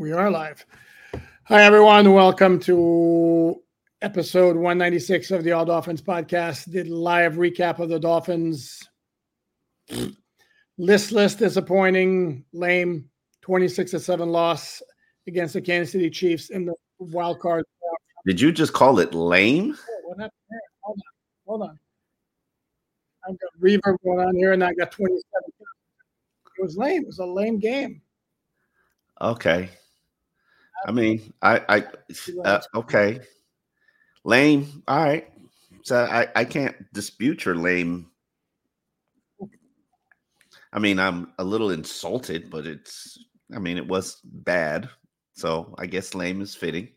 We are live. Hi, everyone. Welcome to episode 196 of the All Dolphins podcast. The live recap of the Dolphins. Listless, disappointing, lame, 26 to 7 loss against the Kansas City Chiefs in the wild card. Did you just call it lame? Oh, what happened there? Hold on. Hold on. I've got reverb going on here and I got 27. It was lame. It was a lame game. Okay. I mean, I, I, uh, okay, lame. All right. So I, I can't dispute your lame. I mean, I'm a little insulted, but it's, I mean, it was bad. So I guess lame is fitting.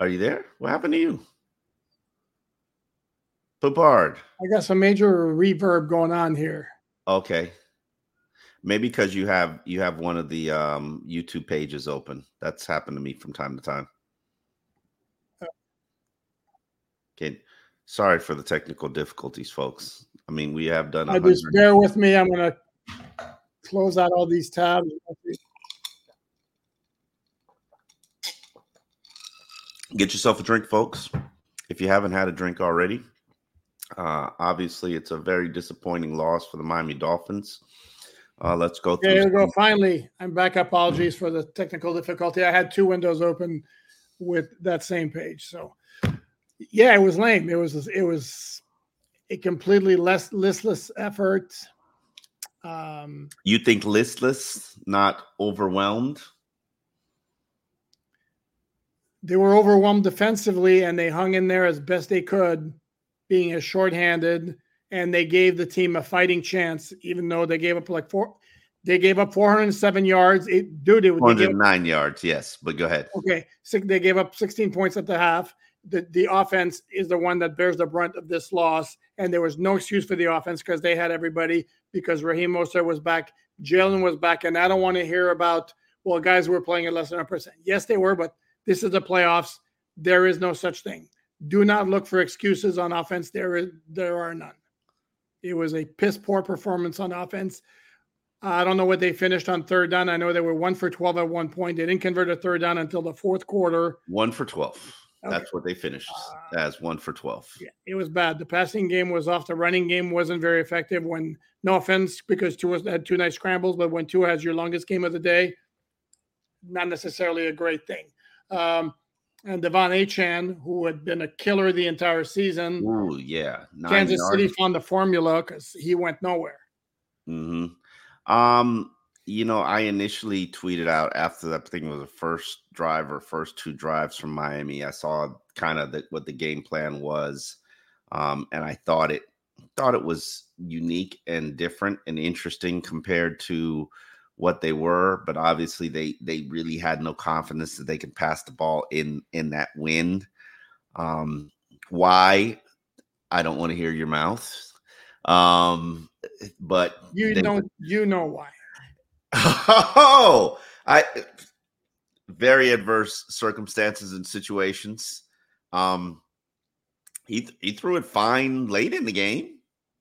Are you there? What happened to you? Papard. I got some major reverb going on here. Okay. Maybe because you have you have one of the um, YouTube pages open. That's happened to me from time to time. Okay, sorry for the technical difficulties, folks. I mean, we have done. I just bear with me. I'm gonna close out all these tabs. Get yourself a drink, folks. If you haven't had a drink already, uh, obviously it's a very disappointing loss for the Miami Dolphins. Uh, let's go through. There we go. Finally, I'm back. Apologies for the technical difficulty. I had two windows open with that same page. So, yeah, it was lame. It was it was a completely less listless effort. Um, you think listless, not overwhelmed? They were overwhelmed defensively, and they hung in there as best they could, being as shorthanded and they gave the team a fighting chance, even though they gave up like four. They gave up 407 yards. It, dude, it was 409 yards. Yes, but go ahead. Okay, so they gave up 16 points at the half. The the offense is the one that bears the brunt of this loss, and there was no excuse for the offense because they had everybody. Because Raheem Mostert was back, Jalen was back, and I don't want to hear about well, guys were playing at less than a percent. Yes, they were, but this is the playoffs. There is no such thing. Do not look for excuses on offense. There is there are none. It was a piss poor performance on offense. I don't know what they finished on third down. I know they were one for 12 at one point. They didn't convert a third down until the fourth quarter. One for 12. Okay. That's what they finished uh, as one for 12. Yeah, it was bad. The passing game was off. The running game wasn't very effective when, no offense, because Tua had two nice scrambles, but when Tua has your longest game of the day, not necessarily a great thing. Um, and De'Von Achane, who had been a killer the entire season. Oh yeah, Nine Kansas yards. City found the formula because he went nowhere. Hmm. Um. You know, I initially tweeted out after that thing was the first drive or first two drives from Miami. I saw kind of the, what the game plan was, um, and I thought it thought it was unique and different and interesting compared to what they were, but obviously they they really had no confidence that they could pass the ball in in that wind. Um, why? I don't want to hear your mouth. Um, but you know you know why. Oh, I very adverse circumstances and situations. Um, he he threw it fine late in the game.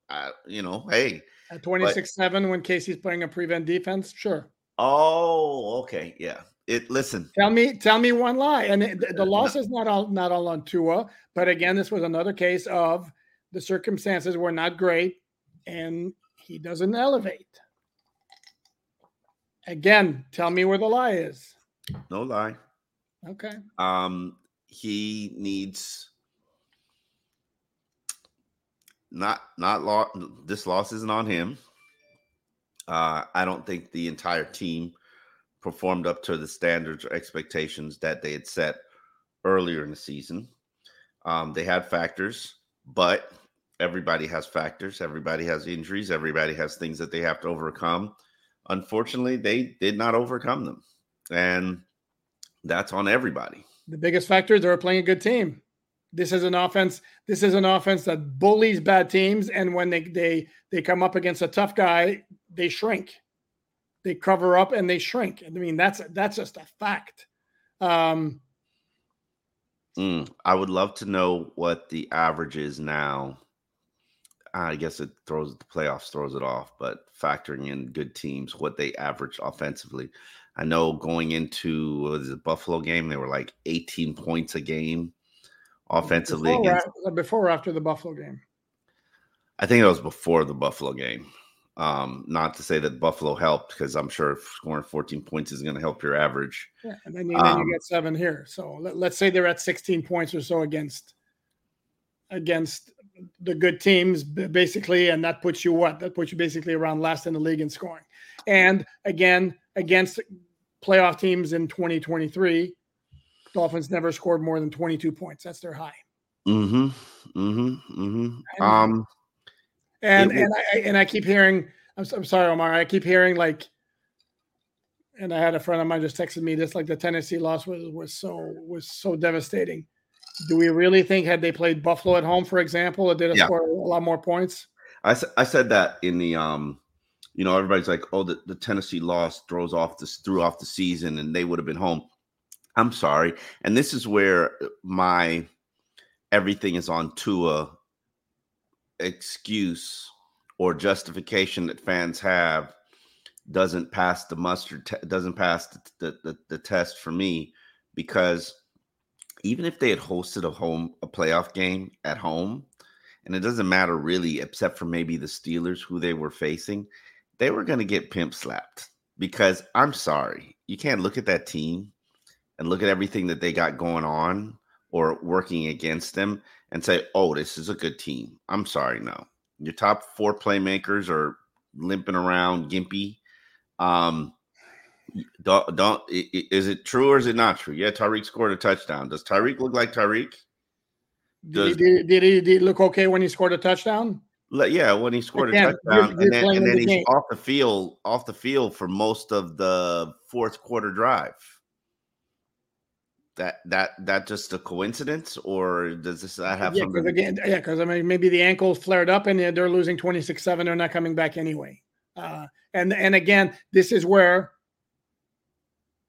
Uh, you know, hey, at 26 7 when KC's playing a prevent defense, sure. Oh, okay, yeah. It listen. Tell me, tell me one lie, and it, the loss is not all not all on Tua, but again, this was another case of the circumstances were not great, and he doesn't elevate. Again, tell me where the lie is. No lie. Okay. Um, he needs not not. This loss isn't on him. Uh, I don't think the entire team performed up to the standards or expectations that they had set earlier in the season. Um, they had factors, but everybody has factors. Everybody has injuries. Everybody has things that they have to overcome. Unfortunately, they did not overcome them, and that's on everybody. The biggest factor they're playing a good team. This is an offense. This is an offense that bullies bad teams, and when they they they come up against a tough guy, they shrink. They cover up and they shrink. I mean, that's that's just a fact. Um, mm, I would love to know what the average is now. I guess it throws the playoffs throws it off, but factoring in good teams, what they average offensively. I know going into the Buffalo game, they were like 18 points a game offensively before, against. Before or after the Buffalo game? I think it was before the Buffalo game. Um, not to say that Buffalo helped because I'm sure scoring 14 points is going to help your average. Yeah, and then, you, then um, you get seven here. So let, us say they're at 16 points or so against against the good teams, basically, and that puts you what? That puts you basically around last in the league in scoring. And again, against playoff teams in 2023, Dolphins never scored more than 22 points. That's their high. Mm-hmm. Mm-hmm. Mm-hmm. Um and and I and I keep hearing I'm, I'm sorry, Omar. I keep hearing like and I had a friend of mine just texted me this like the Tennessee loss was was so was so devastating. Do we really think had they played Buffalo at home, for example, it did have yeah. scored a lot more points? I, I said that in the um you know everybody's like oh the, the Tennessee loss throws off this threw off the season and they would have been home. I'm sorry. And this is where uh, my everything is on Tua excuse or justification that fans have doesn't pass the mustard te- doesn't pass the, the, the, the test for me because even if they had hosted a home a playoff game at home and it doesn't matter really except for maybe the Steelers who they were facing they were going to get pimp slapped because I'm sorry you can't look at that team and look at everything that they got going on or working against them and say, "Oh, this is a good team." I'm sorry, no. Your top four playmakers are limping around, gimpy. Um, don't, don't is it true or is it not true? Yeah, Tyreek scored a touchdown. Does Tyreek look like Tyreek? Does, did, he, did, he, did he look okay when he scored a touchdown? Yeah, when he scored a touchdown, you're, you're and then, and then the he's game. off the field, off the field for most of the fourth quarter drive that that that just a coincidence or does this that have yeah, something again yeah because i mean maybe the ankle flared up and they're losing 26-7 they're not coming back anyway. Uh, and and again this is where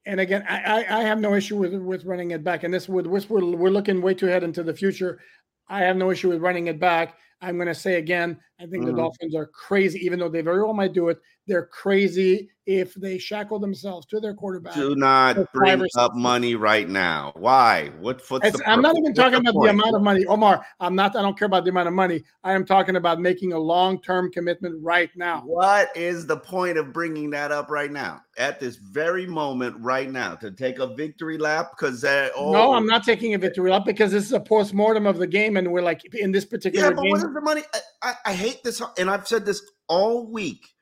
and again i i have no issue with with running it back and this with we're, we're looking way too ahead into the future. I have no issue with running it back i'm going to say again i think mm. the dolphins are crazy even though they very well might do it they're crazy if they shackle themselves to their quarterback. Do not bring up money right now. Why? What? What's I'm not even talking about point? the amount of money, Omar. I'm not. I don't care about the amount of money. I am talking about making a long-term commitment right now. What is the point of bringing that up right now? At this very moment, right now, to take a victory lap? Because uh, oh. no, I'm not taking a victory lap because this is a post-mortem of the game, and we're like in this particular. Yeah, game, the money? I, I, I hate this, and I've said this all week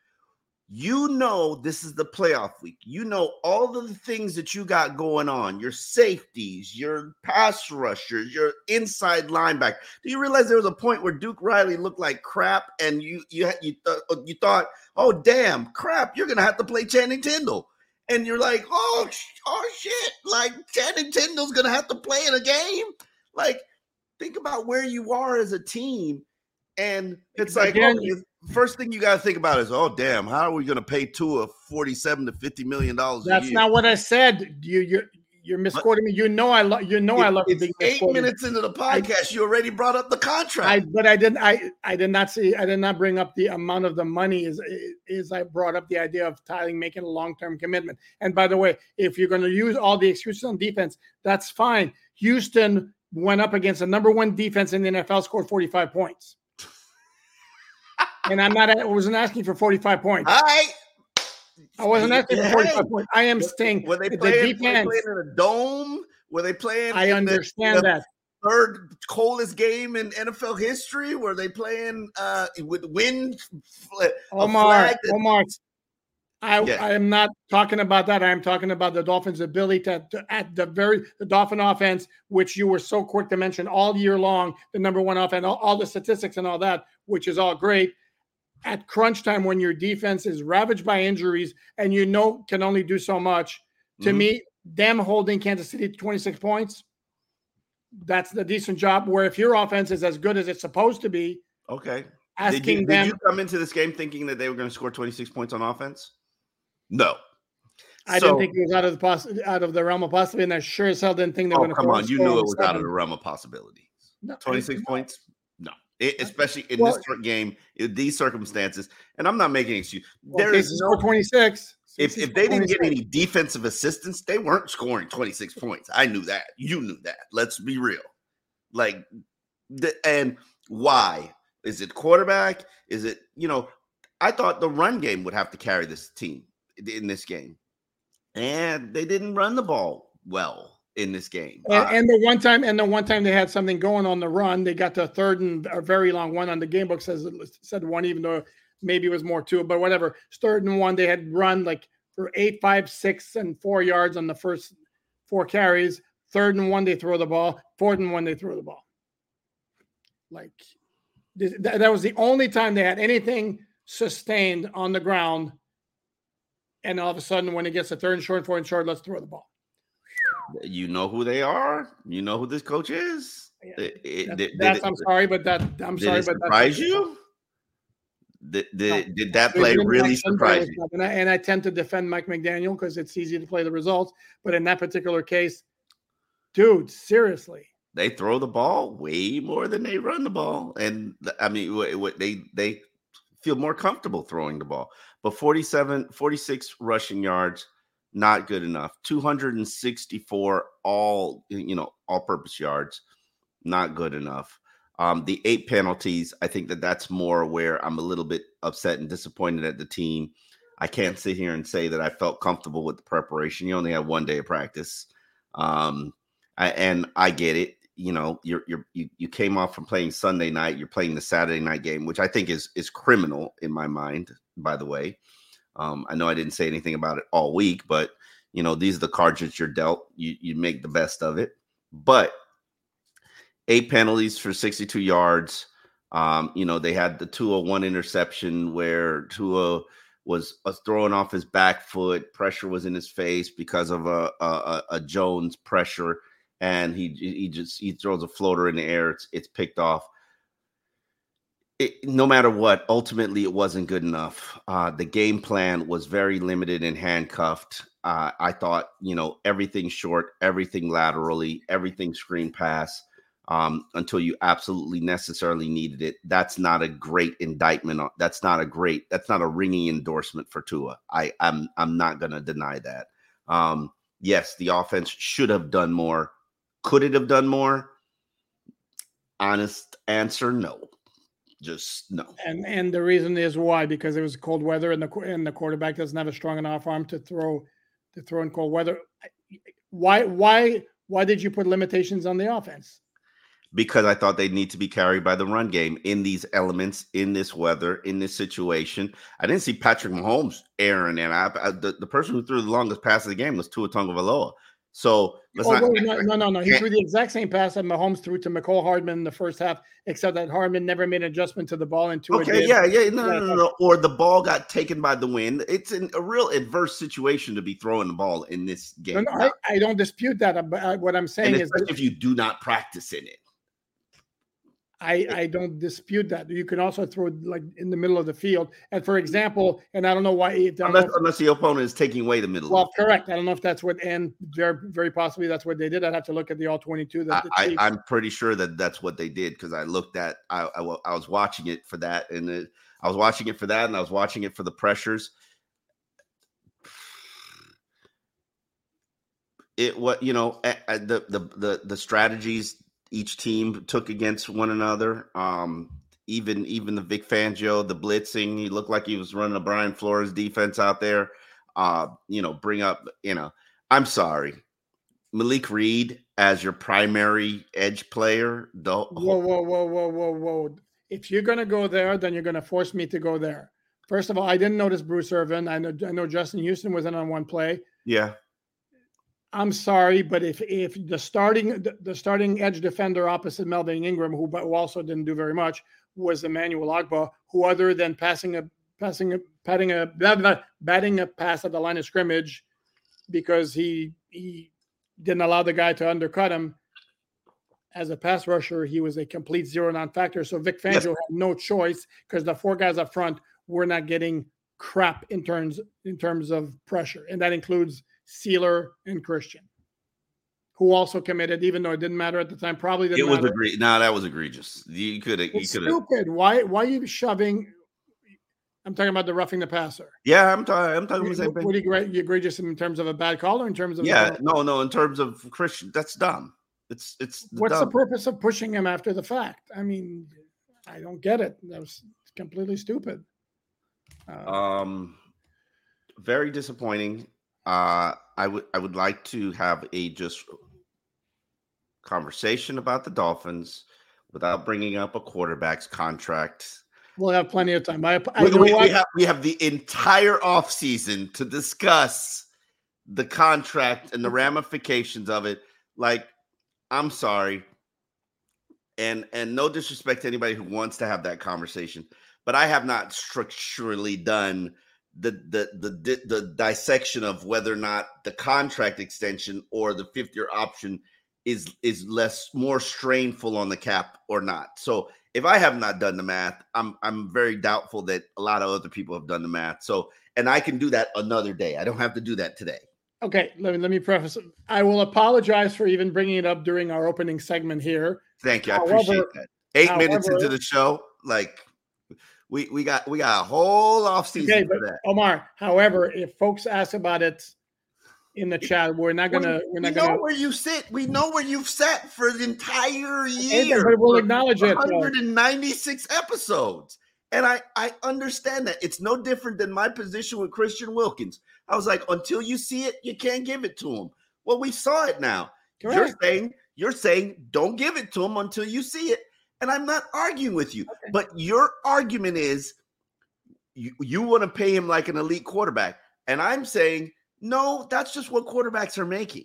you know this is the playoff week. You know all the things that you got going on, your safeties, your pass rushers, your inside linebacker. Do you realize there was a point where Duke Riley looked like crap and you you you, th- you thought, "Oh damn, crap, you're to have to play Channing Tindall." And you're like, "Oh, oh shit, like Channing Tindall's to have to play in a game?" Like think about where you are as a team And it's like Again, okay, first thing you got to think about is, oh damn, how are we going to pay Tua forty-seven to fifty million dollars? That's not what I said. You you you're misquoting me. You know I love. You know it, I love. It's eight minutes into the podcast. I, you already brought up the contract. I, but I didn't. I I did not see. I did not bring up the amount of the money. Is is I brought up the idea of Tyling making a long term commitment. And by the way, if you're going to use all the excuses on defense, that's fine. Houston went up against the number one defense in the NFL, scored 45 points. And I'm not. I wasn't asking for 45 points. All right. I wasn't asking for 45 points. I am saying were they playing, the defense, were they playing in a dome? Were they playing? I understand the, that. Third coldest game in NFL history. Were they playing uh, with wind? Omar, Omar, I, yeah. I am not talking about that. I am talking about the Dolphins' ability to, to, at the very the Dolphin offense, which you were so quick to mention all year long, the number one offense, all, all the statistics and all that, which is all great at crunch time when your defense is ravaged by injuries and you know can only do so much. To mm-hmm. me, them holding Kansas City to 26 points, that's the decent job. Where if your offense is as good as it's supposed to be, okay. Asking did you, them, did you come into this game thinking that they were going to score 26 points on offense? No. I so, didn't think it was out of the poss- out of the realm of possibility, and I sure as hell didn't think they were oh, going to. Come on, you knew it was seven. out of the realm of possibility. No, 26 points? It, especially in well, this game, in these circumstances. And I'm not making excuse. Well, there is no 26. If, if they didn't get any defensive assistance, they weren't scoring 26 points. I knew that. You knew that. Let's be real. Like, the, and why? Is it quarterback? Is it, you know, I thought the run game would have to carry this team in this game. And they didn't run the ball well in this game. And, uh, and, the one time, and the one time they had something going on the run, they got to third and a very long one on the game book says said one, even though maybe it was more two, but whatever. Third and one, they had run like for eight, five, six, and four yards on the first four carries. Third and one, they throw the ball. Fourth and one, they throw the ball. Like that was the only time they had anything sustained on the ground. And all of a sudden, when it gets a third and short, fourth and short, let's throw the ball you know who they are. You know who this coach is. Yeah. It, it, did, that's, did, I'm sorry, but that I'm sorry, but surprise you. Did, did, no. did that play really surprise you? And I, and I tend to defend Mike McDaniel because it's easy to play the results. But in that particular case, dude, seriously, they throw the ball way more than they run the ball, and I mean, what they they feel more comfortable throwing the ball. But 47, 46 rushing yards, not good enough. 264 all, you know, all purpose yards, not good enough. Um, the eight penalties, I think that that's more where I'm a little bit upset and disappointed at the team. I can't sit here and say that I felt comfortable with the preparation. You only had one day of practice, um, I, and I get it. You know, you're, you're you you came off from playing Sunday night. You're playing the Saturday night game, which I think is is criminal in my mind. By the way, um, I know I didn't say anything about it all week, but you know these are the cards that you're dealt. You you make the best of it. But eight penalties for 62 yards. Um, you know they had the Tua one interception where Tua was throwing off his back foot. Pressure was in his face because of a a, a Jones pressure, and he he just he throws a floater in the air. It's it's picked off it, no matter what, ultimately it wasn't good enough. Uh, the game plan was very limited and handcuffed. Uh, I thought, you know, everything short, everything laterally, everything screen pass um, until you absolutely necessarily needed it. That's not a great indictment. That's not a great. That's not a ringing endorsement for Tua. I, I'm I'm not going to deny that. Um, yes, the offense should have done more. Could it have done more? Honest answer, no just no. And and the reason is why because it was cold weather and the and the quarterback doesn't have a strong enough arm to throw to throw in cold weather. Why why why did you put limitations on the offense? Because I thought they need to be carried by the run game in these elements, in this weather, in this situation. I didn't see Patrick Mahomes airing, and I, I the, the person who threw the longest pass of the game was Tua Tagovailoa. So let's oh, not. Wait, no, no, no, no. He threw the exact same pass that Mahomes threw to Mecole Hardman in the first half, except that Hardman never made an adjustment to the ball into Okay, yeah, yeah, no, no, no, no, Or the ball got taken by the wind. It's an, a real adverse situation to be throwing the ball in this game. No, no, I, I, don't dispute that. But uh, what I'm saying is, if you do not practice in it. I, I don't dispute that. You can also throw it like in the middle of the field. And for example, and I don't know why unless, know, unless the opponent is taking away the middle. Well, correct. I don't know if that's what and very very possibly that's what they did. I'd have to look at the all twenty two. That I, I, am pretty sure that that's what they did because I looked at I, I, I was watching it for that and it, I was watching it for that and I was watching it for the pressures. It what you know the the the the strategies each team took against one another. Um, even even the Vic Fangio, the blitzing, he looked like he was running a Brian Flores defense out there. Uh, you know, bring up, you know, I'm sorry, Malik Reed as your primary edge player. The whoa, whoa, whoa, whoa, whoa, whoa. If you're gonna go there, then you're gonna force me to go there. First of all, I didn't notice Bruce Irvin. I know I know Justin Houston was in on one play. Yeah. I'm sorry, but if if the starting the, starting edge defender opposite Melvin Ingram, who, who also didn't do very much, was Emmanuel Ogbah, who other than passing a passing a patting a batting a pass at the line of scrimmage because he he didn't allow the guy to undercut him as a pass rusher, he was a complete zero non-factor. So Vic Fangio yes. had no choice because the four guys up front were not getting crap in terms in terms of pressure, and that includes Sieler and Christian, who also committed, even though it didn't matter at the time. Probably didn't it was egregious. No, that was egregious. You could have. You could stupid. Why? Why are you shoving? I'm talking about the roughing the passer. Yeah, I'm talking. I'm talking about the same thing. What you egregious in terms of a bad call or in terms of? Yeah, no, no. In terms of Christian, that's dumb. It's it's. What's dumb. the purpose of pushing him after the fact? I mean, I don't get it. That was completely stupid. Uh, um, very disappointing. Uh, I would I would like to have a just conversation about the Dolphins without bringing up a quarterback's contract. We'll have plenty of time. I, I we, have, we have the entire offseason to discuss the contract and the ramifications of it. Like, I'm sorry. And and no disrespect to anybody who wants to have that conversation, but I have not structurally done the the the the dissection of whether or not the contract extension or the fifth year option is is less more strainful on the cap or not. So if I have not done the math, I'm I'm very doubtful that a lot of other people have done the math. So and I can do that another day. I don't have to do that today. Okay, let me let me preface. I will apologize for even bringing it up during our opening segment here. Thank you. I appreciate that. Eight however, minutes into the show, like we we got we got a whole off season okay, for that. Omar, however, if folks ask about it in the chat, we're not gonna we, we're not we gonna know where you sit. We know where you've sat for the entire year. But we'll acknowledge it. 196 episodes. And I, I understand that. It's no different than my position with Christian Wilkins. I was like, until you see it, you can't give it to him. Well, we saw it now. Correct. You're saying, you're saying, don't give it to him until you see it. And I'm not arguing with you, okay. but your argument is you, you want to pay him like an elite quarterback. And I'm saying, no, that's just what quarterbacks are making.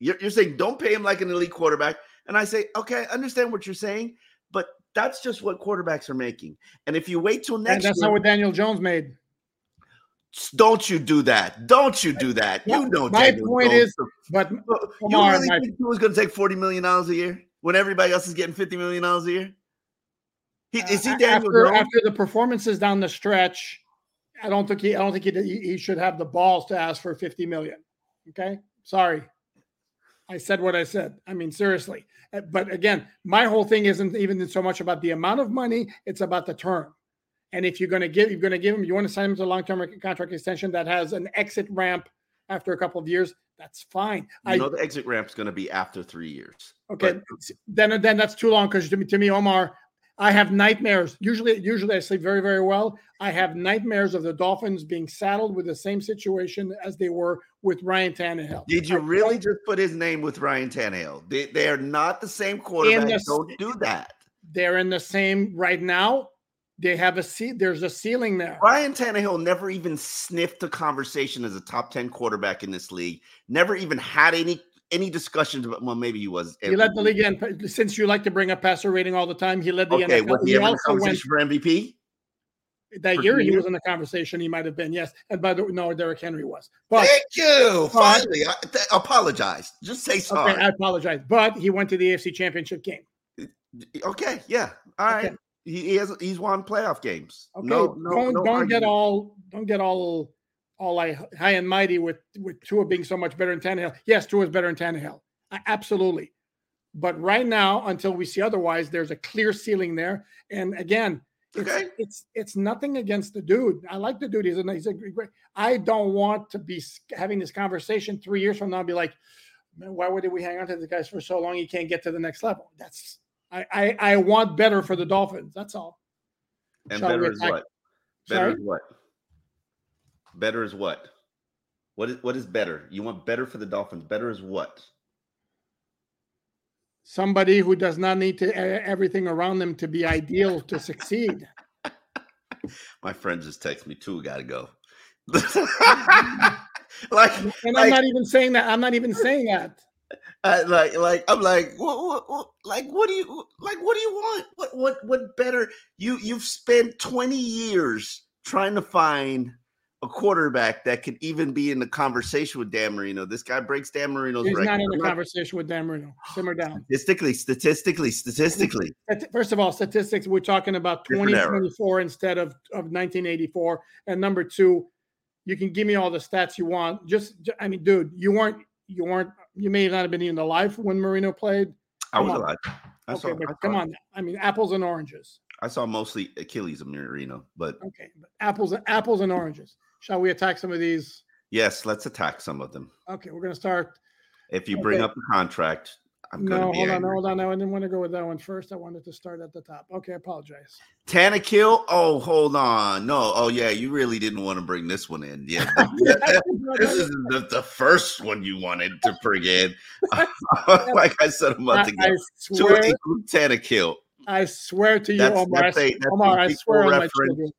You're, you're saying don't pay him like an elite quarterback. And I say, okay, I understand what you're saying, but that's just what quarterbacks are making. And if you wait till next and that's year, not what Daniel Jones made. Don't you do that. Don't you do that. You know my Daniel point Jones. is, but you really my, think he was going to take $40 million a year when everybody else is getting $50 million a year? He, is he Daniel after, after the performances down the stretch? I don't think he. I don't think he, he should have the balls to ask for fifty million. Okay, sorry, I said what I said. I mean, seriously. Uh, but again, my whole thing isn't even so much about the amount of money; it's about the term. And if you're going to give, you're going to give him. You want to sign him to a long-term contract extension that has an exit ramp after a couple of years. That's fine. You I know the exit ramp is going to be after three years. Okay, but- then then that's too long because to me, to me, Omar, I have nightmares. Usually, usually I sleep very, very well. I have nightmares of the Dolphins being saddled with the same situation as they were with Ryan Tannehill. Did you really just put his name with Ryan Tannehill? They, they are not the same quarterback. The, Don't do that. They're in the same right now. They have a seat. There's a ceiling there. Ryan Tannehill never even sniffed a conversation as a top 10 quarterback in this league. Never even had any any discussions about well maybe he was he led the league in since you like to bring up passer rating all the time he led the okay, NFL. Was he, he also conversation went, for MVP that for year he was in the conversation he might have been yes. And by the way no Derrick Henry was. But thank you! finally I, th- apologize. Just say sorry. Okay I apologize. But he went to the AFC championship game. Okay, yeah, all right. Okay. He, he has he's won playoff games. Okay, no, no, don't no don't get all don't get all all like high and mighty with with Tua being so much better than Tannehill. Yes, Tua is better than Tannehill, absolutely. But right now, until we see otherwise, there's a clear ceiling there. And again, it's, okay. it's it's nothing against the dude. I like the dude. He's a he's a great. I don't want to be having this conversation three years from now. And be like, man, why would we hang on to the guys for so long? He can't get to the next level. That's I I, I want better for the Dolphins. That's all. And Shall better is what? Better Sorry? is what? Better is what? What is what is better? You want better for the Dolphins. Better is what? Somebody who does not need to everything around them to be ideal to succeed. My friend just texted me too. Got to go. like, and I'm not even saying that. I'm not even saying that. Uh, like, like I'm like, what, what, what, like, what do you like? What do you want? What, what, what better? You, you've spent 20 years trying to find a quarterback that could even be in the conversation with Dan Marino. This guy breaks Dan Marino's He's record. not in the conversation with Dan Marino. Simmer down. Statistically, statistically, statistically. First of all, statistics, we're talking about 2024 instead of, of 1984. And number two, you can give me all the stats you want. Just, I mean, dude, you weren't, you weren't, you may not have been even alive when Marino played. I was on. alive. I okay, saw, but I come on. I mean, apples and oranges. I saw mostly Achilles of Marino, but okay, but apples, apples and oranges. Shall we attack some of these? Yes, let's attack some of them. Okay, we're going to start. If you okay. bring up the contract, I'm going to. no, hold angry. on, hold on. No, I didn't want to go with that one first. I wanted to start at the top. Okay, I apologize. Tannehill. Oh, hold on. No. Oh, yeah. You really didn't want to bring this one in. Yeah. this is the, the, first one you wanted to bring in. like I said a month ago. I, I swear, to Tannehill. I swear to you, that's, Omar. That's a, Omar, I swear on my children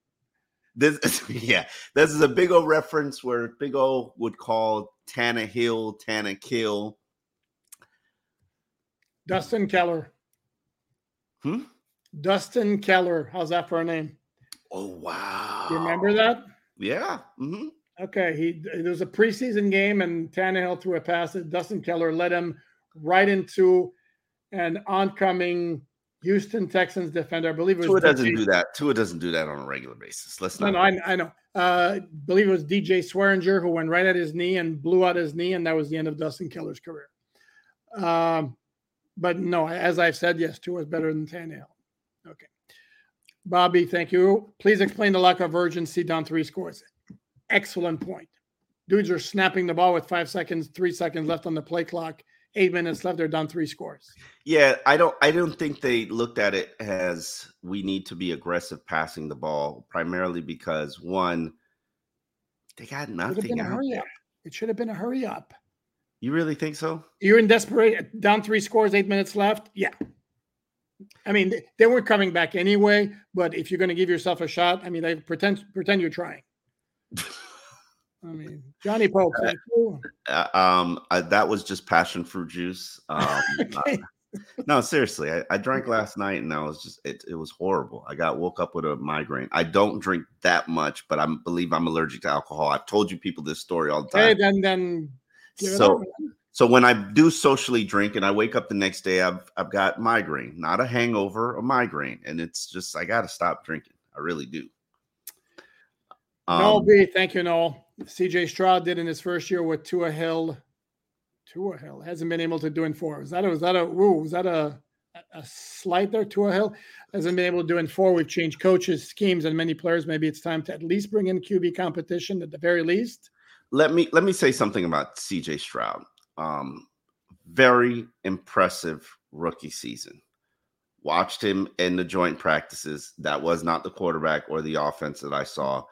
this yeah, this is a big old reference where Big O would call Tannehill Tana Kill. Dustin Keller. Hmm? Dustin Keller. How's that for a name? Oh wow. You remember that? Yeah. Mm-hmm. Okay. He there was a preseason game and Tannehill threw a pass that Dustin Keller led him right into an oncoming Houston Texans defender. I believe it was Tua doesn't DJ. do that. Tua doesn't do that on a regular basis. Let's not. No, no, I, I know. Uh, believe it was DJ Swearinger who went right at his knee and blew out his knee, and that was the end of Dustin Keller's career. Um, but no, as I've said, yes, Tua is better than Tannehill. Okay, Bobby, thank you. Please explain the lack of urgency down three scores. Excellent point. Dudes are snapping the ball with five seconds, three seconds left on the play clock eight minutes left. They're down three scores. Yeah, I don't. I don't think they looked at it as we need to be aggressive passing the ball, primarily because one, they got nothing out there. Up. It should have been a hurry up. You really think so? You're in desperate. Down three scores, eight minutes left. Yeah. I mean, they, they weren't coming back anyway. But if you're going to give yourself a shot, I mean, they pretend pretend you're trying. I mean, Johnny Pope. Uh, uh, um, I, that was just passion fruit juice. Um, okay. no, seriously, I, I, drank last night and I was just it, it was horrible. I got woke up with a migraine. I don't drink that much, but I believe I'm allergic to alcohol. I've told you people this story all the time. Hey, then then so so when I do socially drink and I wake up the next day, I've I've got migraine, not a hangover, a migraine, and it's just I got to stop drinking. I really do. Um, no, B, thank you, Noel. CJ Stroud did in his first year with Tua Hill. Tua Hill hasn't been able to do in four. Was that a, was that a ooh, was that a a slight there? Tua Hill hasn't been able to do in four. We've changed coaches, schemes, and many players. Maybe it's time to at least bring in QB competition at the very least. Let me let me say something about CJ Stroud. Um, very impressive rookie season. Watched him in the joint practices. That was not the quarterback or the offense that I saw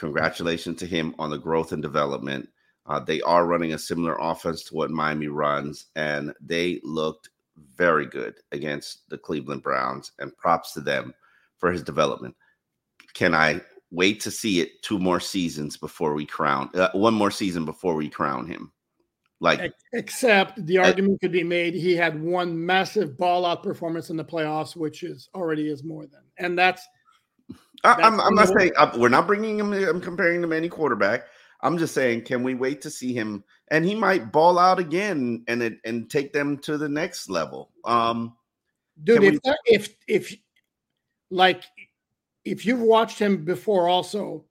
Congratulations to him on the growth and development. Uh, they are running a similar offense to what Miami runs, and they looked very good against the Cleveland Browns. And props to them for his development. Can I wait to see it two more seasons before we crown uh, one more season before we crown him? Like, except the argument uh, could be made he had one massive ball out performance in the playoffs, which is already is more than, and that's I, am I'm not saying uh, we're not bringing him. I'm comparing him to any quarterback. I'm just saying, can we wait to see him? And he might ball out again and and take them to the next level. Um, dude. If, we... if if like if you've watched him before, also,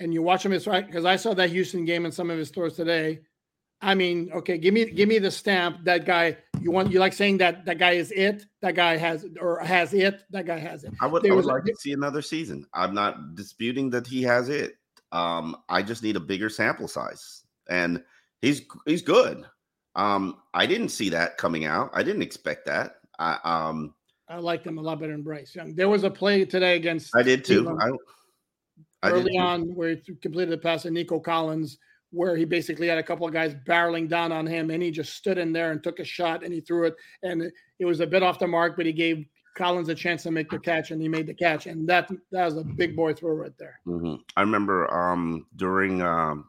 and you watch him as right because I saw that Houston game and some of his throws today. I mean, okay, give me give me the stamp. That guy, you want you like saying that that guy is it. That guy has or has it. That guy has it. I would, I would like to see another season. I'm not disputing that he has it. Um, I just need a bigger sample size, and he's he's good. Um, I didn't see that coming out. I didn't expect that. I um, I liked him a lot better than Bryce Young. There was a play today against. I did too. I, I early did on where he completed the pass to Nico Collins where he basically had a couple of guys barreling down on him and he just stood in there and took a shot and he threw it and it was a bit off the mark but he gave collins a chance to make the catch and he made the catch and that that was a big boy throw right there mm-hmm. i remember um, during um,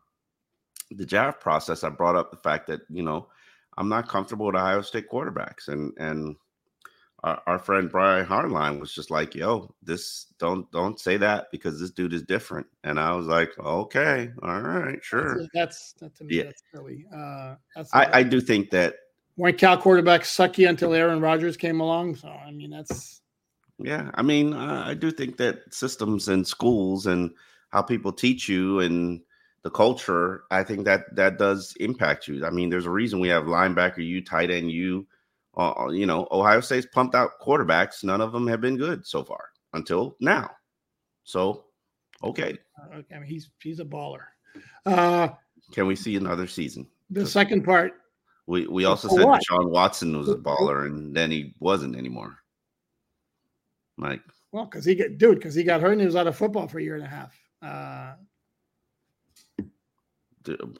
the draft process i brought up the fact that you know i'm not comfortable with ohio state quarterbacks and and our, our friend Brian Hartline was just like, "Yo, this don't don't say that because this dude is different." And I was like, "Okay, all right, sure." That's, that's that to me. Yeah. That's really. Uh, that's I, I do think that when Cal quarterbacks sucky until Aaron Rodgers came along. So I mean, that's. Yeah, I mean, uh, I do think that systems and schools and how people teach you and the culture, I think that that does impact you. I mean, there's a reason we have linebacker you, tight end you, uh, uh, you know, Ohio State's pumped out quarterbacks. None of them have been good so far until now. So, okay. Okay, I mean, he's he's a baller. Uh, Can we see another season? The second part. We we also said what? Deshaun Watson was a baller, and then he wasn't anymore. Like, well, because he get dude, because he got hurt and he was out of football for a year and a half. Uh,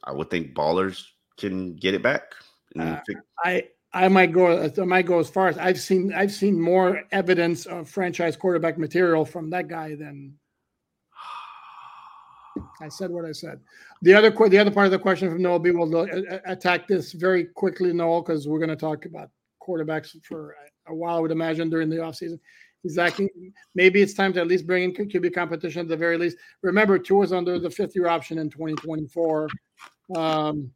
I would think ballers can get it back. Uh, I I might go. I might go as far as I've seen. I've seen more evidence of franchise quarterback material from that guy than I said what I said. The other the other part of the question from Noel B will uh, uh, attack this very quickly, Noel, because we're going to talk about quarterbacks for a while. I would imagine during the offseason. Exactly. Maybe it's time to at least bring in QB competition at the very least. Remember, Tua is under the fifth year option in 2024. Um,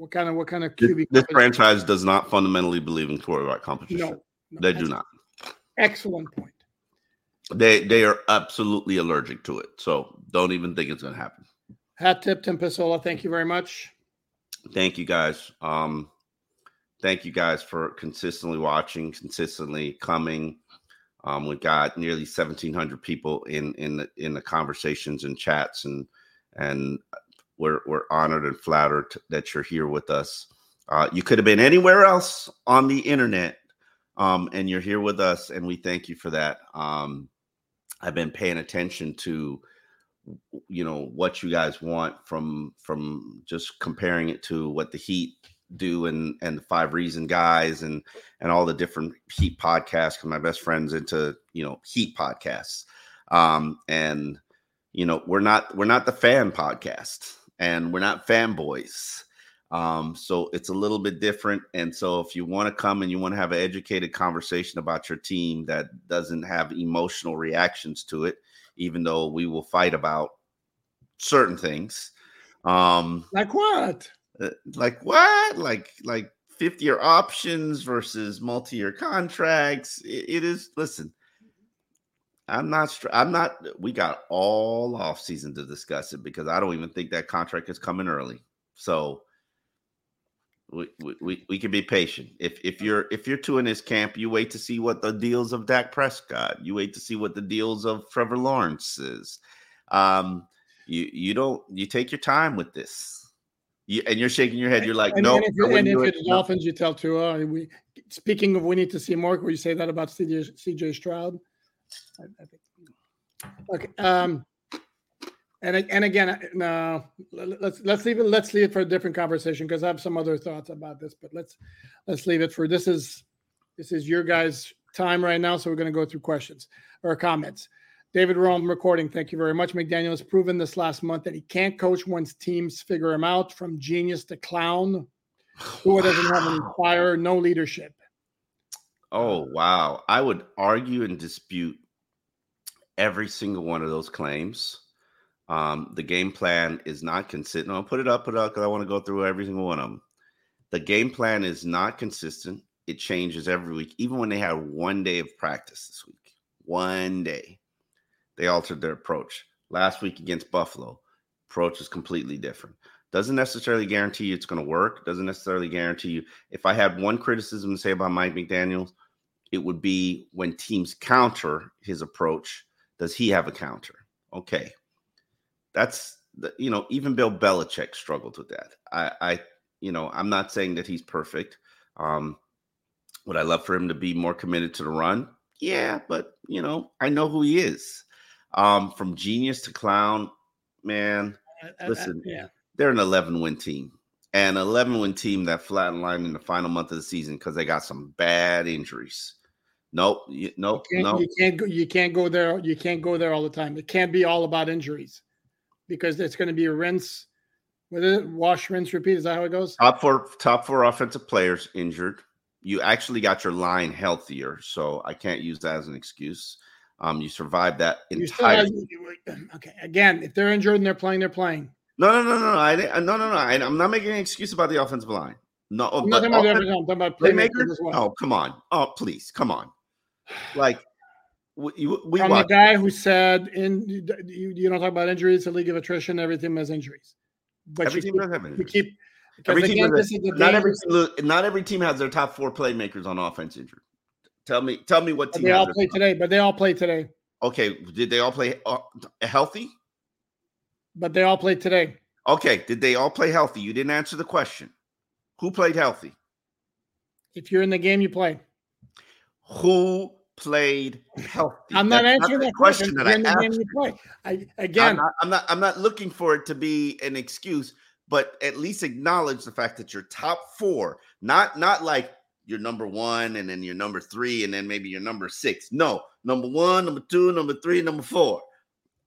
what kind of what kind of QB? This, this franchise does not fundamentally believe in quarterback competition. No, no they do not. Excellent point. They they are absolutely allergic to it. So don't even think it's going to happen. Hat tip, Tim Picciolo. Thank you very much. Thank you guys. Um, thank you guys for consistently watching, consistently coming. Um, we got nearly 1,700 people in in the in the conversations and chats, and and we're we're honored and flattered that you're here with us. Uh, you could have been anywhere else on the internet, um, and you're here with us, and we thank you for that. Um, I've been paying attention to, you know, what you guys want from from just comparing it to what the Heat do and and the Five Reason guys and and all the different Heat podcasts. Because my best friend's into you know Heat podcasts, um, and you know we're not we're not the fan podcast and we're not fanboys. Um, so it's a little bit different. And so if you want to come and you want to have an educated conversation about your team that doesn't have emotional reactions to it, even though we will fight about certain things. Um, like what? Uh, like what? Like like 50 year options versus multi year contracts. It, it is listen, I'm not. I'm not. We got all off season to discuss it because I don't even think that contract is coming early. So we we we can be patient. If if you're if you're two in this camp, you wait to see what the deals of Dak Prescott. You wait to see what the deals of Trevor Lawrence is. Um, you you don't you take your time with this. You, and you're shaking your head. You're like, and, no. And if, you're, and if it's Dolphins, you tell Tua. We speaking of, we need to see more. Will you say that about CJ, CJ Stroud? I, I think. Okay. Um, and and again, no, let's let's leave it. Let's leave it for a different conversation because I have some other thoughts about this. But let's let's leave it for this is this is your guys' time right now. So we're going to go through questions or comments. David Rome recording. Thank you very much. McDaniel has proven this last month that he can't coach once teams figure him out. From genius to clown, who wow. doesn't have any fire, no leadership. Oh wow! I would argue and dispute every single one of those claims. Um, the game plan is not consistent. I'll put it up, put it up because I want to go through every single one of them. The game plan is not consistent. it changes every week. Even when they had one day of practice this week, one day, they altered their approach. Last week against Buffalo, approach is completely different. Doesn't necessarily guarantee you it's going to work. Doesn't necessarily guarantee you. If I had one criticism to say about Mike McDaniels, it would be when teams counter his approach, does he have a counter? Okay. That's the, you know, even Bill Belichick struggled with that. I, I, you know, I'm not saying that he's perfect. Um, would I love for him to be more committed to the run? Yeah, but you know, I know who he is. Um, from genius to clown, man. Listen, yeah. They're an 11 win team, and 11 win team that flatlined in the final month of the season because they got some bad injuries. Nope, you, nope, you nope. You can't go. You can't go there. You can't go there all the time. It can't be all about injuries, because it's going to be a rinse. What is it? Wash, rinse, repeat. Is that how it goes? Top four, top four offensive players injured. You actually got your line healthier, so I can't use that as an excuse. Um, you survived that entire. Okay, again, if they're injured and they're playing, they're playing. No, no, no, no, I no, no, no. I, am not making an excuse about the offensive line. No, I'm not talking about, I'm talking about playmakers. Well. Oh, come on! Oh, please, come on! Like we, we from the guy who said in you, you don't talk about injuries, the league of attrition, everything has injuries. But every team does have injuries. You keep every team again, has, not every not every team has their top four playmakers on offense injured. Tell me, tell me what team they all play today. But they all play today. Okay, did they all play uh, healthy? But they all played today. Okay, did they all play healthy? You didn't answer the question. Who played healthy? If you're in the game, you play. Who played healthy? I'm not That's answering not that question, question that I asked. play. I, again, I'm not, I'm not. I'm not looking for it to be an excuse, but at least acknowledge the fact that your top four, not not like your number one and then your number three and then maybe your number six. No, number one, number two, number three, number four,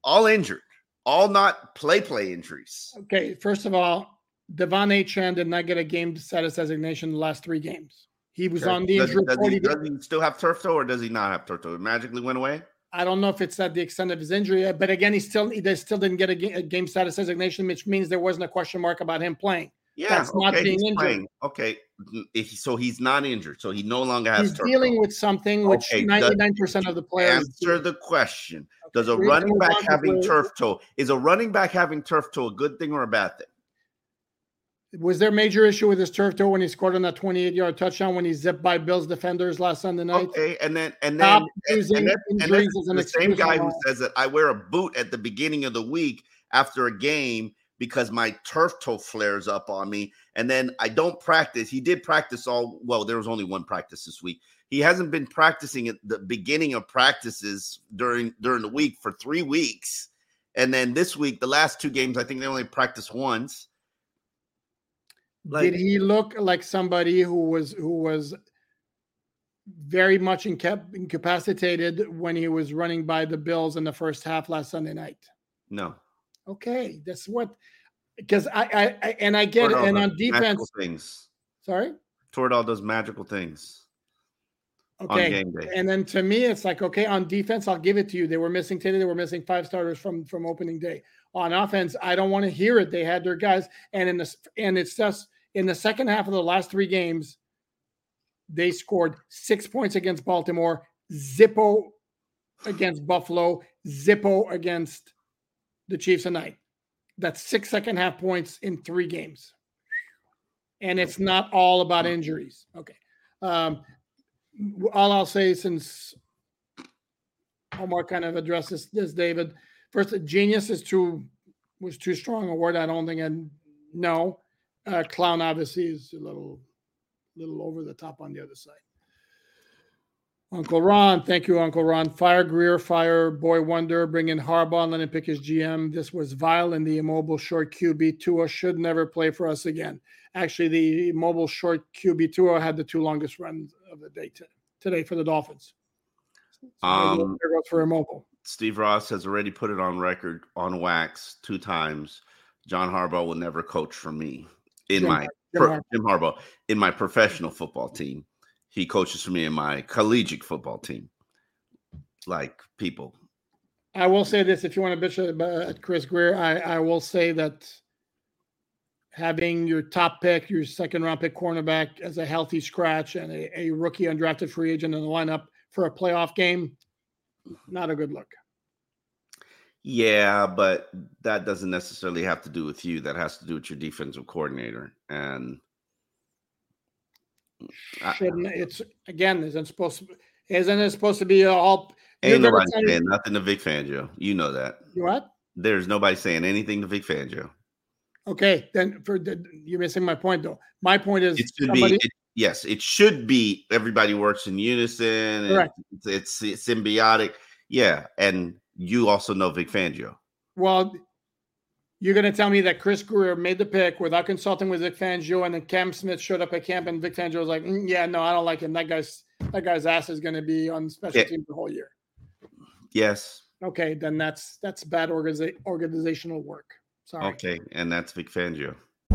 all injured, all not play play injuries. Okay, first of all, De'Von Achane did not get a game status designation the last three games. He was okay. on the injury does, does, he, does he still have turf toe or does he not have turf toe? It magically went away. I don't know if it's at the extent of his injury, but again, he still they still didn't get a game, a game status designation, which means there wasn't a question mark about him playing. Yeah, that's okay, not being injured. Playing. Okay, eh, so he's not injured, so he no longer has. He's dealing with something which ninety nine percent of the players answer the question. Okay. Does a running back having turf toe is a running back having turf toe a good thing or a bad thing? Was there major issue with his turf toe when he scored on that 28 yard touchdown when he zipped by Bills defenders last Sunday night? Okay, and then and then, and, and then, and then the same guy who says that I wear a boot at the beginning of the week after a game because my turf toe flares up on me, and then I don't practice. He did practice all well. There was only one practice this week. He hasn't been practicing at the beginning of practices during during the week for three weeks, and then this week, the last two games, I think they only practiced once like, Did he look like somebody who was who was very much incap- incapacitated when he was running by the Bills in the first half last Sunday night? No. Okay, that's what because I, I, I and I get Toradol it. And on defense, things. Sorry, Toradol does magical things. Okay, and then to me, it's like okay, on defense, I'll give it to you. They were missing today. They were missing five starters from from opening day. On offense, I don't want to hear it. They had their guys, and in this, and it's just in the second half of the last three games, they scored six points against Baltimore, Zippo against Buffalo, Zippo against the Chiefs tonight. That's six second half points in three games. And it's not all about injuries. Okay. Um, all I'll say since Omar kind of addresses this, David. First, genius is too was too strong a word. I don't think I know. Uh, clown obviously is a little, little over the top on the other side. Uncle Ron, thank you, Uncle Ron. Fire Grier, fire Boy Wonder, bring in Harbaugh, let him pick his GM. This was vile, and the immobile short QB Tua should never play for us again. Actually, the mobile short QB Tua had the two longest runs of the day t- today for the Dolphins. So um, there goes for immobile. Steve Ross has already put it on record on wax two times. John Harbaugh will never coach for me in Jim, my Jim, per, Jim Harbaugh in my professional football team. He coaches for me in my collegiate football team. Like people. I will say this: if you want to bitch uh, at Chris Grier, I, I will say that having your top pick, your second round pick cornerback as a healthy scratch and a, a rookie undrafted free agent in the lineup for a playoff game, not a good look. Yeah, but that doesn't necessarily have to do with you. That has to do with your defensive coordinator. And shouldn't it's again isn't supposed to isn't it supposed to be all ain't nobody saying nothing to Vic Fangio. You know that. What? There's nobody saying anything to Vic Fangio. Okay, then for the, you're missing my point though. My point is it should somebody, be it, yes, it should be everybody works in unison. Correct. It's, it's, symbiotic. Yeah, and you also know Vic Fangio. Well, you're going to tell me that Chris Grier made the pick without consulting with Vic Fangio, and then Cam Smith showed up at camp, and Vic Fangio was like, mm, "Yeah, no, I don't like him. That guy's that guy's ass is going to be on special yeah. teams the whole year." Yes. Okay, then that's that's bad organiza- organizational work. Sorry. Okay, and that's Vic Fangio.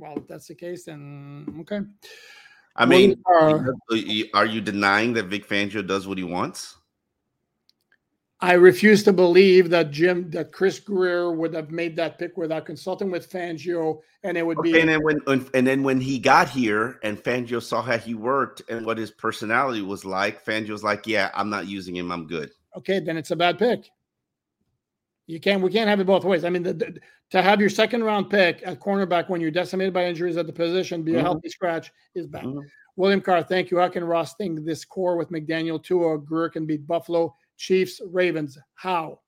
Well, if that's the case, then okay. I mean, uh, are, are you denying that Vic Fangio does what he wants? I refuse to believe that Jim, that Chris Grier would have made that pick without consulting with Fangio, and it would okay, be. And then when, and then when he got here, and Fangio saw how he worked and what his personality was like, Fangio was like, "Yeah, I'm not using him. I'm good." Okay, then it's a bad pick. You can't. We can't have it both ways. I mean, the, the, to have your second round pick at cornerback when you're decimated by injuries at the position, be mm-hmm. a healthy scratch is bad. Mm-hmm. William Carr, thank you. How can Ross think this core with McDaniel, Tua, Grier can beat Buffalo? Chiefs, Ravens. How?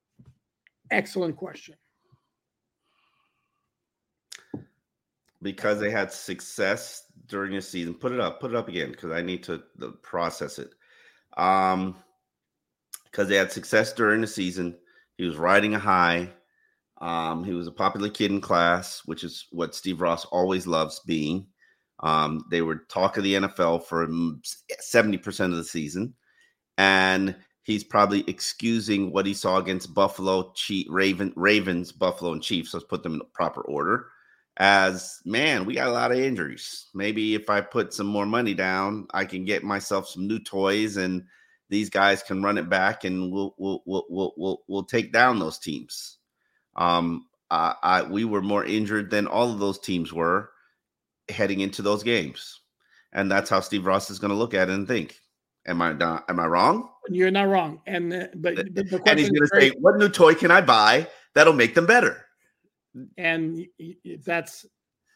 Excellent question. Because they had success during the season. Put it up. Put it up again because I need to process it. Um, because they had success during the season. He was riding a high. Um, he was a popular kid in class, which is what Steve Ross always loves being. Um, they were talk of the NFL for 70% of the season. And he's probably excusing what he saw against Buffalo, Chief, Raven, Ravens, Buffalo, and Chiefs. Let's put them in the proper order. As man, we got a lot of injuries. Maybe if I put some more money down, I can get myself some new toys, and these guys can run it back, and we'll we'll we'll we'll we'll, we'll take down those teams. Um, I, I we were more injured than all of those teams were heading into those games, and that's how Steve Ross is going to look at it and think. Am I not? Am I wrong? You're not wrong. And uh, but, but the and he's going to say, "What new toy can I buy that'll make them better?" And that's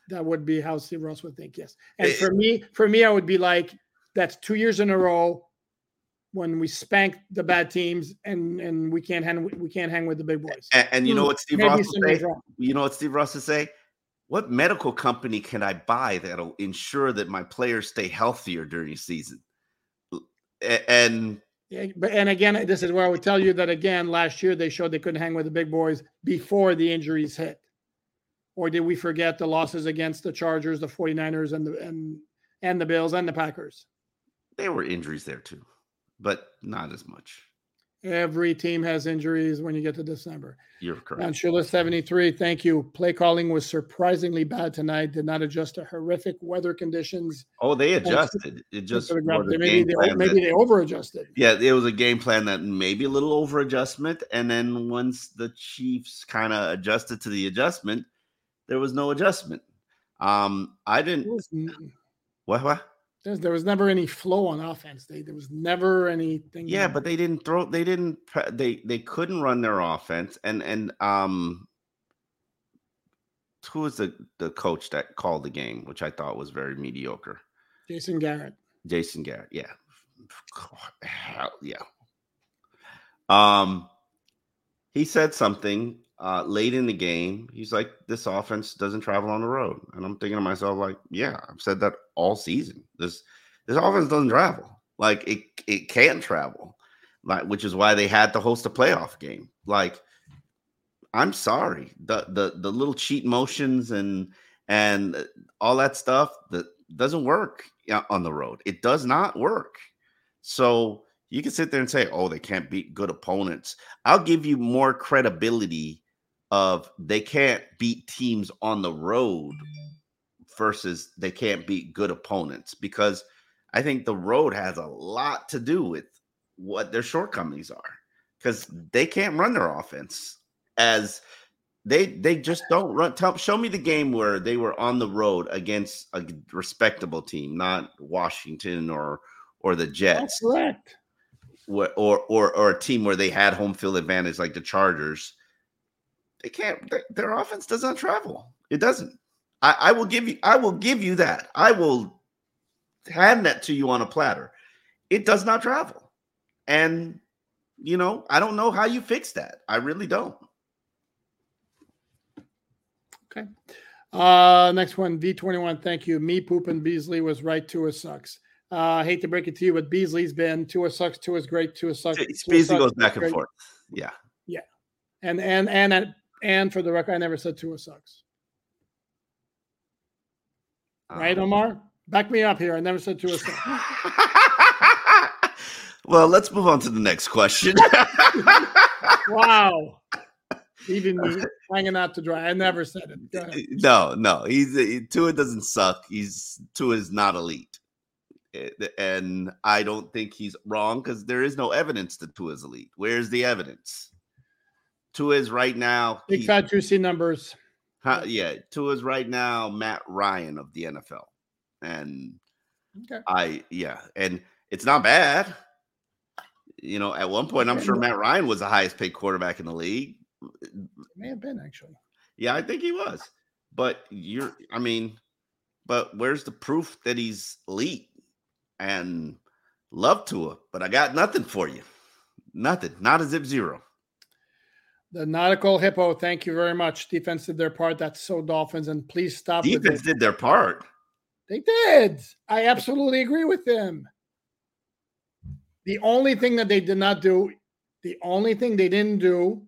that would be how Steve Ross would think. Yes. And it, for me, for me, I would be like, "That's two years in a row when we spank the bad teams and and we can't hang we can't hang with the big boys." And, and you know hmm. what Steve Ross would say? You know what Steve Ross would say? what medical company can I buy that'll ensure that my players stay healthier during the season? And yeah, but and again, this is where I would tell you that again, last year they showed they couldn't hang with the big boys before the injuries hit. Or did we forget the losses against the Chargers, the 49ers, and the and and the Bills and the Packers? There were injuries there too, but not as much. Every team has injuries when you get to December. You're correct. And Shula 73, thank you. Play calling was surprisingly bad tonight. Did not adjust to horrific weather conditions. Oh, they adjusted. It just maybe they, maybe they over adjusted. Yeah, it was a game plan that maybe a little over adjustment. And then once the Chiefs kind of adjusted to the adjustment, there was no adjustment. Um, I didn't. What? What? There's, there was never any flow on offense. They, there was never anything. Yeah, but they didn't throw. They didn't. They they couldn't run their offense. And and um, who was the the coach that called the game, which I thought was very mediocre? Jason Garrett. Jason Garrett. Yeah. Hell yeah. Um, he said something uh, late in the game. He's like, "This offense doesn't travel on the road," and I'm thinking to myself, like, "Yeah, I've said that all season. This this offense doesn't travel. Like it it can't travel, like which is why they had to host a playoff game. Like, I'm sorry, the the the little cheat motions and and all that stuff that doesn't work on the road. It does not work. So." You can sit there and say, "Oh, they can't beat good opponents." I'll give you more credibility of they can't beat teams on the road versus they can't beat good opponents because I think the road has a lot to do with what their shortcomings are because they can't run their offense as they they just don't run. Tell, show me the game where they were on the road against a respectable team, not Washington or or the Jets. That's correct. Or, or or or a team where they had home field advantage like the Chargers they can't. Their offense does not travel. It doesn't. I, I will give you. I will give you that. I will hand that to you on a platter. It does not travel, and you know I don't know how you fix that. I really don't. Okay. Uh, next one, V21. Thank you. Me pooping Beasley was right. Tua sucks. Uh, I hate to break it to you, but Beasley's been Tua sucks. Tua's great. Tua sucks. Tua Beasley sucks, goes back and great. forth. Yeah. Yeah. And and and and for the record, I never said Tua sucks. Right, um, Omar? Back me up here. I never said Tua sucks. well, let's move on to the next question. wow. Even me hanging out to dry. I never said it. No, no. He's he, Tua doesn't suck. He's Tua is not elite. And I don't think he's wrong because there is no evidence that Tua is elite. Where's the evidence? Tua's right now. Big he, fat juicy numbers. Huh, yeah, Tua's right now Matt Ryan of the NFL, and okay. I yeah, and it's not bad. You know, at one point, I'm sure Matt Ryan was the highest paid quarterback in the league. It may have been actually. Yeah, I think he was. But you're, I mean, but where's the proof that he's elite? And love Tua, but I got nothing for you. Nothing. Not a zip zero. The nautical hippo, thank you very much. Defense did their part. That's so Dolphins, and please stop. Defense did their part. They did. I absolutely agree with them. The only thing that they did not do, the only thing they didn't do,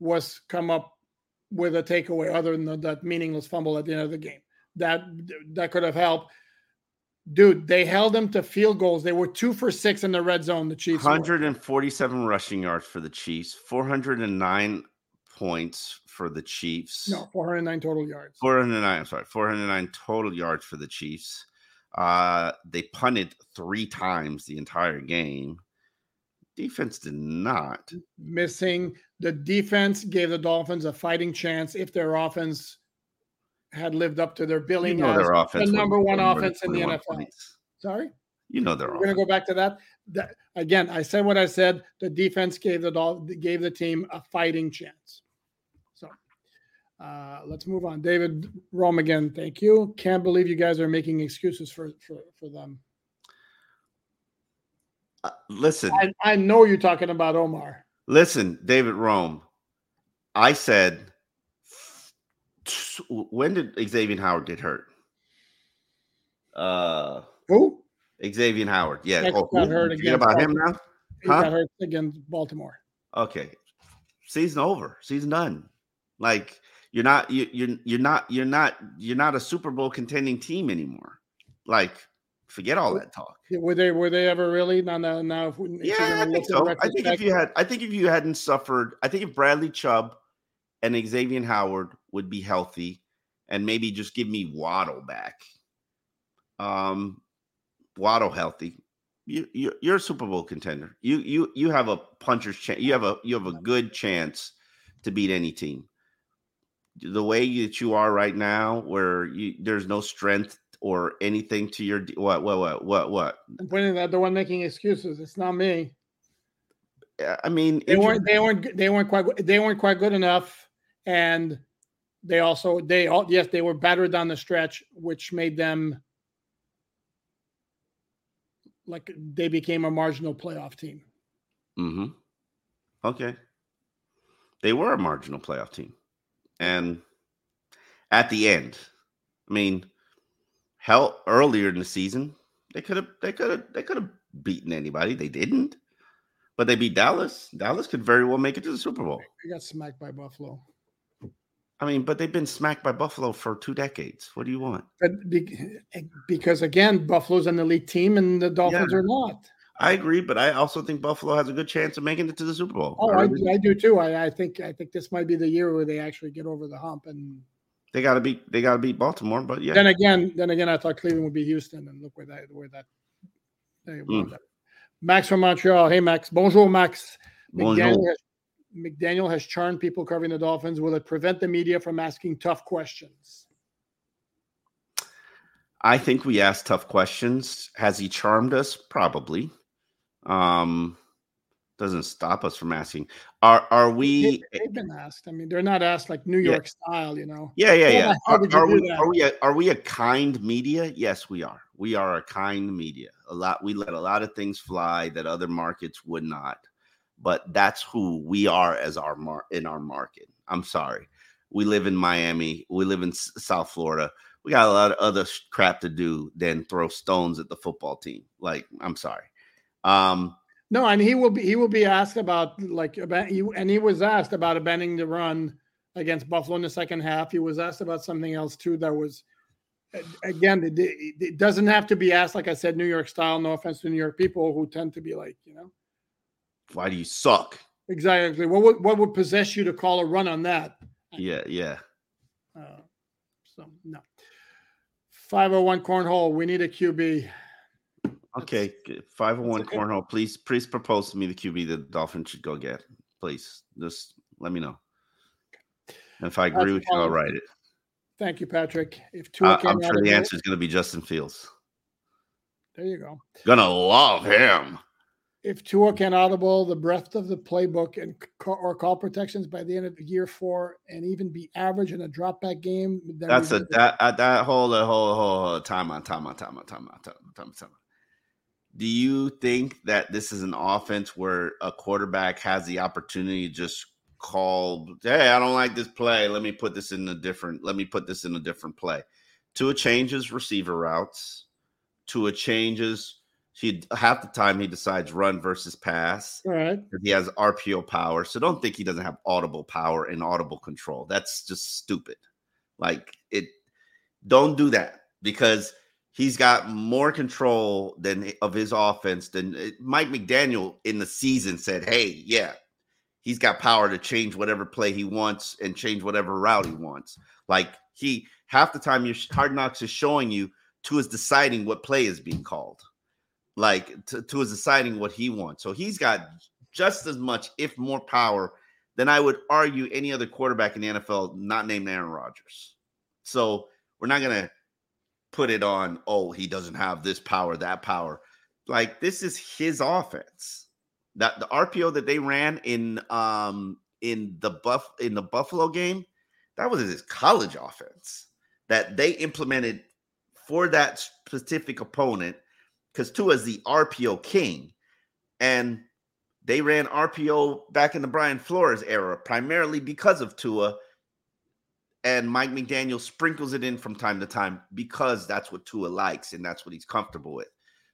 was come up with a takeaway other than that meaningless fumble at the end of the game. That that could have helped dude, they held them to field goals. They were two for six in the red zone. The Chiefs 147 were. rushing yards for the Chiefs, 409 points for the Chiefs. No, 409 total yards. 409, I'm sorry, 409 total yards for the Chiefs. Uh, they punted three times the entire game. Defense did not. Missing the defense gave the Dolphins a fighting chance if their offense had lived up to their billing you know their offense the number one offense in the NFL. Points. Sorry, you know they're. We're going to go back to that. that. Again, I said what I said. The defense gave the gave the team a fighting chance. So uh, let's move on. David Rome again. Thank you. Can't believe you guys are making excuses for for for them. Uh, listen, I, I know you're talking about Omar. Listen, David Rome. I said when did Xavier Howard get hurt? Uh, who? Xavier Howard. Yeah. Next oh, got hurt again. about him now? He huh? got hurt against Baltimore. Okay. Season over. Season done. Like you're not you, you're you're not you're not you're not a Super Bowl contending team anymore. Like forget all that talk. Were they were they ever really? Now now now. yeah, I think so. I think if you had I think if you hadn't suffered, I think if Bradley Chubb and Xavier Howard would be healthy, and maybe just give me Waddle back. Um, Waddle healthy, you, you you're a Super Bowl contender. You you you have a puncher's chance. You have a you have a good chance to beat any team. The way that you are right now, where you there's no strength or anything to your what what what what what. I'm pointing that the one making excuses. It's not me. I mean, they weren't they weren't they weren't quite they weren't quite good enough, and they also they all yes they were battered down the stretch, which made them like they became a marginal playoff team. Hmm. Okay. They were a marginal playoff team, and at the end, I mean, hell, earlier in the season, they could have they could have they could have beaten anybody. They didn't, but they beat Dallas. Dallas could very well make it to the Super Bowl. They got smacked by Buffalo. I mean, but they've been smacked by Buffalo for two decades. What do you want? But because again, Buffalo's an elite team, and the Dolphins yeah. are not. I agree, but I also think Buffalo has a good chance of making it to the Super Bowl. Oh, I, I, do too. I, I, think I think this might be the year where they actually get over the hump, and they got to beat they got to beat Baltimore. But yeah, then again, then again, I thought Cleveland would be Houston, and look where that where that. Mm. Max from Montreal. Hey, Max. Bonjour, Max. Bonjour. McDaniel has McDaniel has charmed people covering the Dolphins. Will it prevent the media from asking tough questions? I think we ask tough questions. Has he charmed us? Probably. Um, doesn't stop us from asking. Are are we? They, have been asked. I mean, they're not asked like New York yeah. style, you know. Yeah, yeah, yeah. Are, are we are we a, are we a kind media? Yes, we are. We are a kind media. A lot. We let a lot of things fly that other markets would not but that's who we are as our mar- in our market. I'm sorry. We live in Miami. We live in S- South Florida. We got a lot of other crap to do than throw stones at the football team. Like, I'm sorry. Um, no, and he will be he will be asked about like about you, and he was asked about abandoning the run against Buffalo in the second half. He was asked about something else too. That was again, it, it doesn't have to be asked like I said, New York style. No offense to New York people who tend to be like you know why do you suck? Exactly. What would what would possess you to call a run on that? Yeah, yeah. Uh, so no. 501 cornhole. We need a QB. Okay, 501 okay. cornhole. Please, please propose to me the QB the Dolphins should go get. Please, just let me know. And if I agree That's with you, I'll write it. Thank you, Patrick. If uh, I'm sure the answer is going to be Justin Fields. There you go. Gonna love him if Tua can audible the breadth of the playbook and or call protections by the end of year four and even be average in a drop back game, that's a that uh, that whole whole whole time on time on time on time on time on time on. Do you think that this is an offense where a quarterback has the opportunity to just call, hey, I don't like this play. Let me put this in a different, let me put this in a different play. Tua changes receiver routes. Tua changes he half the time he decides run versus pass. Right. He has RPO power. So don't think he doesn't have audible power and audible control. That's just stupid. Like it don't do that because he's got more control than of his offense than eh, Mike McDaniel in the season said, "Hey, yeah, he's got power to change whatever play he wants and change whatever route he wants." Like he half the time your hard knocks is showing you to is deciding what play is being called like to, to his deciding what he wants. So he's got just as much, if more power, than I would argue any other quarterback in the NFL not named Aaron Rodgers. So we're not gonna put it on, oh, he doesn't have this power, that power. Like this is his offense. That the RPO that they ran in um in the buff in the Buffalo game, that was his college offense that they implemented for that specific opponent because Tua is the RPO king. And they ran RPO back in the Brian Flores era, primarily because of Tua. and Mike McDaniel sprinkles it in from time to time because that's what Tua likes and that's what he's comfortable with.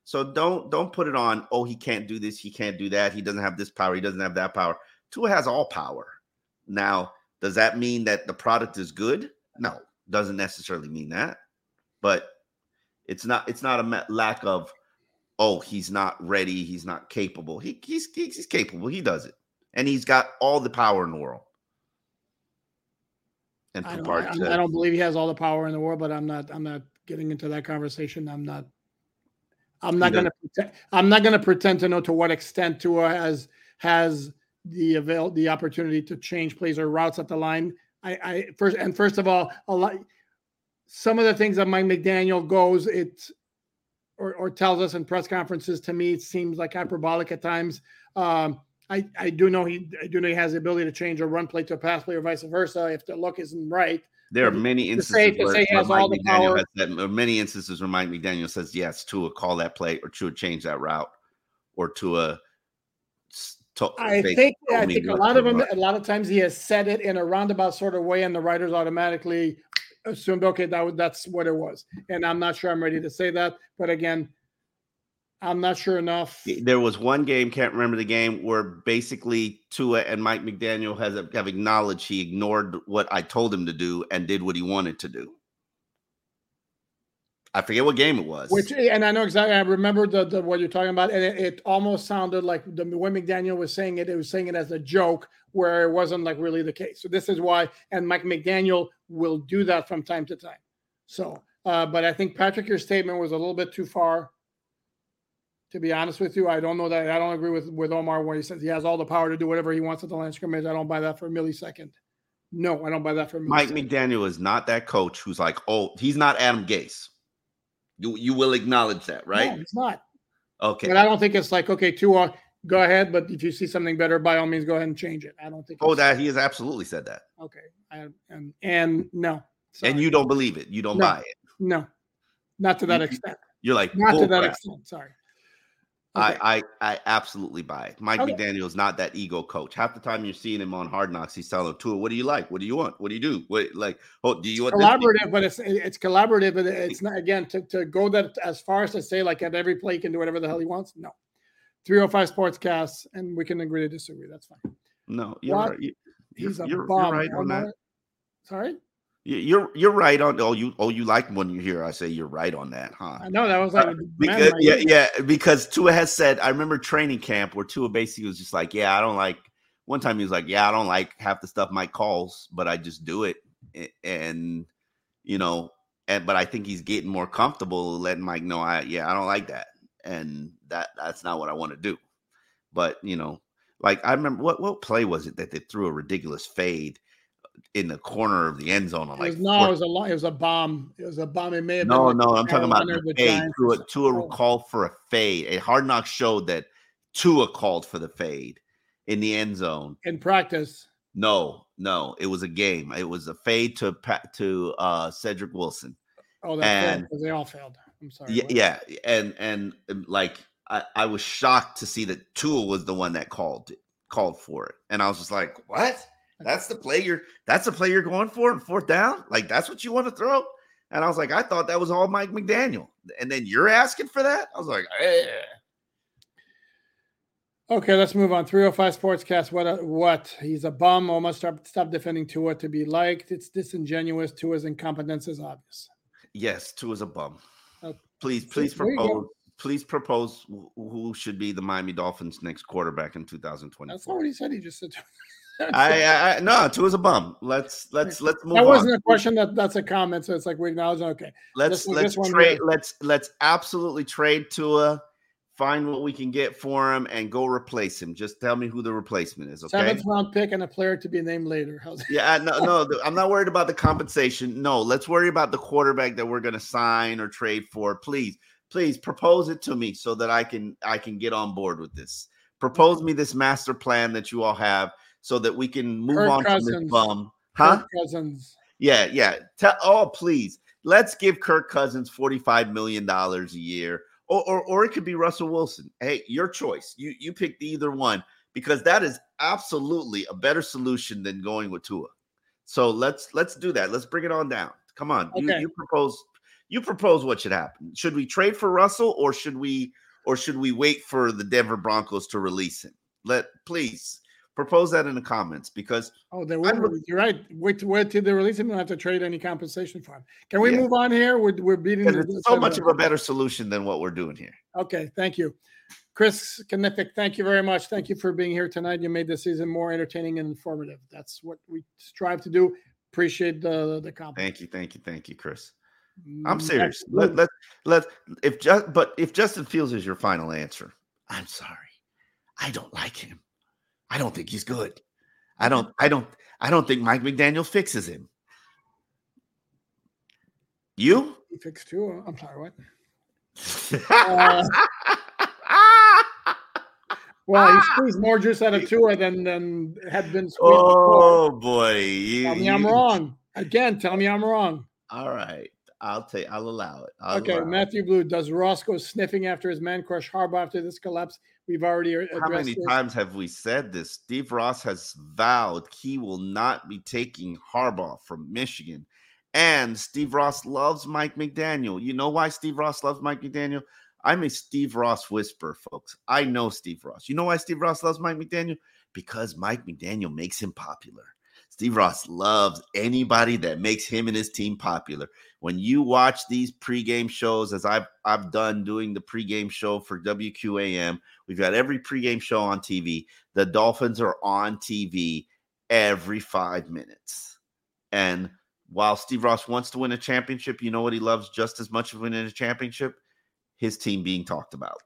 So don't don't put it on. Oh, he can't do this. He can't do that. He doesn't have this power. He doesn't have that power. Tua has all power. Now, does that mean that the product is good? No, doesn't necessarily mean that. But it's not. It's not a lack of. Oh, he's not ready. He's not capable. He, he's he's capable. He does it, and he's got all the power in the world. And I don't, I, I don't believe he has all the power in the world, but I'm not. I'm not getting into that conversation. I'm not I'm not going to pretend. I'm not going to pretend to know to what extent Tua has has the avail the opportunity to change plays or routes at the line. I, I first and first of all, a lot. Some of the things that Mike McDaniel goes, it or, or tells us in press conferences, to me, it seems like hyperbolic at times. Um, I, I do know he I do know he has the ability to change a run play to a pass play or vice versa if the look isn't right. There are many instances say, where, say where Mike McDaniel has said, many instances where Mike McDaniel says yes to a call that play or to a change that route or to a. To, I think I think a lot of them a lot of times he has said it in a roundabout sort of way, and the writers automatically assumed okay that that's what it was, and I'm not sure I'm ready to say that, but again, I'm not sure enough. There was one game, can't remember the game, where basically Tua and Mike McDaniel has have acknowledged he ignored what I told him to do and did what he wanted to do. I forget what game it was. Which and I know exactly. I remember the, the what you're talking about, and it, it, almost sounded like the when McDaniel was saying it, it was saying it as a joke, where it wasn't like really the case. So this is why, and Mike McDaniel will do that from time to time. So, uh, but I think Patrick, your statement was a little bit too far to be honest with you, I don't know that I don't agree with with Omar when he says he has all the power to do whatever he wants at the line scrimmage. I don't buy that for a millisecond. No, I don't buy that for Mike McDaniel is not that coach who's like, oh, he's not Adam Gase. You you will acknowledge that, right? No, it's not. Okay. But I don't think it's like, okay, Tua, uh, go ahead. But if you see something better, by all means, go ahead and change it. I don't think. Oh, that he has absolutely said that. Okay. I, and and no. Sorry. And you don't believe it. You don't no, buy it. No, not to that extent. You're like not to that crap. extent. Sorry. Okay. I, I I absolutely buy it. Mike okay. McDaniel is not that ego coach. Half the time you're seeing him on Hard Knocks, he's telling Tua, "What do you like? What do you want? What do you do? What like? Oh, do you want collaborative? But it's it's collaborative, but it's not again to, to go that as far as to say like at every play he can do whatever the hell he wants. No, 305 Sportscast, and we can agree to disagree. That's fine. No, you're right. You're, He's a you're, bomb. You're right on that. Sorry. You're you're right on. Oh, you oh you like when you hear I say you're right on that, huh? I know that was like uh, because, yeah yeah because Tua has said I remember training camp where Tua basically was just like yeah I don't like. One time he was like yeah I don't like half the stuff Mike calls, but I just do it, and you know, and but I think he's getting more comfortable letting Mike know I yeah I don't like that, and that that's not what I want to do. But you know, like I remember what what play was it that they threw a ridiculous fade in the corner of the end zone. On like no, it was a it was a bomb. It was a bomb. It may have no, been no. I'm talking about the fade. Tua, Tua called for a fade. A hard knock showed that Tua called for the fade in the end zone in practice. No, no, it was a game. It was a fade to to uh, Cedric Wilson. Oh, that's because they all failed. I'm sorry. Yeah, yeah, and and um, like I, I was shocked to see that Tua was the one that called called for it, and I was just like, what? That's the play you're that's the play you're going for in fourth down. Like that's what you want to throw. And I was like, I thought that was all Mike McDaniel. And then you're asking for that? I was like, eh. Okay, let's move on. 305 Sportscast. What? A, what? He's a bum. Almost stop, stop defending Tua to be liked. It's disingenuous. Tua's incompetence is obvious. Yes, Tua's a bum. Okay. Please, please propose. Please propose who should be the Miami Dolphins' next quarterback in 2020. That's not what he said. He just said. I, I, no, Tua's a bum. Let's let's let's move. That wasn't on. a question. That that's a comment. So it's like we acknowledge. Okay, let's let's trade. Let's let's absolutely trade Tua. Find what we can get for him and go replace him. Just tell me who the replacement is. Okay. Seventh round pick and a player to be named later. How's yeah, no, no. I'm not worried about the compensation. No, let's worry about the quarterback that we're going to sign or trade for. Please, please propose it to me so that I can I can get on board with this. Propose me this master plan that you all have so that we can move Kirk on Cousins. from this bum. Huh? Kirk Cousins. Yeah, yeah. Tell, oh, please. Let's give Kirk Cousins $45 million a year. Or, or, or it could be Russell Wilson. Hey, your choice. You you picked either one because that is absolutely a better solution than going with Tua. So let's let's do that. Let's bring it on down. Come on. Okay. You, you propose you propose what should happen. Should we trade for Russell or should we or should we wait for the Denver Broncos to release him? Let please propose that in the comments because Oh, they I'm look- You're right. Wait, wait till they release him. Don't have to trade any compensation for him. Can we Yeah. move on here? We're, we're beating the- it's so much of a better solution than what we're doing here. Okay, thank you. Chris Knific, thank you very much. Thank you for being here tonight. You made the season more entertaining and informative. That's what we strive to do. Appreciate the the compliment. Thank you, thank you, thank you, Chris. I'm Mm, serious. absolutely. Let, let let if just but if Justin Fields is your final answer, I'm sorry. I don't like him. I don't think he's good. I don't I don't I don't think Mike McDaniel fixes him. You? He fixed Tua. I'm sorry, what? Uh, Well, he squeezed more juice out of Tua than than had been squeezed before. oh boy. You- Tell me I'm wrong. Again, tell me I'm wrong. All right. I'll take I'll allow it. I'll Okay, allow it. Matthew Blue, does Ross go sniffing after his man crush Harbaugh after this collapse? We've already How many this. times have we said this? Steve Ross has vowed he will not be taking Harbaugh from Michigan. And Steve Ross loves Mike McDaniel. You know why Steve Ross loves Mike McDaniel? I'm a Steve Ross whisperer, folks. I know Steve Ross. You know why Steve Ross loves Mike McDaniel? Because Mike McDaniel makes him popular. Steve Ross loves anybody that makes him and his team popular. When you watch these pregame shows, as I've I've done doing the pregame show for WQAM, we've got every pregame show on TV. The Dolphins are on TV every five minutes. And while Steve Ross wants to win a championship, you know what he loves just as much as winning a championship? His team being talked about.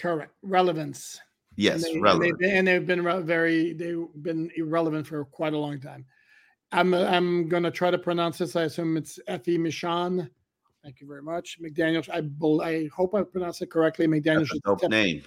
Correct. Relevance. Yes, and, they, relevant. And, they, they've been very, they've been irrelevant for quite a long time. I'm uh, I'm gonna try to pronounce this. I assume it's Effie Michon. Thank you very much, McDaniel. I I hope I pronounced it correctly. McDaniel a should step, name.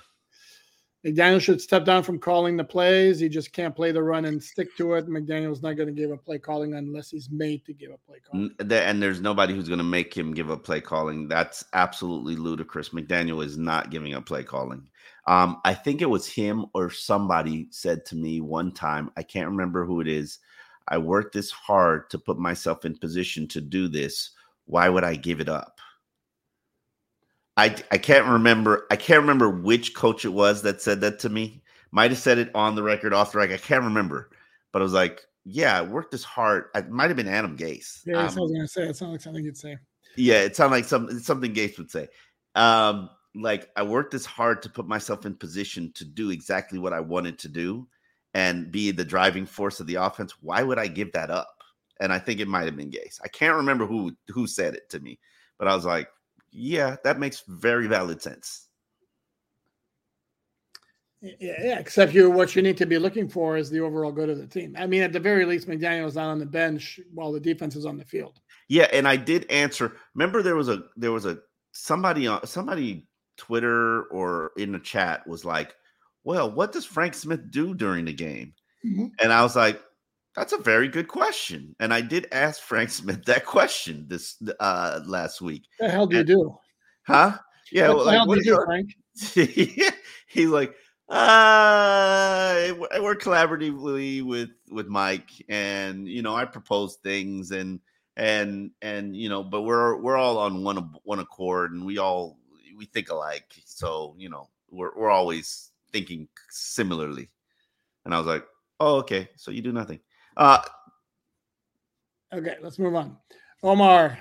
McDaniel should step down from calling the plays. He just can't play the run and stick to it. McDaniel's not going to give a play calling unless he's made to give a play calling. And there's nobody who's going to make him give a play calling. That's absolutely ludicrous. McDaniel is not giving up play calling. Um, I think it was him or somebody said to me one time, I can't remember who it is. I worked this hard to put myself in position to do this. Why would I give it up? I I can't remember. I can't remember which coach it was that said that to me. Might have said it on the record, off the record. I can't remember, but I was like, "Yeah, I worked this hard." It might have been Adam Gase. Yeah, that's Um, what I was going to say. It sounds like something you'd say. yeah, it sounded like some something Gase would say. Um, like I worked this hard to put myself in position to do exactly what I wanted to do and be the driving force of the offense. Why would I give that up? And I think it might have been Gase. I can't remember who who said it to me, but I was like, yeah, that makes very valid sense. Yeah, yeah, except you what you need to be looking for is the overall good of the team. I mean, at the very least, McDaniel's not on the bench while the defense is on the field. Yeah, and I did answer. Remember, there was a there was a somebody on somebody Twitter or in the chat was like, "Well, what does Frank Smith do during the game?" Mhm. And I was like, "That's a very good question." And I did ask Frank Smith that question this uh last week, What the hell do you do? huh? Yeah, what well, the like, hell what do you do, Frank? he's like uh I work collaboratively with with mike and you know i propose things and and and you know but we're we're all on one one accord and we all we think alike so you know we're, we're always thinking similarly and i was like oh okay so you do nothing uh Okay, let's move on. Omar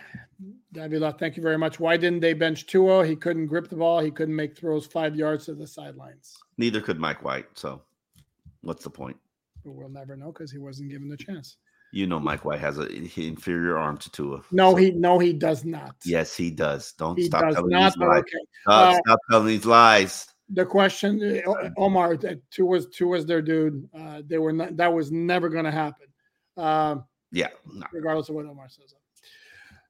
Davila, thank you very much. Why didn't they bench Tua? He couldn't grip the ball. He couldn't make throws five yards to the sidelines. neither could mike white so what's the point But we'll never know because he wasn't given the chance. You know mike white has an inferior arm to Tua. No, so- he no, he does not. yes he does don't he stop does telling not. these lies. okay. Stop, Uh, stop telling these lies. the question, uh, Omar, that Tua was Tua was their dude. Uh, they were not. That was never going to happen, uh, Yeah. no. regardless of what Omar says.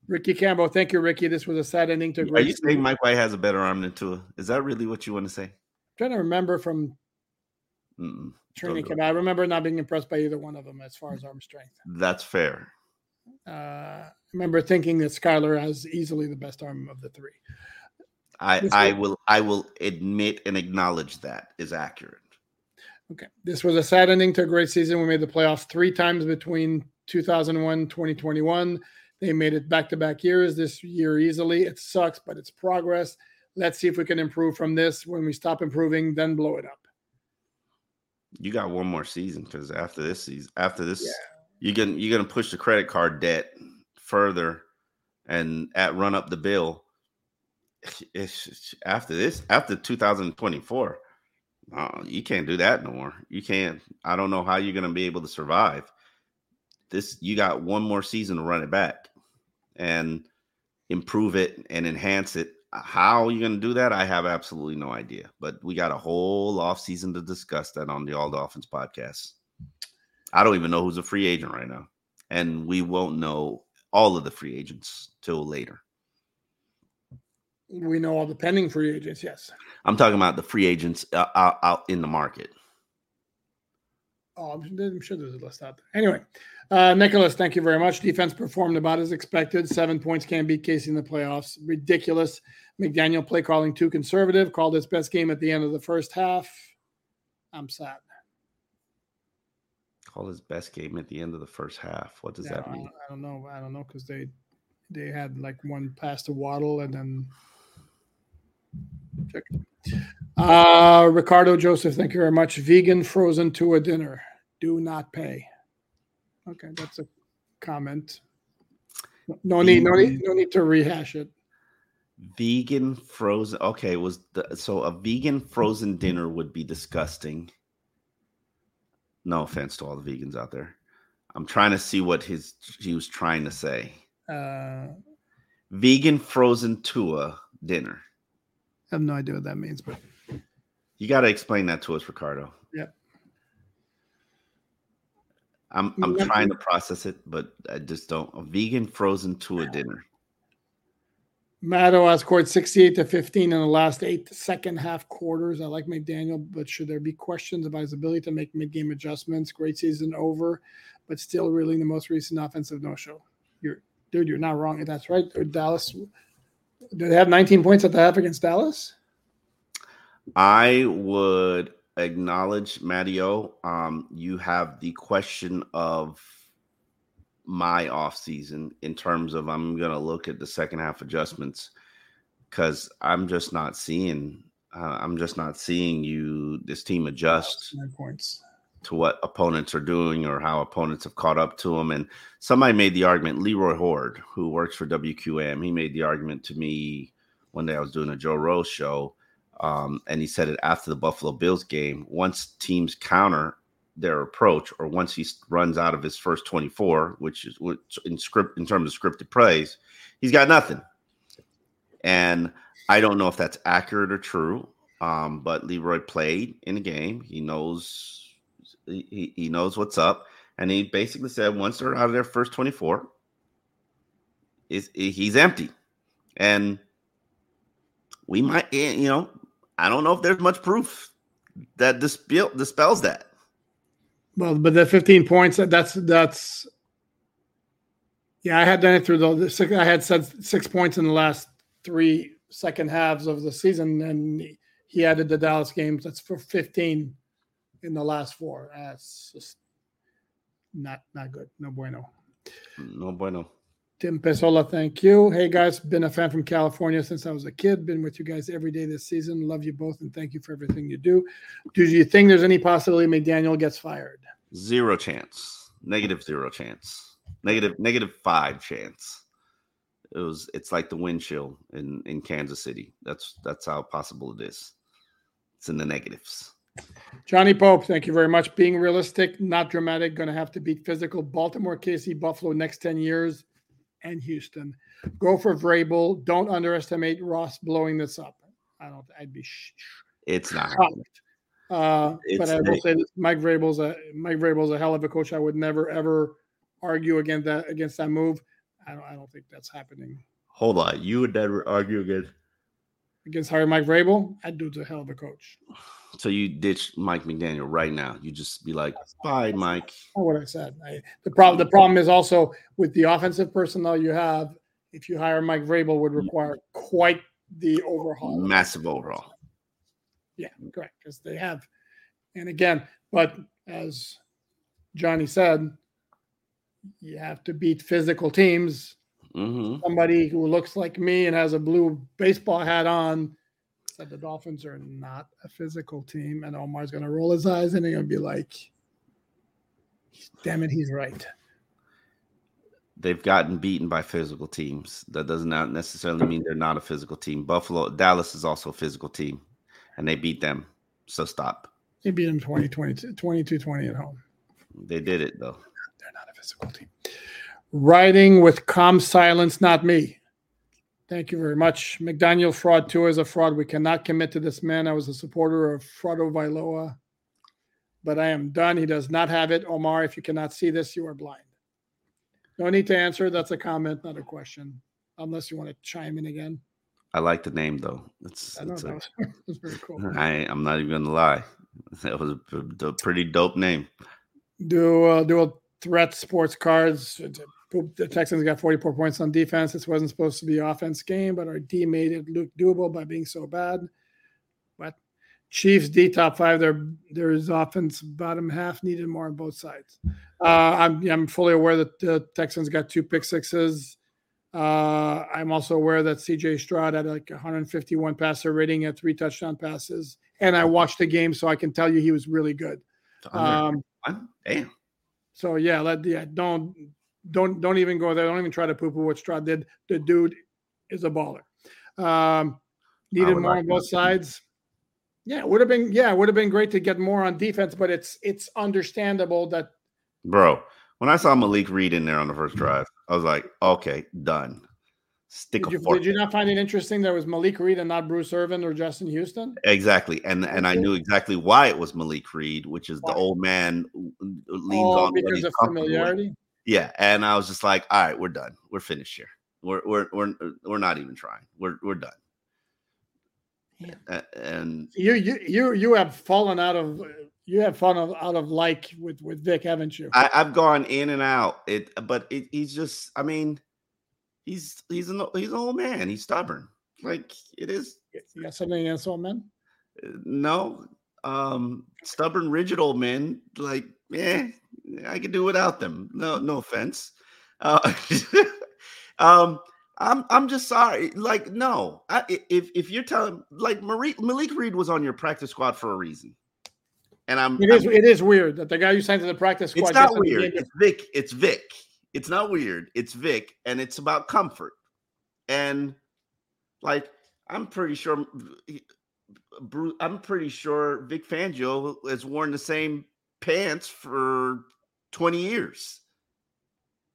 Ricky Campbell, thank you, Ricky. This was a sad ending to a Are great. you saying Mike White has a better arm than Tua? Is that really what you want to say? trying to remember from Mm-mm. do I remember not being impressed by either one of them as far as arm strength. That's fair. Uh, I remember thinking that Skylar has easily the best arm of the three. I This I was- will I will admit and acknowledge that is accurate. Okay. This was a sad ending to a great season. We made the playoffs three times between 2001, 2021. They made it back to back years this year easily. It sucks, but it's progress. Let's see if we can improve from this. When we stop improving, then blow it up. You got one more season because after this season, after this, yeah. you're gonna you're gonna push the credit card debt further and at run up the bill. It's after this, after 2024, uh, you can't do that no more. You can't. I don't know how you're gonna be able to survive. This you got one more season to run it back and improve it and enhance it how you're going to do that, I have absolutely no idea. But we got a whole off season to discuss that on the All Dolphins podcast. I don't even know who's a free agent right now, and we won't know all of the free agents till later. We know all the pending free agents. Yes, I'm talking about the free agents uh, out, out in the market. Oh, I'm sure there's a list out there. Anyway, uh, Nicholas, thank you very much. Defense performed about as expected. Seven points can't beat KC in the playoffs. Ridiculous. McDaniel play calling too conservative. Called his best game at the end of the first half. I'm sad. Called his best game at the end of the first half. What does yeah, that mean? I don't know. I don't know because they they had like one pass to Waddle and then check. Uh, Ricardo Joseph, thank you very much. Vegan frozen to a dinner. Do not pay. Okay, that's a comment. No need, no need, no need to rehash it. Vegan frozen. Okay, was the so a vegan frozen dinner would be disgusting. No offense to all the vegans out there. I'm trying to see what his he was trying to say. Uh, vegan frozen tua dinner. I have no idea what that means, but you got to explain that to us, Ricardo. Yep. I'm I'm trying to process it, but I just don't. A vegan frozen to a dinner. Maddo has scored 68 to 15 in the last eight second half quarters. I like McDaniel, but should there be questions about his ability to make mid game adjustments? Great season over, but still really the most recent offensive no show. You're dude, you're not wrong. That's right. Dallas. Do they have 19 points at the half against Dallas? I would acknowledge Matteo. Um, you have the question of my off season in terms of I'm gonna look at the second half adjustments because I'm just not seeing uh, I'm just not seeing you this team adjust to what opponents are doing or how opponents have caught up to them. And somebody made the argument, Leroy Hoard, who works for WQAM, he made the argument to me one day I was doing a Joe Rose show um, and he said it after the Buffalo Bills game. Once teams counter their approach, or once he runs out of his first 24, which is in script in terms of scripted plays, he's got nothing. And I don't know if that's accurate or true. Um, but Leroy played in the game. He knows he, he knows what's up. And he basically said once they're out of their first 24, is he's empty. And we might, eh, you know, I don't know if there's much proof that dispel, dispels that. Well, but the 15 points that's that's yeah, I had done it through the, six, I had said six points in the last three second halves of the season, and he added the Dallas games. That's for 15 in the last four. That's just not not good. No bueno. No bueno. Tim Pesola, thank you. Hey guys, been a fan from California since I was a kid. Been with you guys every day this season. Love you both and thank you for everything you do. Do you think there's any possibility McDaniel gets fired? Zero chance. Negative zero chance. Negative negative five chance. It was it's like the wind chill in in Kansas City. That's that's how possible it is. It's in the negatives. Johnny Pope, thank you very much. Being realistic, not dramatic, going to have to beat physical Baltimore, KC, Buffalo next 10 years and Houston. Go for Vrabel. Don't underestimate Ross blowing this up. I don't. I'd be. Sh- it's not. Uh, it's, but I will say this, Mike Vrabel's a Mike Vrabel's a hell of a coach. I would never ever argue against that against that move. I don't. I don't think that's happening. Hold on, you would never argue against against Harry Mike Vrabel. That dude's a hell of a coach. So you ditch Mike McDaniel right now. You just be like, "Bye, Mike." what I said. I, the problem. The problem is also with the offensive personnel you have. If you hire Mike Vrabel, would require quite the overhaul. Massive overhaul. Yeah, correct. Because they have, and again, but as Johnny said, you have to beat physical teams. Mm-hmm. Somebody who looks like me and has a blue baseball hat on said the Dolphins are not a physical team, and Omar's going to roll his eyes and he's going to be like, "Damn it, he's right." They've gotten beaten by physical teams. That does not necessarily mean they're not a physical team. Buffalo, Dallas is also a physical team, and they beat them. So stop. They beat them 20, 22, 22 20 at home. They did it though. They're not a physical team. Writing with calm silence, not me. Thank you very much. McDaniel fraud too is a fraud. We cannot commit to this man. I was a supporter of Fraudo Vailoa, but I am done. He does not have it. Omar, if you cannot see this, you are blind. No need to answer. That's a comment, not a question, unless you want to chime in again. I like the name though. It's, it's a- very cool. I, I'm not even gonna lie. That was a, a pretty dope name. do uh, do a threat sports cards. The Texans got 44 points on defense. This wasn't supposed to be an offense game, but our D made it look doable by being so bad. But Chiefs D top five, their there's offense bottom half needed more on both sides. Uh, I'm I'm fully aware that the Texans got two pick sixes. Uh, I'm also aware that CJ Stroud had like 151 passer rating at three touchdown passes, and I watched the game, so I can tell you he was really good. Um? Damn. so yeah, let yeah, don't don't don't even go there. Don't even try to poo poo what Stroud did. The dude is a baller. Um, needed more like on both sides. Yeah, it would have been yeah, it would have been great to get more on defense, but it's it's understandable that Bro, when I saw Malik Reed in there on the first drive, I was like, okay, done. Stick did a you, fork. did you not find it interesting that it was Malik Reed and not Bruce Irvin or Justin Houston? Exactly, and and I knew exactly why it was Malik Reed, which is Why? the old man leans Oh, on because of familiarity. Yeah, and I was just like, all right, we're done. We're finished here. We're we're we're uh, we're not even trying. We're we're done. Yeah. A- And You you you you have fallen out of you have fallen out of like with with Vic, haven't you? I, I've gone in and out. It, but it, he's just. I mean, he's he's an he's an old man. He's stubborn. Like it is. you got something against old men? Uh, no, um, stubborn, rigid old men. Like, yeah, I could do without them. No, no offense. Uh, um, I'm I'm just sorry. Like, no, I, if if you're telling like Malik, Malik Reed was on your practice squad for a reason, and I'm. It is I'm- it is weird that the guy you signed to the practice squad. it's not gets in the weird. It's Vic. It's Vic. It's not weird. It's Vic, and it's about comfort. And like, I'm pretty sure. Bruce, I'm pretty sure Vic Fangio has worn the same pants for 20 years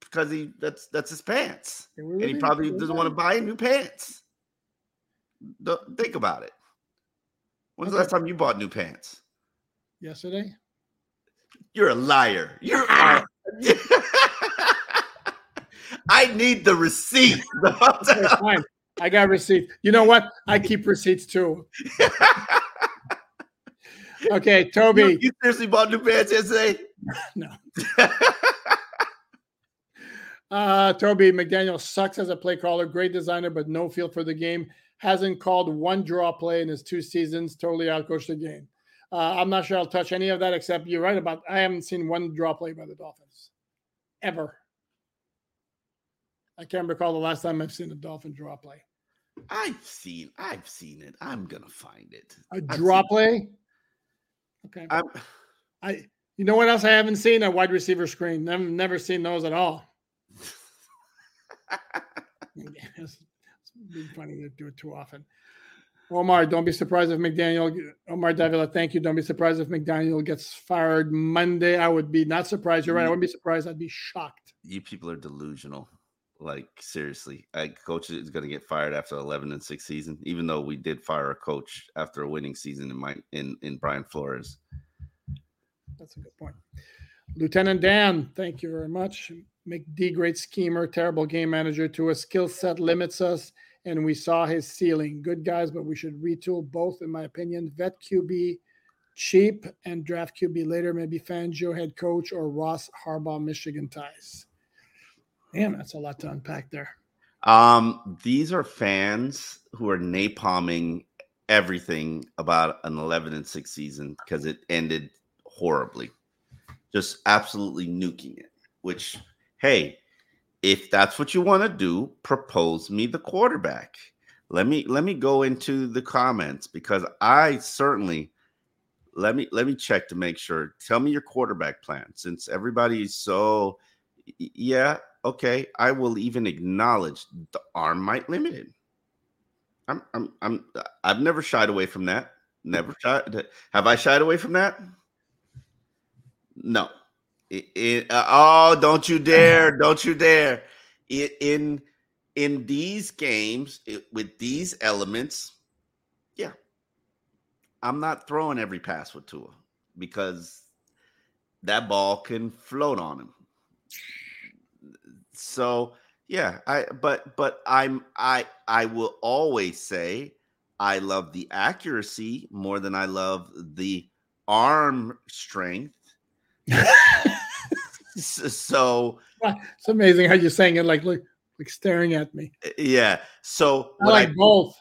because he that's that's his pants, were and he probably doesn't want to buy new pants. Don't- think about it. When's the last time you bought new pants? yesterday. You're a liar. You're a I need the receipt. Okay, fine. I got receipt. You know what? I keep receipts too. Okay, Toby. you seriously bought new pants yesterday? No. Uh, Toby McDaniel sucks as a play caller, great designer, but no feel for the game. Hasn't called one draw play in his two seasons. Totally outcoached the game. Uh, I'm not sure I'll touch any of that, except you're right about. I haven't seen one draw play by the Dolphins, ever. I can't recall the last time I've seen a Dolphin draw play. I've seen, I've seen it. I'm gonna find it. A I've draw play. Okay. I'm, I. You know what else I haven't seen? A wide receiver screen. I've never seen those at all. it's, it's been funny to do it too often. Omar, don't be surprised if McDaniel, Omar Davila, thank you. Don't be surprised if McDaniel gets fired Monday. I would be not surprised. You're right. I mm. wouldn't be surprised. I'd be shocked. you people are delusional. Like seriously, coach is gonna get fired after 11 and six season, even though we did fire a coach after a winning season in my in in Brian Flores. That's a good point. Lieutenant Dan, thank you very much. McD, great schemer, terrible game manager. Tua skill set limits us, and we saw his ceiling. Good guys, but we should retool both, in my opinion. Vet QB cheap and draft QB later. Maybe Fangio head coach or Ross Harbaugh Michigan ties. Damn, that's a lot to unpack there. Um, these are fans who are napalming everything about an 11 and 6 season because it ended horribly. Just absolutely nuking it, which hey, if that's what you want to do, propose me the quarterback. Let me let me go into the comments because I certainly let me let me check to make sure. Tell me your quarterback plan since everybody's so yeah, okay. I will even acknowledge the arm might limit it. I'm I'm I'm I've never shied away from that. Never shied. Have I shied away from that? No. It, it, uh, oh, don't you dare! Don't you dare! It, in in these games it, with these elements, yeah, I'm not throwing every pass with Tua because that ball can float on him. So yeah, I but but I'm I I will always say I love the accuracy more than I love the arm strength. so it's amazing how you're saying it like like, like staring at me. Eh, yeah. So I like I, both.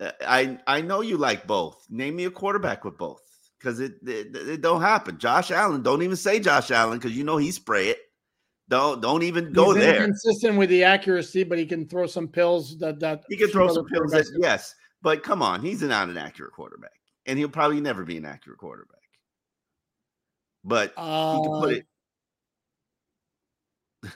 Eh, I I know you like both. Name me a quarterback with both because it, it, it don't happen. Josh Allen. Don't even say Josh Allen because you know he spray it. Don't don't even go He's there. Consistent with the accuracy, but he can throw some pills that that he can throw some pills. That, yes, but come on, he's not an accurate quarterback, and he'll probably never be an accurate quarterback. But uh, he can put it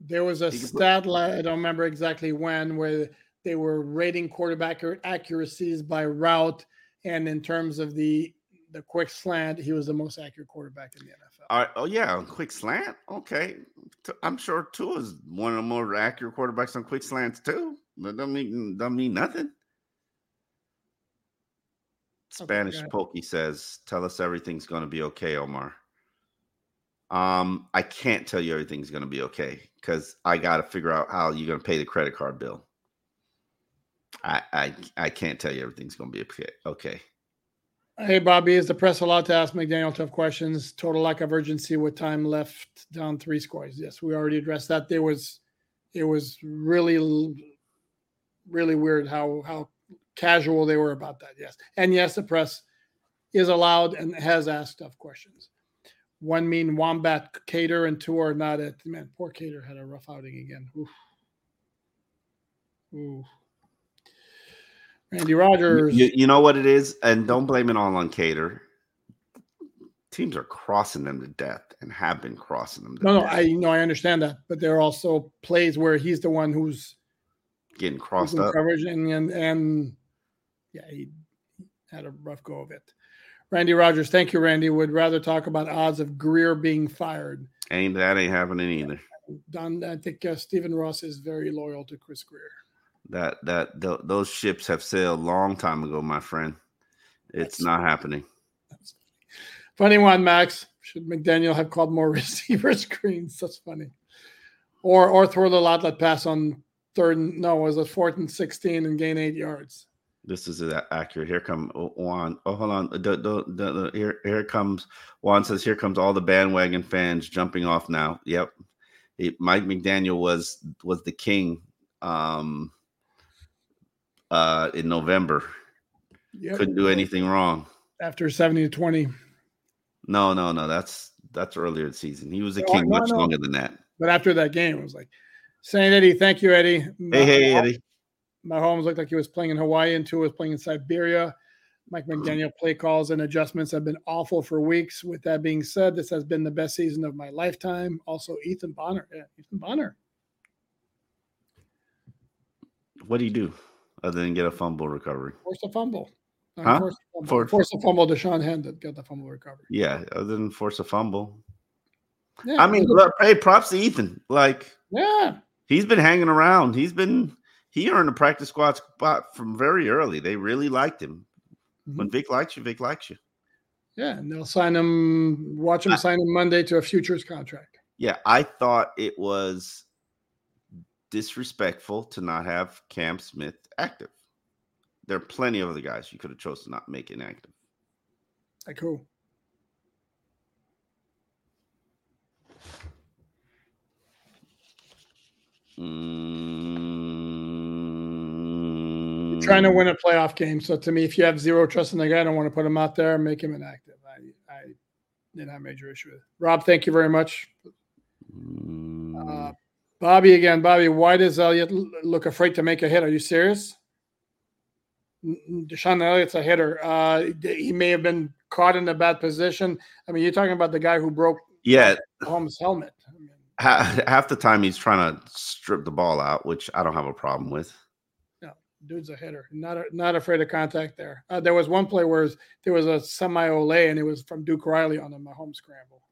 there was a stat, I don't remember exactly when, where they were rating quarterback accuracies by route, and in terms of the the quick slant, he was the most accurate quarterback in the NFL. Right. Oh yeah, quick slant. Okay, I'm sure Tua is one of the more accurate quarterbacks on quick slants too. That doesn't mean doesn't mean nothing. Spanish okay, Pokey says, "Tell us everything's going to be okay, Omar." Um, I can't tell you everything's going to be okay because I got to figure out how you're going to pay the credit card bill. I, I I can't tell you everything's going to be okay, okay. Hey, Bobby, is the press allowed to ask McDaniel tough questions? Total lack of urgency with time left down three scores. Yes, we already addressed that. There was, it was really, really weird how how casual they were about that. Yes, and yes, the press is allowed and has asked tough questions one mean Wombat Kader and two are not at man. Poor Kader had a rough outing again. Oof. Ooh. Randy Rogers. You, you, know what it is, and don't blame it all on Kader. Teams are crossing them to death and have been crossing them. no, death. no, I know I understand that, but there are also plays where he's the one who's getting crossed up coverage, and and and yeah, he had a rough go of it. Randy Rogers, thank you, Randy. Would rather talk about odds of Grier being fired. Ain't that ain't happening either. Don, I think uh, Stephen Ross is very loyal to Chris Grier. That that th- those ships have sailed long time ago, my friend. It's That's not funny. happening. Funny one, Max. Should McDaniel have called more receiver screens? That's funny. Or or throw the outlet pass on third. No, was it fourth and sixteen and gain eight yards? This is accurate. Here come Juan. Oh, hold on. The, the, the, here, here comes Juan says, "Here comes all the bandwagon fans jumping off now." Yep, he, Mike McDaniel was was the king um, uh, in November. Yep. Couldn't do anything wrong after seventy to twenty. No, no, no. That's that's earlier the season. He was a king no, much no. longer than that. But after that game, it was like, Saint Eddie, thank you, Eddie. Hey, hey, Eddie. Mahomes looked like he was playing in Hawaii and Tua was playing in Siberia. Mike McDaniel play calls and adjustments have been awful for weeks. With that being said, this has been the best season of my lifetime. Also, Ethan Bonner. Yeah, Ethan Bonner. What do you do other than get a fumble recovery? Force a fumble. Uh, huh? Force a fumble. For, force a fumble to Sean Hendon. Got the fumble recovery. Yeah, other than force a fumble. Yeah, I mean, look, hey, props to Ethan. Like, yeah, he's been hanging around. He's been he earned a practice squad spot from very early. They really liked him. Mm-hmm. When Vic likes you, Vic likes you. Yeah, and they'll sign him. Watch him I, sign him Monday to a futures contract. Yeah, I thought it was disrespectful to not have Cam Smith active. There are plenty of other guys you could have chosen to not make inactive. Like who? Mm, trying to win a playoff game. So to me, if you have zero trust in the guy, I don't want to put him out there and make him inactive. I, I didn't have major issue with it. Rob, thank you very much. Mm, Uh, Bobby again. Bobby, why does Elliott look afraid to make a hit? Are you serious? DeShon Elliott's a hitter. Uh, he may have been caught in a bad position. I mean, you're talking about the guy who broke yeah Holmes' helmet. I mean, half the time he's trying to strip the ball out, which I don't have a problem with. No, dude's a hitter. Not a, not afraid of contact there. Uh, there was one play where there was a semi ole and it was from Duke Riley on the Mahomes scramble.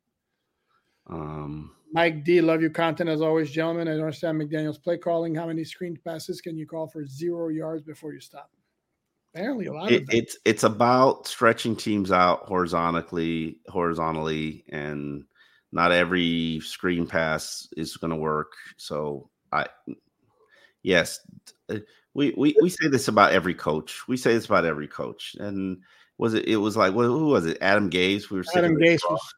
Um, Mike D, love your content as always, gentlemen. I don't understand McDaniel's play calling. How many screen passes can you call for zero yards before you stop? Apparently, a lot it, of them. it's it's about stretching teams out horizontally, horizontally, and not every screen pass is going to work. So I, yes, uh, we, we we say this about every coach. We say this about every coach. And was it? It was like well, who was it? Adam Gase. We were Adam Gase was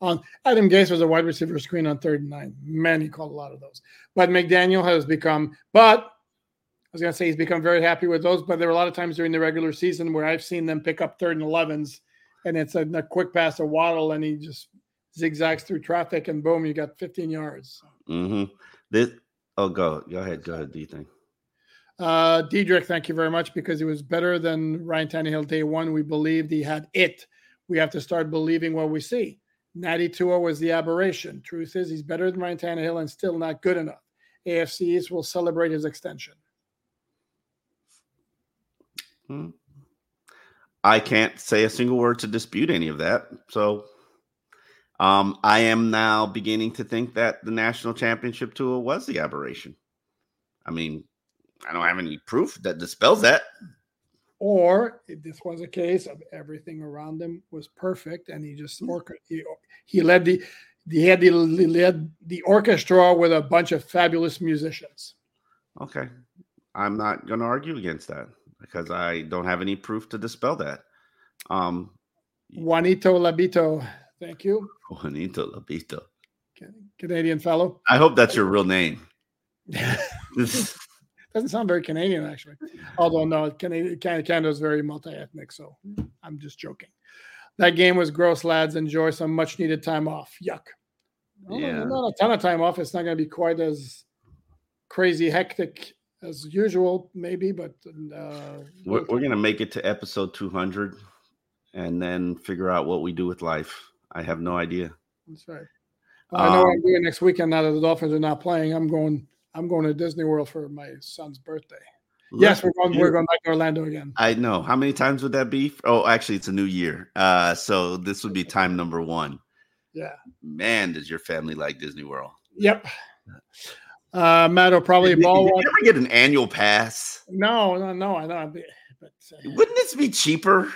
on Adam Gase was a wide receiver screen on third and nine. Man, he called a lot of those. But McDaniel has become, but I was going to say he's become very happy with those. But there were a lot of times during the regular season where I've seen them pick up third and 11s and it's a, a quick pass to Waddle and he just zigzags through traffic and boom, you got 15 yards. Mm-hmm. This, oh, go, go ahead. Go ahead. Do you think? Uh, Diedrich, thank you very much because he was better than Ryan Tannehill day one. We believed he had it. We have to start believing what we see. Natty Tua was the aberration. Truth is, he's better than Ryan Tannehill and still not good enough. AFC East will celebrate his extension. Hmm. I can't say a single word to dispute any of that. So um, I am now beginning to think that the national championship tour was the aberration. I mean, I don't have any proof that dispels that. Or if this was a case of everything around him was perfect and he just he, he led the he had the led the orchestra with a bunch of fabulous musicians. Okay. I'm not going to argue against that because I don't have any proof to dispel that. Um, Juanito Labito, thank you. Juanito Labito, Canadian fellow. I hope that's your real name. Doesn't sound very Canadian, actually. Although no, Canada, Canada is very multi-ethnic, so I'm just joking. That game was gross, lads. Enjoy some much-needed time off. Yuck. Well, yeah. Not a ton of time off. It's not going to be quite as crazy hectic as usual, maybe, but uh, we're, we're going to make it to episode 200 and then figure out what we do with life. I have no idea. That's right. I know um, what I'm doing next weekend now that the Dolphins are not playing. I'm going. I'm going to Disney World for my son's birthday. Yes, we're going. We're going back to Orlando again. I know. How many times would that be? Oh, actually, it's a new year. Uh, so this would be time number one. Yeah. Man, does your family like Disney World? Yep. Uh, Matt will probably did, ball. Did you ever get an annual pass? No, no, no. I don't. But uh, wouldn't this be cheaper?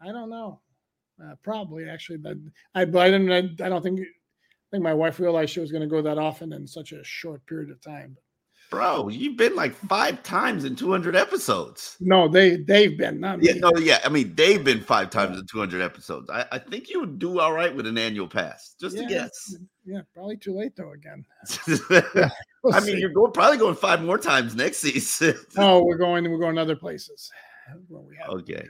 I don't know. Uh, probably actually, but I, but I didn't. I, I don't think. I think my wife realized she was going to go that often in such a short period of time. Bro, you've been like five times in 200 episodes. No, they they've been not yeah, no, yeah. I mean, they've been five times in 200 episodes. I, I think you would do all right with an annual pass. Just yeah, a guess. Yeah, probably too late though. Again. yeah, we'll I mean, you're going, probably going five more times next season. no, we're going. We're going other places. We have, okay.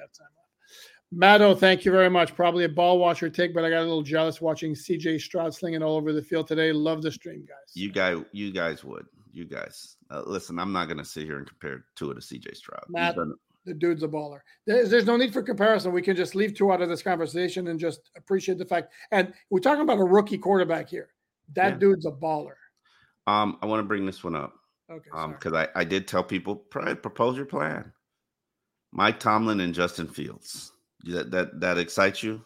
Matto, thank you very much. Probably a ball watcher take, but I got a little jealous watching CJ Stroud slinging all over the field today. Love the stream, guys. You guys, you guys would. You guys, uh, listen. I'm not going to sit here and compare Tua to CJ Stroud. Matt, the dude's a baller. There's, there's no need for comparison. We can just leave Tua out of this conversation and just appreciate the fact. And we're talking about a rookie quarterback here. That yeah. dude's a baller. Um, I want to bring this one up. Okay. Um, because I I did tell people propose your plan. Mike Tomlin and Justin Fields. That that that excites you?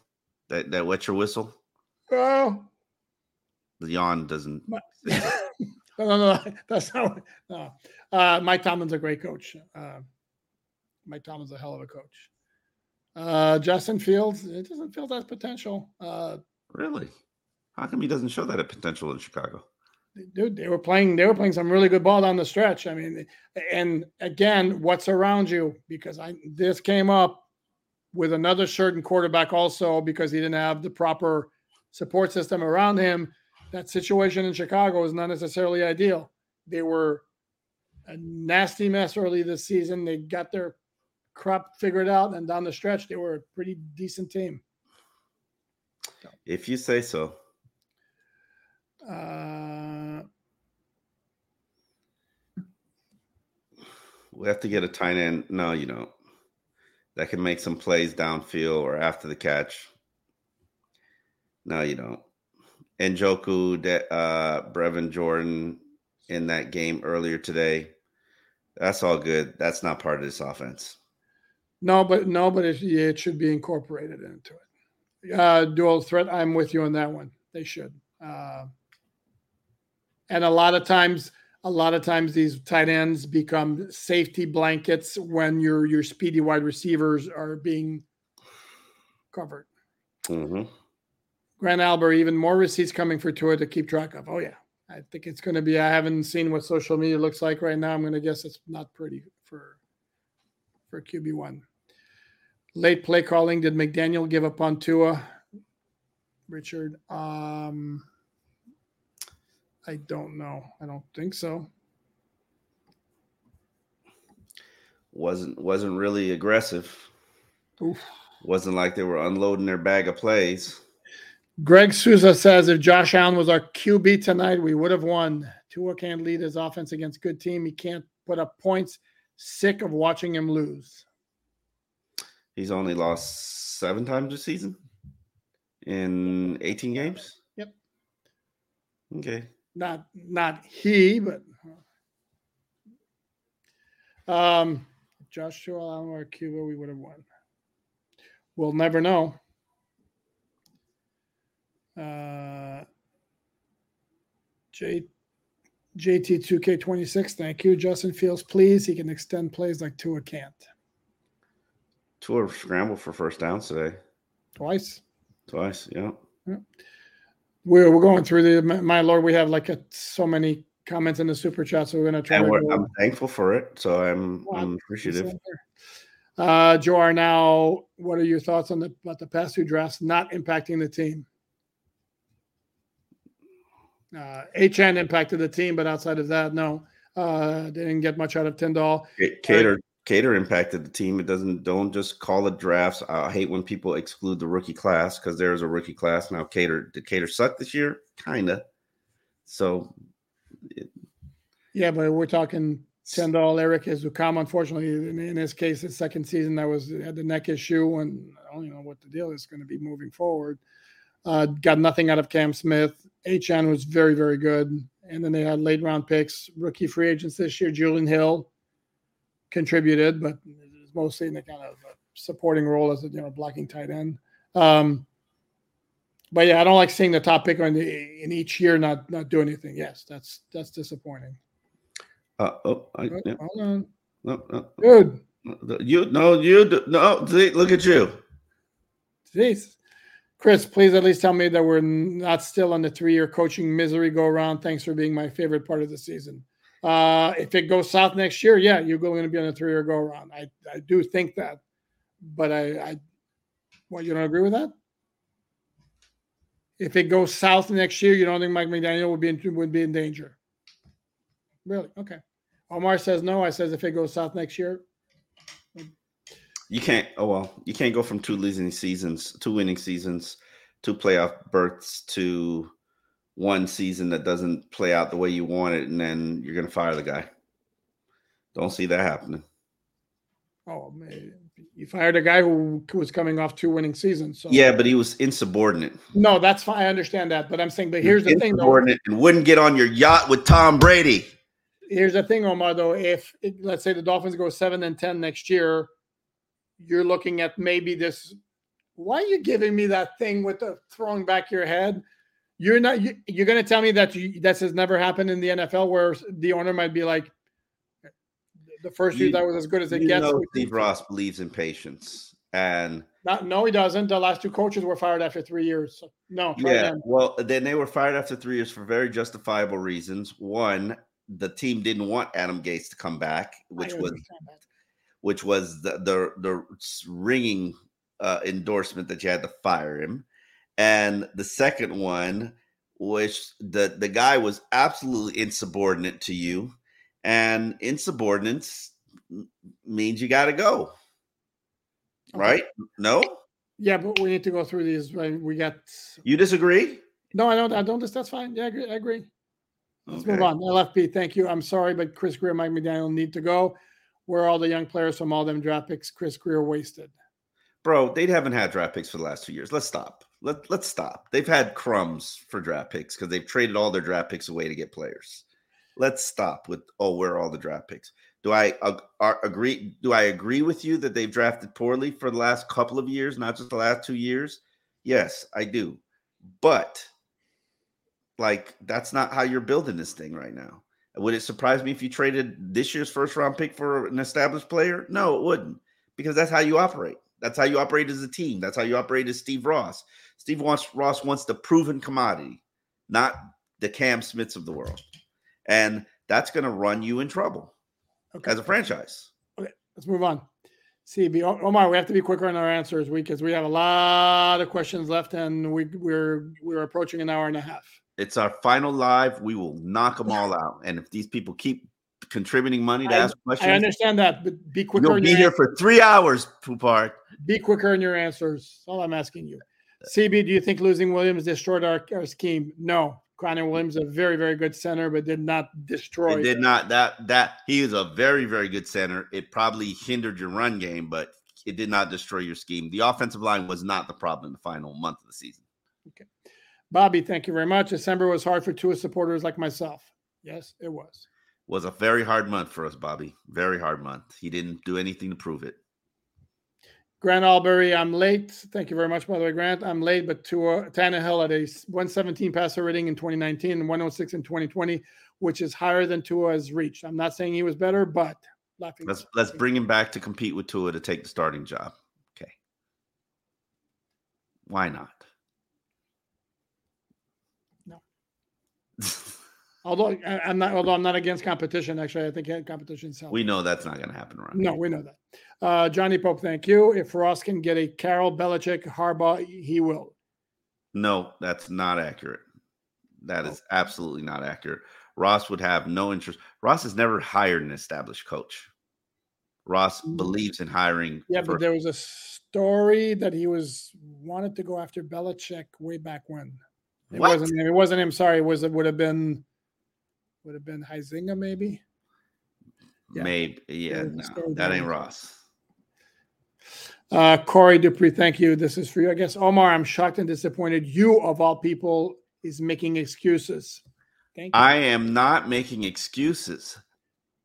That that wets your whistle? Oh, the yawn doesn't. no, no, no, that's not. No. Uh, Mike Tomlin's a great coach. Uh, Mike Tomlin's a hell of a coach. Uh, Justin Fields, it doesn't feel that potential. Uh, really? How come he doesn't show that potential in Chicago? Dude, they were playing. They were playing some really good ball down the stretch. I mean, and again, what's around you? Because I this came up with another certain quarterback also because he didn't have the proper support system around him. That situation in Chicago is not necessarily ideal. They were a nasty mess early this season. They got their crap figured out, and down the stretch, they were a pretty decent team. If you say so. Uh, we have to get a tight end. No, you don't. That can make some plays downfield or after the catch. No, you don't. Njoku, uh, Brevin Jordan in that game earlier today. That's all good. That's not part of this offense. No, but no, but it, it should be incorporated into it. Uh, dual threat. I'm with you on that one. They should. Uh, and a lot of times, a lot of times these tight ends become safety blankets when your your speedy wide receivers are being covered. Mm-hmm. Grant Albert, even more receipts coming for Tua to keep track of. Oh yeah, I think it's going to be. I haven't seen what social media looks like right now. I'm going to guess it's not pretty for for QB one. Late play calling. Did McDaniel give up on Tua? Richard. Um, I don't know. I don't think so. Wasn't wasn't really aggressive. Oof. Wasn't like they were unloading their bag of plays. Greg Souza says if Josh Allen was our QB tonight, we would have won. Tua can't lead his offense against good team. He can't put up points. Sick of watching him lose. He's only lost seven times this season in 18 games. Yep. Okay. Not not he, but um, Joshua Allen or Cuba, we would have won. We'll never know. Uh, J, JT2K26, thank you. Justin Fields, please. He can extend plays like Tua can't. Tua scrambled for first downs today. Twice. Twice, yeah. yeah. We're, we're going through the, my Lord, we have like a, so many comments in the super chat, so we're going to try and to. I'm thankful for it, so I'm, well, I'm appreciative. Uh, Joe now. what are your thoughts on the about the past two drafts not impacting the team? Uh, Achane impacted the team, but outside of that, no. Uh, didn't get much out of Tindall. Kader Kader impacted the team. It doesn't don't just call it drafts. I hate when people exclude the rookie class because there's a rookie class now. Kader did Cater suck this year? Kinda. So it, yeah, but we're talking Tindall, Erik Ezukanma. Unfortunately, in, in his case, his second season that was had the neck issue, and I don't even know what the deal is going to be moving forward. Uh, got nothing out of Cam Smith. Achane was very, very good. And then they had late round picks, rookie free agents this year. Julian Hill contributed, but it's mostly in the kind of supporting role as a you know blocking tight end. Um, but yeah, I don't like seeing the top pick in, the, in each year not not do anything. Yes, that's that's disappointing. Uh, oh, I, yeah. hold on, no, no, dude. You no, you no. See, look at you. Jeez. Chris, please at least tell me that we're not still on the three-year coaching misery go around. Thanks for being my favorite part of the season. Uh, if it goes south next year, yeah, you're going to be on a three-year go around. I, I do think that, but I, I, what you don't agree with that? If it goes south next year, you don't think Mike McDaniel would be in, would be in danger? Really? Okay. Omar says no. I says if it goes south next year, you can't. Oh well, you can't go from two losing seasons, two winning seasons, two playoff berths to one season that doesn't play out the way you want it, and then you're going to fire the guy. Don't see that happening. Oh man, you fired a guy who was coming off two winning seasons. So. Yeah, but he was insubordinate. No, that's fine. I understand that, but I'm saying, but here's the thing, though. And wouldn't get on your yacht with Tom Brady. Here's the thing, Omar. Though, if it, let's say the Dolphins go seven and ten next year, you're looking at maybe this. Why are you giving me that thing with the throwing back your head? You're not. You, are going to tell me that you, that has never happened in the NFL, where the owner might be like, the first year that was as good as it you gets. Know Steve Ross believes in patience, and not, no, he doesn't. The last two coaches were fired after three years. So, no, yeah. Well, then they were fired after three years for very justifiable reasons. One, the team didn't want Adam Gase to come back, which was that which was the the, the ringing uh, endorsement that you had to fire him, and the second one, which the the guy was absolutely insubordinate to you, and insubordinates means you got to go, right? No. Yeah, but we need to go through these. Right? We got. You disagree? No, I don't. I don't. That's fine. Yeah, I agree. I agree. Let's okay. move on. LFP, thank you. I'm sorry, but Chris Grier, Mike McDaniel need to go where are all the young players from all them draft picks Chris Grier wasted? Bro, they haven't had draft picks for the last two years. Let's stop. Let, let's stop. They've had crumbs for draft picks because they've traded all their draft picks away to get players. Let's stop with, oh, where are all the draft picks? Do I uh, agree? Do I agree with you that they've drafted poorly for the last couple of years, not just the last two years? Yes, I do. But like that's not how you're building this thing right now. Would it surprise me if you traded this year's first round pick for an established player? No, it wouldn't, because that's how you operate. That's how you operate as a team. That's how you operate as Steve Ross. Steve wants Ross wants the proven commodity, not the Cam Smiths of the world, and that's going to run you in trouble okay. as a franchise. Okay, let's move on. CB Omar, we have to be quicker in our answers because we have a lot of questions left, and we, we're we're approaching an hour and a half. It's our final live. We will knock them all out. And if these people keep contributing money to I, ask questions, I understand that, but be quicker. You'll be here answers. for three hours, Poupart. Be quicker in your answers. That's all I'm asking you. CB, do you think losing Williams destroyed our, our scheme? No. Connor Williams a very, very good center, but did not destroy. It did them. not. That that he is a very, very good center. It probably hindered your run game, but it did not destroy your scheme. The offensive line was not the problem in the final month of the season. Okay. Bobby, thank you very much. December was hard for Tua supporters like myself. Yes, it was. Was a very hard month for us, Bobby. Very hard month. He didn't do anything to prove it. Grant Albury, I'm late. Thank you very much, by the way, Grant. I'm late, but Tua uh, Tannehill at a 117 passer rating in 2019 and 106 in 2020, which is higher than Tua has reached. I'm not saying he was better, but laughing. Let's let's bring him back to compete with Tua to take the starting job. Okay. Why not? Although I'm not, although I'm not against competition. Actually, I think competition is We know that's not going to happen, right? No, we know that. Uh, Johnny Pope, thank you. If Ross can get a Carroll Belichick, Harbaugh, he will. No, that's not accurate. That is absolutely not accurate. Ross would have no interest. Ross has never hired an established coach. Ross mm. believes in hiring. Yeah, but there was a story that he was wanted to go after Belichick way back when. It what? wasn't him. It wasn't him. Sorry, it was it would have been would have been Huizenga maybe. Yeah. Maybe yeah, no, that ain't Ross. Uh, Corey Dupree, thank you. This is for you. I guess Omar, I'm shocked and disappointed. You of all people is making excuses. Thank you. I am not making excuses.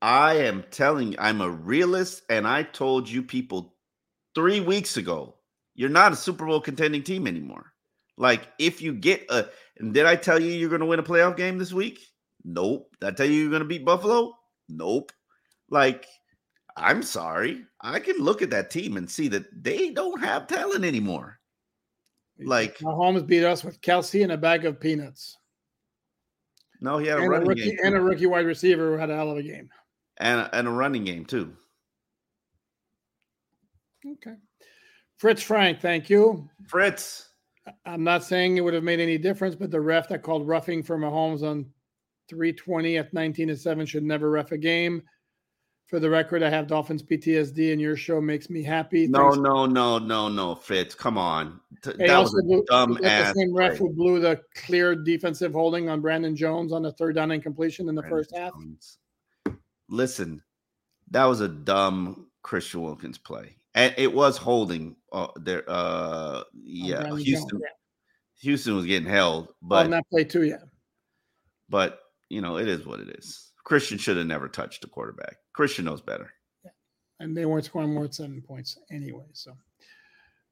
I am telling I'm a realist, and I told you people three weeks ago, you're not a Super Bowl contending team anymore. Like if you get a, and did I tell you you're going to win a playoff game this week? Nope. Did I tell you you're going to beat Buffalo? Nope. Like, I'm sorry. I can look at that team and see that they don't have talent anymore. Like Mahomes beat us with Kelce and a bag of peanuts. No, he had and a running a rookie, game and a rookie wide receiver who had a hell of a game, and and a running game too. Okay, Fritz Frank, thank you, Fritz. I'm not saying it would have made any difference, but the ref that called roughing for Mahomes on 320 at 19 to 7 should never ref a game. For the record, I have Dolphins PTSD, and your show makes me happy. No, Thanks. no, no, no, no, Fitz. Come on. That was a blew, dumb ass. The same ref who blew the clear defensive holding on Brandon Jones on the third down incompletion in the Brandon first half. Jones. Listen, that was a dumb Christian Wilkins play and it was holding uh, there. Uh, yeah, Houston. yeah. Houston was getting held, but on that play too, yeah. But you know, it is what it is. Christian should have never touched the quarterback. Christian knows better. Yeah. And they weren't scoring more than seven points anyway. So,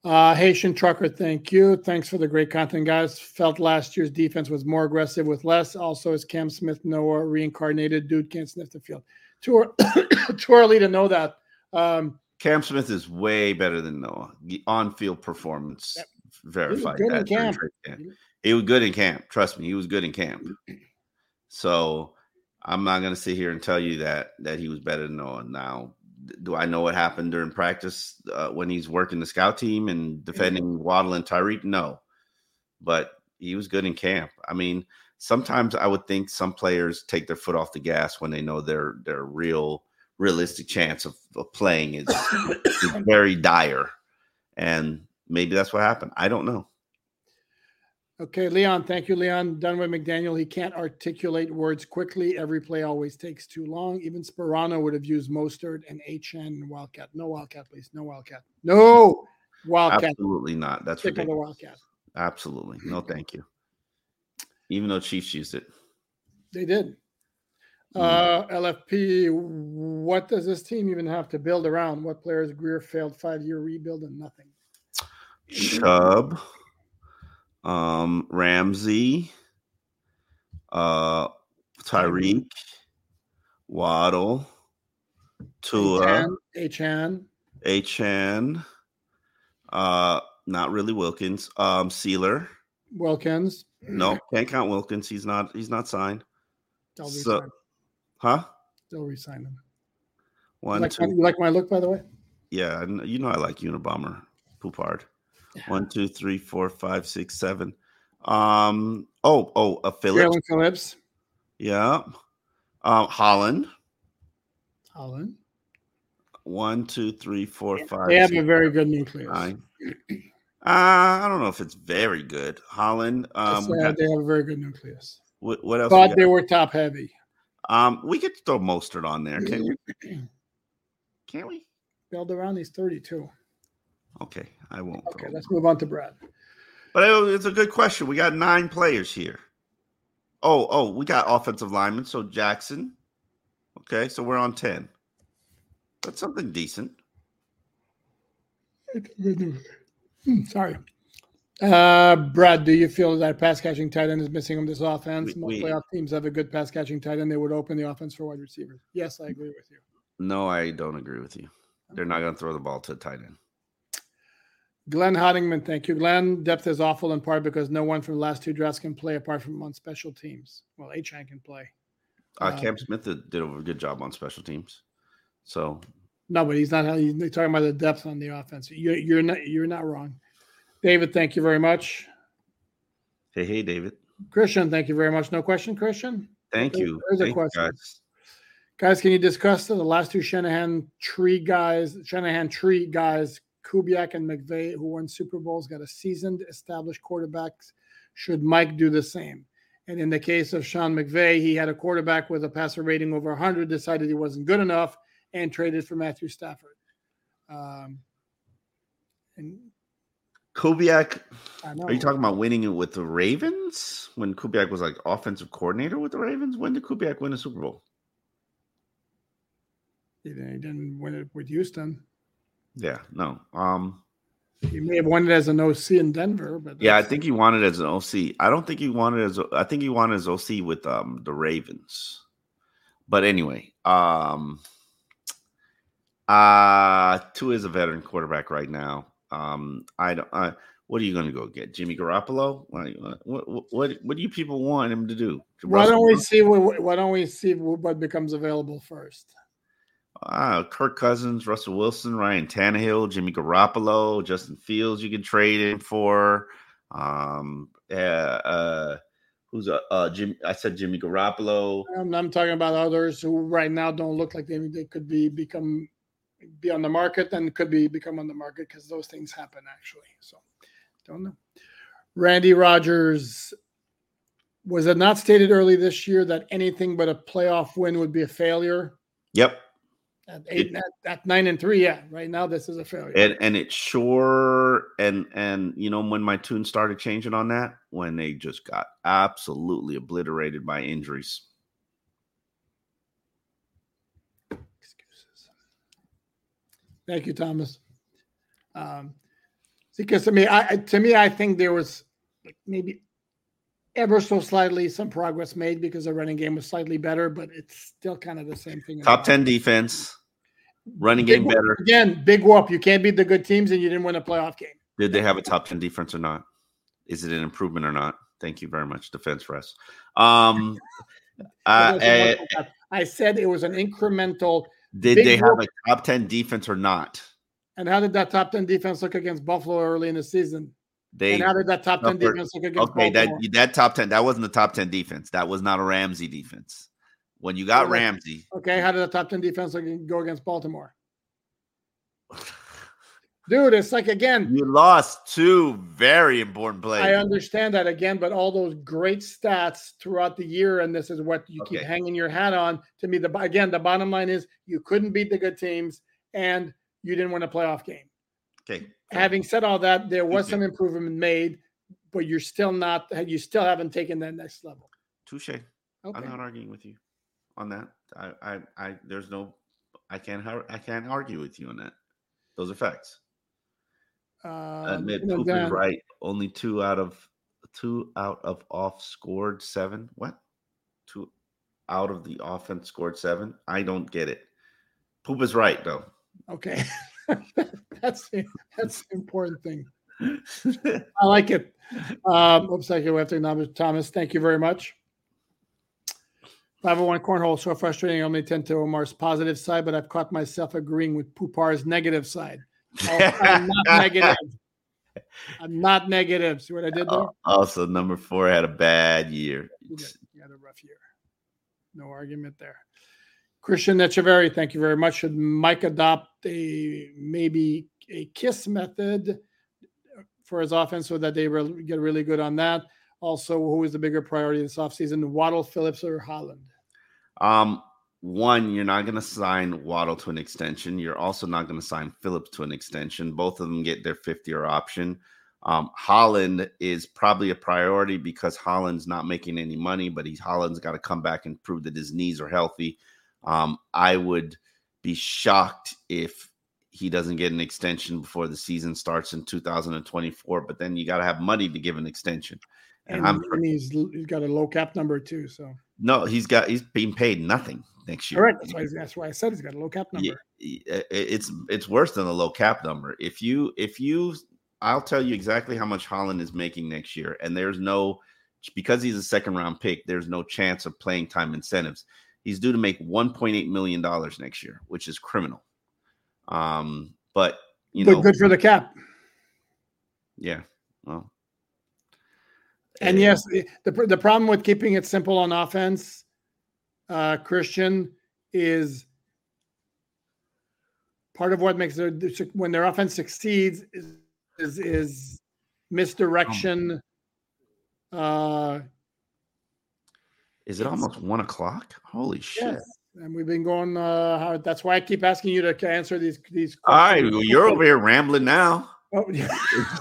uh, Haitian trucker, thank you. Thanks for the great content, guys. Felt last year's defense was more aggressive with less. Also, as Cam Smith Noah reincarnated, dude can't sniff the field. Too, too early to know that. Um, Cam Smith is way better than Noah. The On field performance yep. verified. He was, good in camp. he was good in camp. Trust me, he was good in camp. So I'm not going to sit here and tell you that that he was better than Noah. Now, do I know what happened during practice uh, when he's working the scout team and defending mm-hmm. Waddle and Tyreek? No, but he was good in camp. I mean, sometimes I would think some players take their foot off the gas when they know they're they're real realistic chance of, of playing is, is very dire. And maybe that's what happened. I don't know. Okay, Leon. Thank you, Leon. Done with McDaniel. He can't articulate words quickly. Every play always takes too long. Even Sparano would have used Mostert and Achane and Wildcat. No Wildcat, please. No Wildcat. No Wildcat. Absolutely not. That's Stick ridiculous. Wildcat. Absolutely. No, thank you. Even though Chiefs used it. They did. Mm. Uh, LFP, what does this team even have to build around? What players Grier failed five year rebuild and nothing? Chubb, um, Ramsey, uh, Tyreek, Waddle, Tua, HN, Achane, uh, not really Wilkins, um, Sealer. Wilkins. No, can't count Wilkins. He's not. He's not signed. They'll So, resign. huh? They'll resign. You One, like, my, two. you like my look, by the way? Yeah, you know I like Unabomber, Poupard. One, two, three, four, five, six, seven. Um. Oh, oh, a Phillips. Jalen Phillips, Yeah. Um, Holland. Holland. One, two, three, four, five. They have six, a very good nucleus. nine. Uh, I don't know if it's very good. Holland. Um, Just we say got- they have a very good nucleus. what, what else? we they were top heavy. Um, we could throw Mostert on there, can't we? Can't we? Build around these 32. Okay, I won't. Okay, let's move on to Brad. But it's a good question. We got nine players here. Oh, oh, we got offensive linemen. So Jackson. Okay, so we're on 10. That's something decent. Hmm, Sorry. Uh, Brad, do you feel that pass catching tight end is missing on this offense? We- Most we- playoff teams have a good pass catching tight end. They would open the offense for wide receivers. Yes, I agree with you. No, I don't agree with you. They're not going to throw the ball to a tight end. Glenn Hoddingman, thank you. Glenn, depth is awful in part because no one from the last two drafts can play apart from on special teams. Well, Achane can play. Uh, Uh, Cam Smith did did a good job on special teams. So No, but he's not. He's talking about the depth on the offense. You're, you're not. You're not wrong. David, thank you very much. hey, hey, David. Christian, thank you very much. No question, Christian. Thank you. there's a Thank you, question. guys. Guys, can you discuss the last two Shanahan tree guys, Shanahan tree guys, Kubiak and McVay, who won Super Bowls, got a seasoned, established quarterbacks? Should Mike do the same? And in the case of Sean McVay, he had a quarterback with a passer rating over 100, decided he wasn't good enough, and traded for Matthew Stafford. Um, and Kubiak, are you talking about winning it with the Ravens when Kubiak was like offensive coordinator with the Ravens? When did Kubiak win a Super Bowl? he didn't, he didn't win it with Houston. Yeah, no. Um, He may have wanted it as an OC in Denver, but yeah, I think he wanted as an OC. I don't think he wanted as I think he wanted as OC with um the Ravens. But anyway, um uh Tua is a veteran quarterback right now. Um I don't I what are you going to go get? Jimmy Garoppolo? What, what what what do you people want him to do? Why don't we see what why don't we see what becomes available first? Uh, Kirk Cousins, Russell Wilson, Ryan Tannehill, Jimmy Garoppolo, Justin Fields. You can trade him for. Um, uh, uh who's a uh, Jim? I said Jimmy Garoppolo. I'm, I'm talking about others who right now don't look like they, they could be become be on the market and could be become on the market because those things happen actually. So don't know. Randy Rogers was it not stated early this year that anything but a playoff win would be a failure? Yep, At eight, at, at nine and three, yeah. Right now, this is a failure. and and it sure and and you know when my tune started changing on that when they just got absolutely obliterated by injuries. excuses. Thank you, Thomas. Um, because to me, I I- to me, I think there was like maybe ever so slightly some progress made because the running game was slightly better, but it's still kind of the same thing. Top ten defense, running Big game whoop. better. Again, big whoop. You can't beat the good teams, and you didn't win a playoff game. Did they have a top 10 defense or not? Is it an improvement or not? Thank you very much, defense for us. Um, uh, It wasn't like that. I said it was an incremental. did they have whoop. a top 10 defense or not? And how did that top ten defense look against Buffalo early in the season? They and how did that top ten defense look against okay. That Baltimore? that top 10 that wasn't the top 10 defense. That was not a Ramsey defense. When you got that- Ramsey, Okay, how did the top ten defense go against Baltimore? Dude, it's like again, you lost two very important players. I understand that again, but all those great stats throughout the year, and this is what you okay. keep hanging your hat on. To me, the again, the bottom line is you couldn't beat the good teams, and you didn't win a playoff game. Okay. Having said all that, there was some improvement made, but you're still not. You still haven't taken that next level. Touche. Okay. I'm not arguing with you on that. I, I, I, there's no, I can't, I can't argue with you on that. Those are facts. Uh, Admit Poop is right. Only two out of two out of off scored seven. What? Two out of the offense scored seven. I don't get it. Poop is right though. Okay, that's that's the important thing. I like it. Um, oops, I we have to acknowledge Thomas. Thank you very much. 501 cornhole so frustrating. I only tend to Omar's positive side, but I've caught myself agreeing with Poopar's negative side. I'm not negative. I'm not negative. See what I did there? Also, number four had a bad year. He had a rough year. No argument there. Christian Echeverry, thank you very much. Should Mike adopt a maybe a kiss method for his offense so that they re- get really good on that? Also, who is the bigger priority this offseason, Waddle, Phillips, or Holland? Um, one, you're not going to sign Waddle to an extension. You're also not going to sign Phillips to an extension. Both of them get their 50 year option. Um, Holland is probably a priority because Holland's not making any money, but he's Holland's got to come back and prove that his knees are healthy. Um, I would be shocked if he doesn't get an extension before the season starts in 2024. But then you got to have money to give an extension. And, and, and he's, he's got a low cap number too. So no, he's got he's being paid nothing next year. Correct. That's why, that's why I said he's got a low cap number. Yeah, it's it's worse than a low cap number. If you if you, I'll tell you exactly how much Holland is making next year, and there's no because he's a second round pick. There's no chance of playing time incentives. He's due to make 1.8 million dollars next year, which is criminal. Um, but you but know, good for the cap. Yeah. Well. And yes, the the problem with keeping it simple on offense uh, Christian is part of what makes their when their offense succeeds is is, is misdirection. Uh, is it almost one o'clock? Holy shit! Yes. And we've been going. Uh, how, that's why I keep asking you to answer these these. Questions. All right, well, you're over here rambling now. Oh, yeah.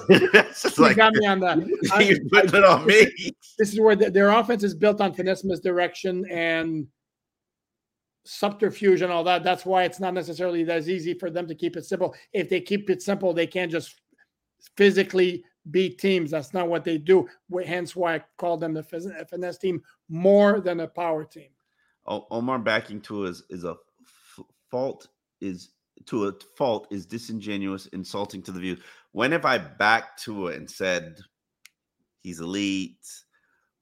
you got me on that. You're putting it on me. This is where the, their offense is built on finesse, misdirection, and subterfuge and all that. That's why it's not necessarily as easy for them to keep it simple. If they keep it simple, they can't just physically beat teams. That's not what they do. Hence why I call them the finesse team more than a power team. Omar backing to is is a f- fault is to a fault is disingenuous, insulting to the view. When have I backed to it and said he's elite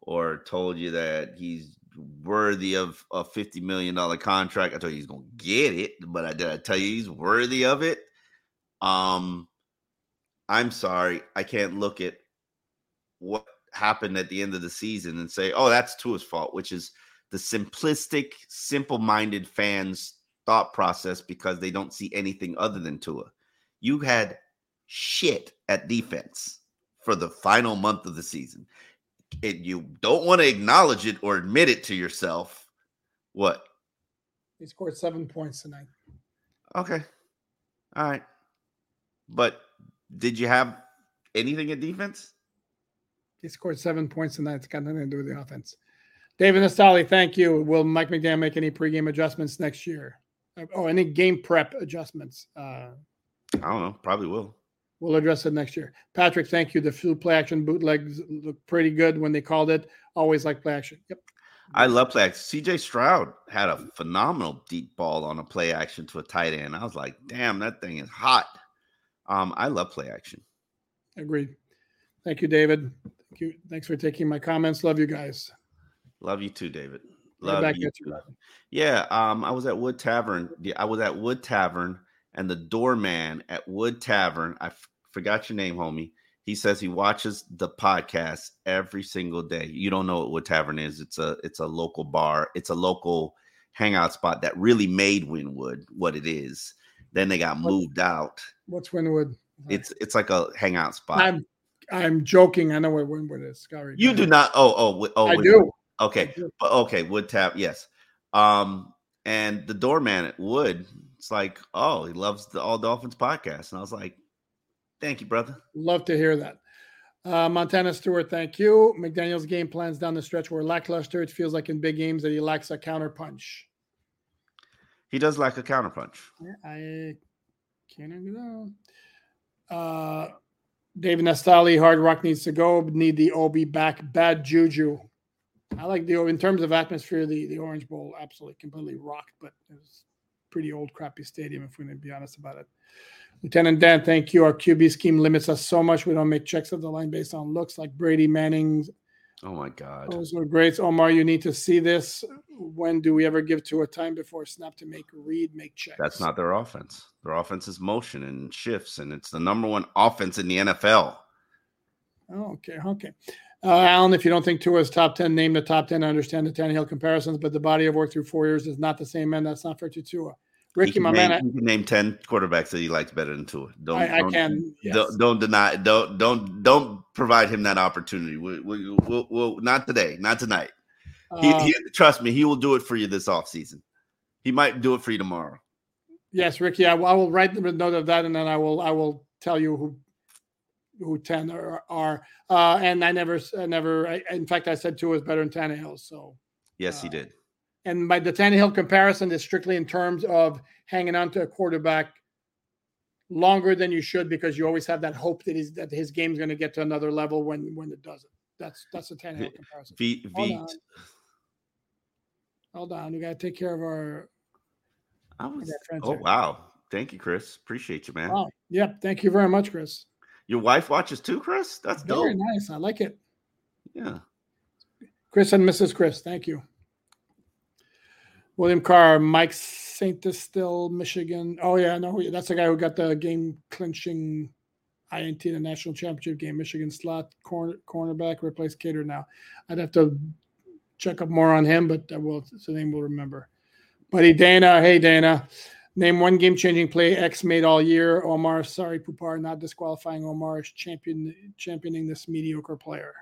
or told you that he's worthy of a $50 million contract. I told you he's gonna get it, but I did I tell you he's worthy of it. Um I'm sorry, I can't look at what happened at the end of the season and say, oh, that's Tua's fault, which is the simplistic, simple-minded fans' thought process because they don't see anything other than Tua. You had shit at defense for the final month of the season and you don't want to acknowledge it or admit it to yourself, what? He scored seven points tonight. Okay. All right. But did you have anything at defense? He scored seven points tonight. It's got nothing to do with the offense. David Nastali, thank you. Will Mike McDaniel make any pregame adjustments next year? Oh, any game prep adjustments? Uh, I don't know. Probably will. We'll address it next year. Patrick, thank you. The few play action bootlegs look pretty good when they called it. Always like play action. Yep. I love play action. CJ Stroud had a phenomenal deep ball on a play action to a tight end. I was like, damn, that thing is hot. Um, I love play action. Agreed. Thank you, David. Thank you. Thanks for taking my comments. Love you guys. Love you too, David. Love you. Too. Yeah. Um, I was at Wood Tavern. I was at Wood Tavern and the doorman at Wood Tavern. I forgot your name, homie. He says he watches the podcast every single day. You don't know what Wood Tavern is. It's a it's a local bar. It's a local hangout spot that really made Winwood what it is. Then they got moved out. What's Winwood? It's it's like a hangout spot. I'm I'm joking. I know where Winwood is. Sorry. you do not. Oh oh oh. I Wood- do. Okay, but okay. Wood tap. Yes. Um, and the doorman at Wood, it's like, oh, he loves the All Dolphins podcast, and I was like, thank you, brother. Love to hear that. Uh, Montana Stewart, thank you. McDaniel's game plans down the stretch were lackluster. It feels like in big games that he lacks a counter punch. He does like a counterpunch. I can't agree that. Uh, David Nastali, Hard Rock needs to go. Need the OB back. Bad juju. I like the in terms of atmosphere. The the Orange Bowl absolutely completely rocked, but it was pretty old, crappy stadium. If we're going to be honest about it. Lieutenant Dan, thank you. Our QB scheme limits us so much. We don't make checks of the line based on looks like Brady Manning. Oh my god. Those are great. Omar, you need to see this. When do we ever give to a time before snap to make read, make checks? That's not their offense. Their offense is motion and shifts, and it's the number one offense in the NFL. Oh, okay, okay. Uh, Alan, if you don't think Tua is top 10, name the top 10. I understand the Tannehill comparisons, but the body of work through four years is not the same, man. That's not fair to Tua. Ricky, my name, man, you can name ten quarterbacks that he likes better than Tua. Don't I, I, don't, can. Yes. don't, don't deny. Don't don't don't provide him that opportunity. We, we, we'll, we'll, not today. Not tonight. He, Uh, he, trust me, he will do it for you this offseason. He might do it for you tomorrow. yes, Ricky, I, will- I will write the note of that, and then I will I will tell you who who 10 are. are. Uh, and I never, I never, I, in fact, I said Tua is better than Tannehill. So, Yes, he Uh, did. And by the Tannehill comparison is strictly in terms of hanging on to a quarterback longer than you should because you always have that hope that his that his game's going to get to another level when when it doesn't. That's that's a Tannehill comparison. V, Hold v, on. Hold on, we got to take care of our. I was, oh here. wow, thank you, Chris. Appreciate you, man. Wow. Yep. Thank you very much, Chris. Your wife watches too, Chris. That's dope. Very nice. I like it. Yeah. Chris and Mrs. Chris. Thank you. William Carr, Mike St. Still, Michigan. Oh yeah, no, that's the guy who got the game clinching INT in the national championship game. Michigan slot corner cornerback replaced Kader now. I'd have to check up more on him, but uh, I will. It's a name we'll remember. Buddy Dana, hey Dana, name one game-changing play X made all year. Omar, sorry, Pupar, not disqualifying Omar is champion championing this mediocre player.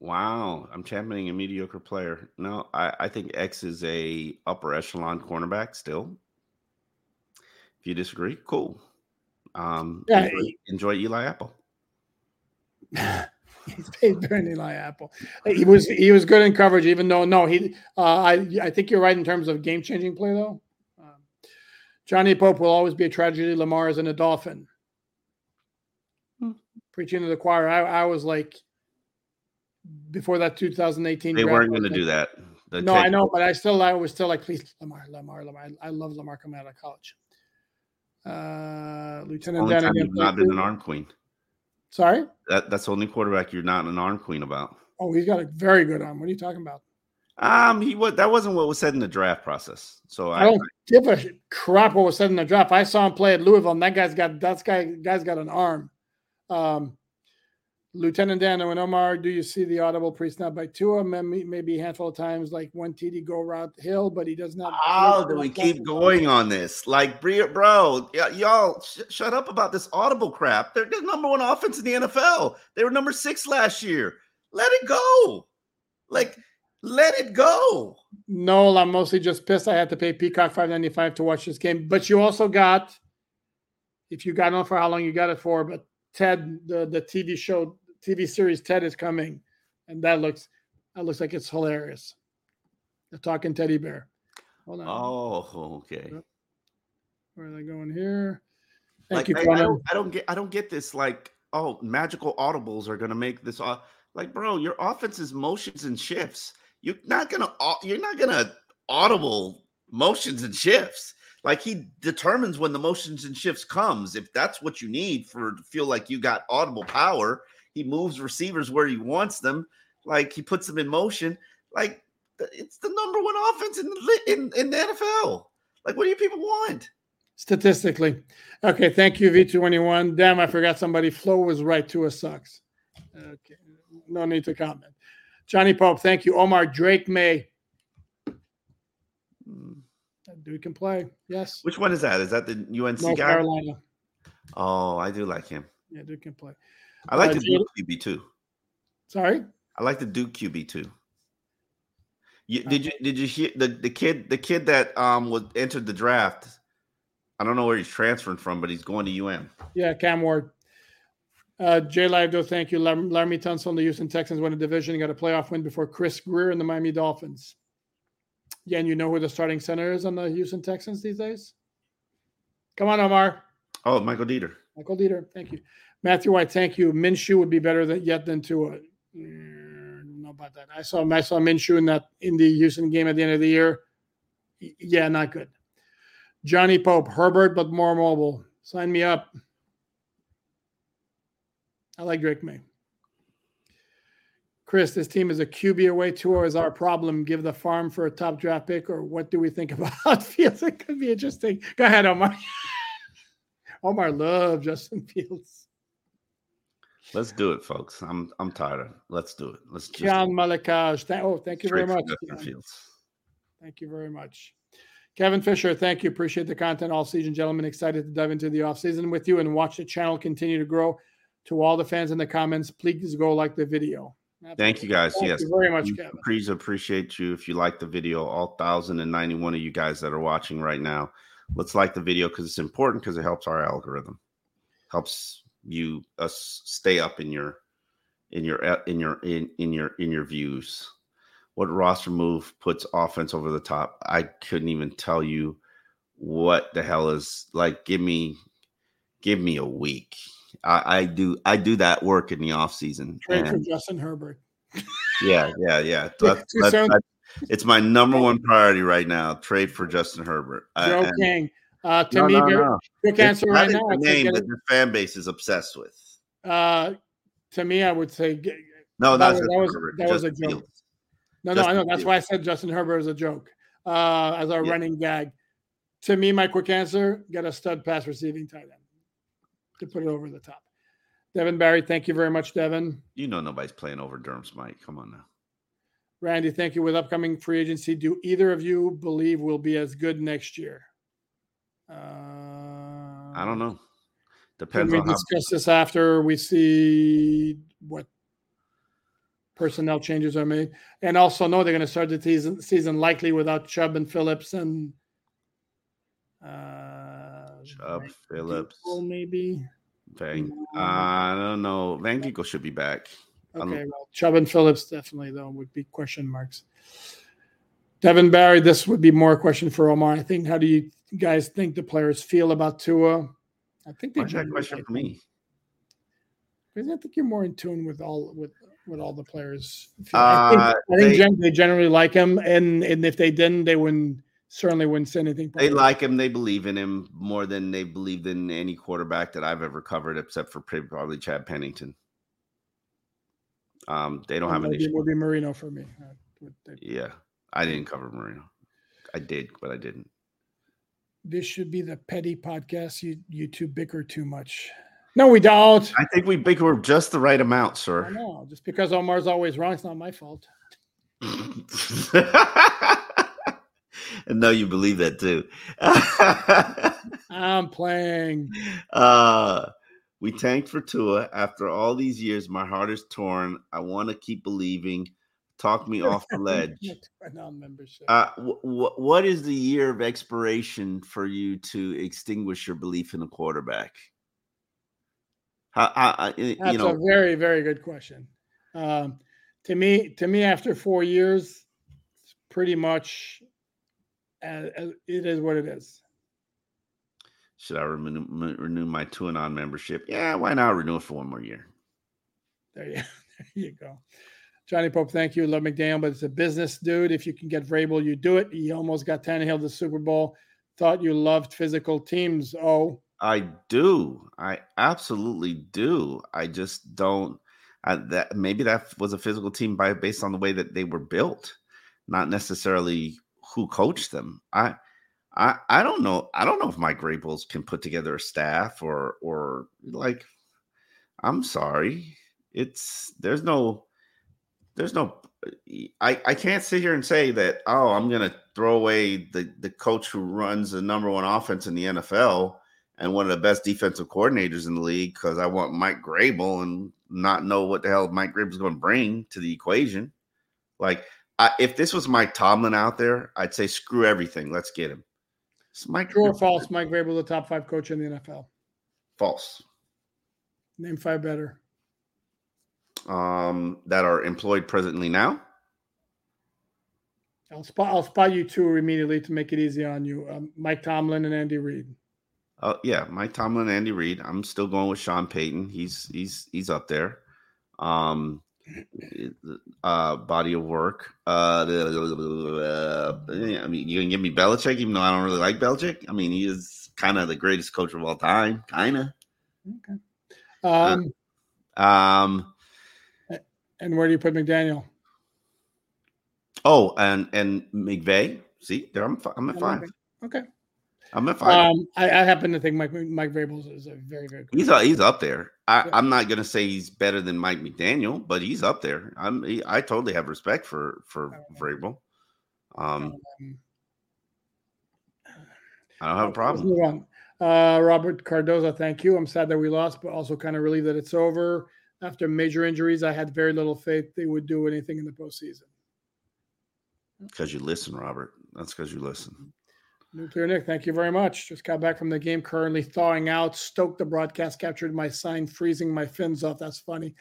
Wow, I'm championing a mediocre player. No, I, I think X is a upper echelon cornerback still. If you disagree, cool. Um, Yeah, enjoy, enjoy Eli Apple. He's paid better than Eli Apple. He was he was good in coverage, even though no, he uh, I I think you're right in terms of game changing play though. Um, Johnny Pope will always be a tragedy. Lamar is in a dolphin. Hmm. Preaching to the choir. I, I was like before that 2018. They weren't going to do that. The No, I know, but I still I was still like, please, Lamar, Lamar, Lamar. I love Lamar coming out of college. Uh, Lieutenant Only Dan time again, you've not been an arm queen. Sorry. That that's the only quarterback you're not an arm queen about. Oh, he's got a very good arm. What are you talking about? Um, he was that wasn't what was said in the draft process. So I I, don't give a crap what was said in the draft. I saw him play at Louisville, and that guy's got that guy guy's got an arm. Um, Lieutenant Dan and Omar, do you see the audible pre-snap by Tua? Maybe, maybe a handful of times, like one TD go route Hill, but he does not. How do we keep going on this? Like, bro, y'all sh- shut up about this audible crap. They're the number one offense in the NFL. They were number six last year. Let it go. Like, let it go. No, I'm mostly just pissed. I had to pay Peacock five ninety five to watch this game, but you also got, if you got on for how long you got it for, but Ted, the the TV show, TV series Ted is coming, and that looks that looks like it's hilarious. The talking teddy bear. Hold on, Oh, okay. where are they going here? Thank Like, you, I, I don't, I don't get, I don't get this. Like, oh, magical audibles are gonna make this. au- Like, bro, your offense is motions and shifts. You're not gonna, you're not gonna audible motions and shifts. Like he determines when the motions and shifts comes. If that's what you need for to feel like you got audible power, he moves receivers where he wants them. Like he puts them in motion. Like it's the number one offense in the in, in the NFL. Like, what do you people want? Statistically, okay. Thank you, V twenty one. Damn, I forgot somebody. Flo was right. Tua sucks. Okay, no need to comment. Johnny Pope, thank you. Omar Drake Maye. Hmm. Dude can play. Yes. Which one is that? Is that the UNC North guy? Carolina. Oh, I do like him. Yeah, Duke can play. I like Uh, the Duke QB too. Sorry. I like the Duke QB too. You, did you did you hear the, the kid the kid that um was entered the draft? I don't know where he's transferring from, but he's going to UM. Yeah, Cam Ward. Uh, Jay Live, though, thank you. Lar- Laremy Tunsil and the Houston Texans won a division, and got a playoff win before Chris Grier and the Miami Dolphins. Yeah, and you know who the starting center is on the Houston Texans these days? Come on, Omar. Oh, Michael Deiter. Michael Deiter, thank you. Matthew White, thank you. Minshew would be better than yet than Tua. Mm, don't know about that. I saw I saw Minshew in that in the Houston game at the end of the year. Yeah, not good. Johnny Pope, Herbert, but more mobile. Sign me up. I like Drake Maye. Chris, this team is a QB away. Tua is our problem. Give the farm for a top draft pick, or what do we think about Fields? It could be interesting. Go ahead, Omar. Omar loves Justin Fields. Let's do it, folks. I'm I'm tired of. Let's do it. Let's just John Malakaj. Thank, oh, thank you very much. Justin John. Fields. Thank you very much. Kevin Fisher, thank you. Appreciate the content all season, gentlemen. Excited to dive into the offseason with you and watch the channel continue to grow. To all the fans in the comments, please go like the video. Thank you guys. Thank yes. you very much, Kevin. Please appreciate you if you like the video. All thousand and ninety one of you guys that are watching right now, let's like the video because it's important because it helps our algorithm, helps you us stay up in your in your uh, in your in in your in your views. What roster move puts offense over the top? I couldn't even tell you what the hell is like. Give me give me a week. I, I do I do that work in the off season. Trade for Justin Herbert. yeah, yeah, yeah. Too That's- that's- that's- it's my number one priority right now. Trade for Justin Herbert. I- Joe and- King. Uh, to no, me, no, no. quick answer right now. say name that the fan base is obsessed with. uh, to me, I would say No, That was- that was- that was a joke. no, no, I know. Justin That's why I said Justin Herbert is a joke uh, as our Yeah. running gag. To me, my quick answer: get a stud pass receiving tight end to put it over the top. Devin Barry, thank you very much, Devin. You know nobody's playing over Durham Smythe. Come on now. Randy, thank you. With upcoming free agency, do either of you believe we'll be as good next year? Uh, I don't know. Depends we on how. discuss this after we see what personnel changes are made? And also know they're going to start the season, season likely without Chubb and Phillips and uh, Chubb, Van Phillips, maybe. Van, I don't know. Van Ginkel should be back. Okay, well, Chubb and Phillips definitely though would be question marks. Devin Barry, this would be more a question for Omar. I think. How do you guys think the players feel about Tua? I think they that question for me? Because I think you're more in tune with all with with all the players. feel. I think, Uh, I think they- gen- they generally like him, and and if they didn't, they wouldn't certainly wouldn't say anything. They positive. like him. They believe in him more than they believed in any quarterback that I've ever covered, except for probably Chad Pennington. Um, they don't have an issue. it would be Marino for me. Uh, Yeah, I didn't cover Marino. I did, but I didn't. This should be the petty podcast. You you two bicker too much. No, we don't. I think we bicker just the right amount, sir. know. Just because Omar's always wrong, it's not my fault. and no, you believe that too. I'm playing. uh, we tanked for Tua. After all these years, my heart is torn. I want to keep believing. Talk me off the ledge. Non-membership. Uh, wh- wh- what is the year of expiration for you to extinguish your belief in a quarterback? How, how, uh, That's you know, a very, very good question. Um, to me, to me, after four years, it's pretty much uh, uh, it is what it is. should I renew, renew my two and on membership? Yeah, why not renew it for one more year? There you, there you go. Johnny Pope, thank you. Love McDaniel, but it's a business dude. If you can get Vrabel, you do it. He almost got Tannehill the Super Bowl. Thought you loved physical teams. Oh, I do. I absolutely do. I just don't. I, that maybe that was a physical team by based on the way that they were built, not necessarily who coached them. I, I, I don't know. I don't know if Mike Vrabel can put together a staff or or like. I'm sorry. It's there's no, there's no. I I can't sit here and say that. Oh, I'm gonna throw away the the coach who runs the number one offense in the NFL and one of the best defensive coordinators in the league because I want Mike Vrabel and not know what the hell Mike Vrabel's going to bring to the equation. Like, I, if this was Mike Tomlin out there, I'd say screw everything. Let's get him. It's Mike True or false? Mike Vrabel the top five coach in the NFL. False. Name five better. Um, that are employed presently now. I'll spot. I'll spot you two immediately to make it easy on you. Um, Mike Tomlin and Andy Reid. Oh yeah, Mike Tomlin, and Andy Reid. I'm still going with Sean Payton. He's he's he's up there. Um, uh, body of work. Uh, I mean, you can give me Belichick, even though I don't really like Belichick. I mean, he is kind of the greatest coach of all time, kind of. Okay. Um, uh, um, and where do you put McDaniel? Oh, and and McVay. See, there I'm I'm at five. Okay. I'm at five. Um, I, I, happen to think Mike Mike Vrabel is a very very. Good he's uh, he's up there. I, yeah. I'm not gonna say he's better than Mike McDaniel, but he's up there. I'm he, I totally have respect for for Vrabel. Um, um, I don't have a problem. Uh, Robert Cardoza, thank you. I'm sad that we lost, but also kind of relieved that it's over. After major injuries, I had very little faith they would do anything in the postseason. Because you listen, Robert. That's because you listen. Nuclear Nick, thank you very much. Just got back from the game, currently thawing out. Stoked the broadcast captured my sign, freezing my fins off. That's funny.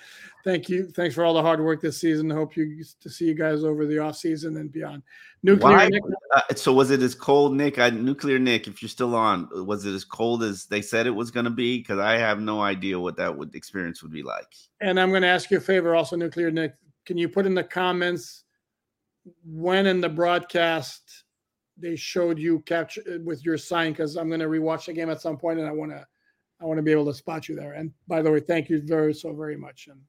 Thank you. Thanks for all the hard work this season. Hope you to see you guys over the off season and beyond. Nuclear Why? Nick. Uh, so was it as cold, Nick? I, Nuclear Nick, if you're still on, was it as cold as they said it was going to be? Because I have no idea what that would experience would be like. And I'm going to ask you a favor, also, Nuclear Nick. Can you put in the comments when in the broadcast? They showed you capture uh, with your sign because I'm going to rewatch the game at some point and I want to I want to be able to spot you there. And by the way, thank you very so very much and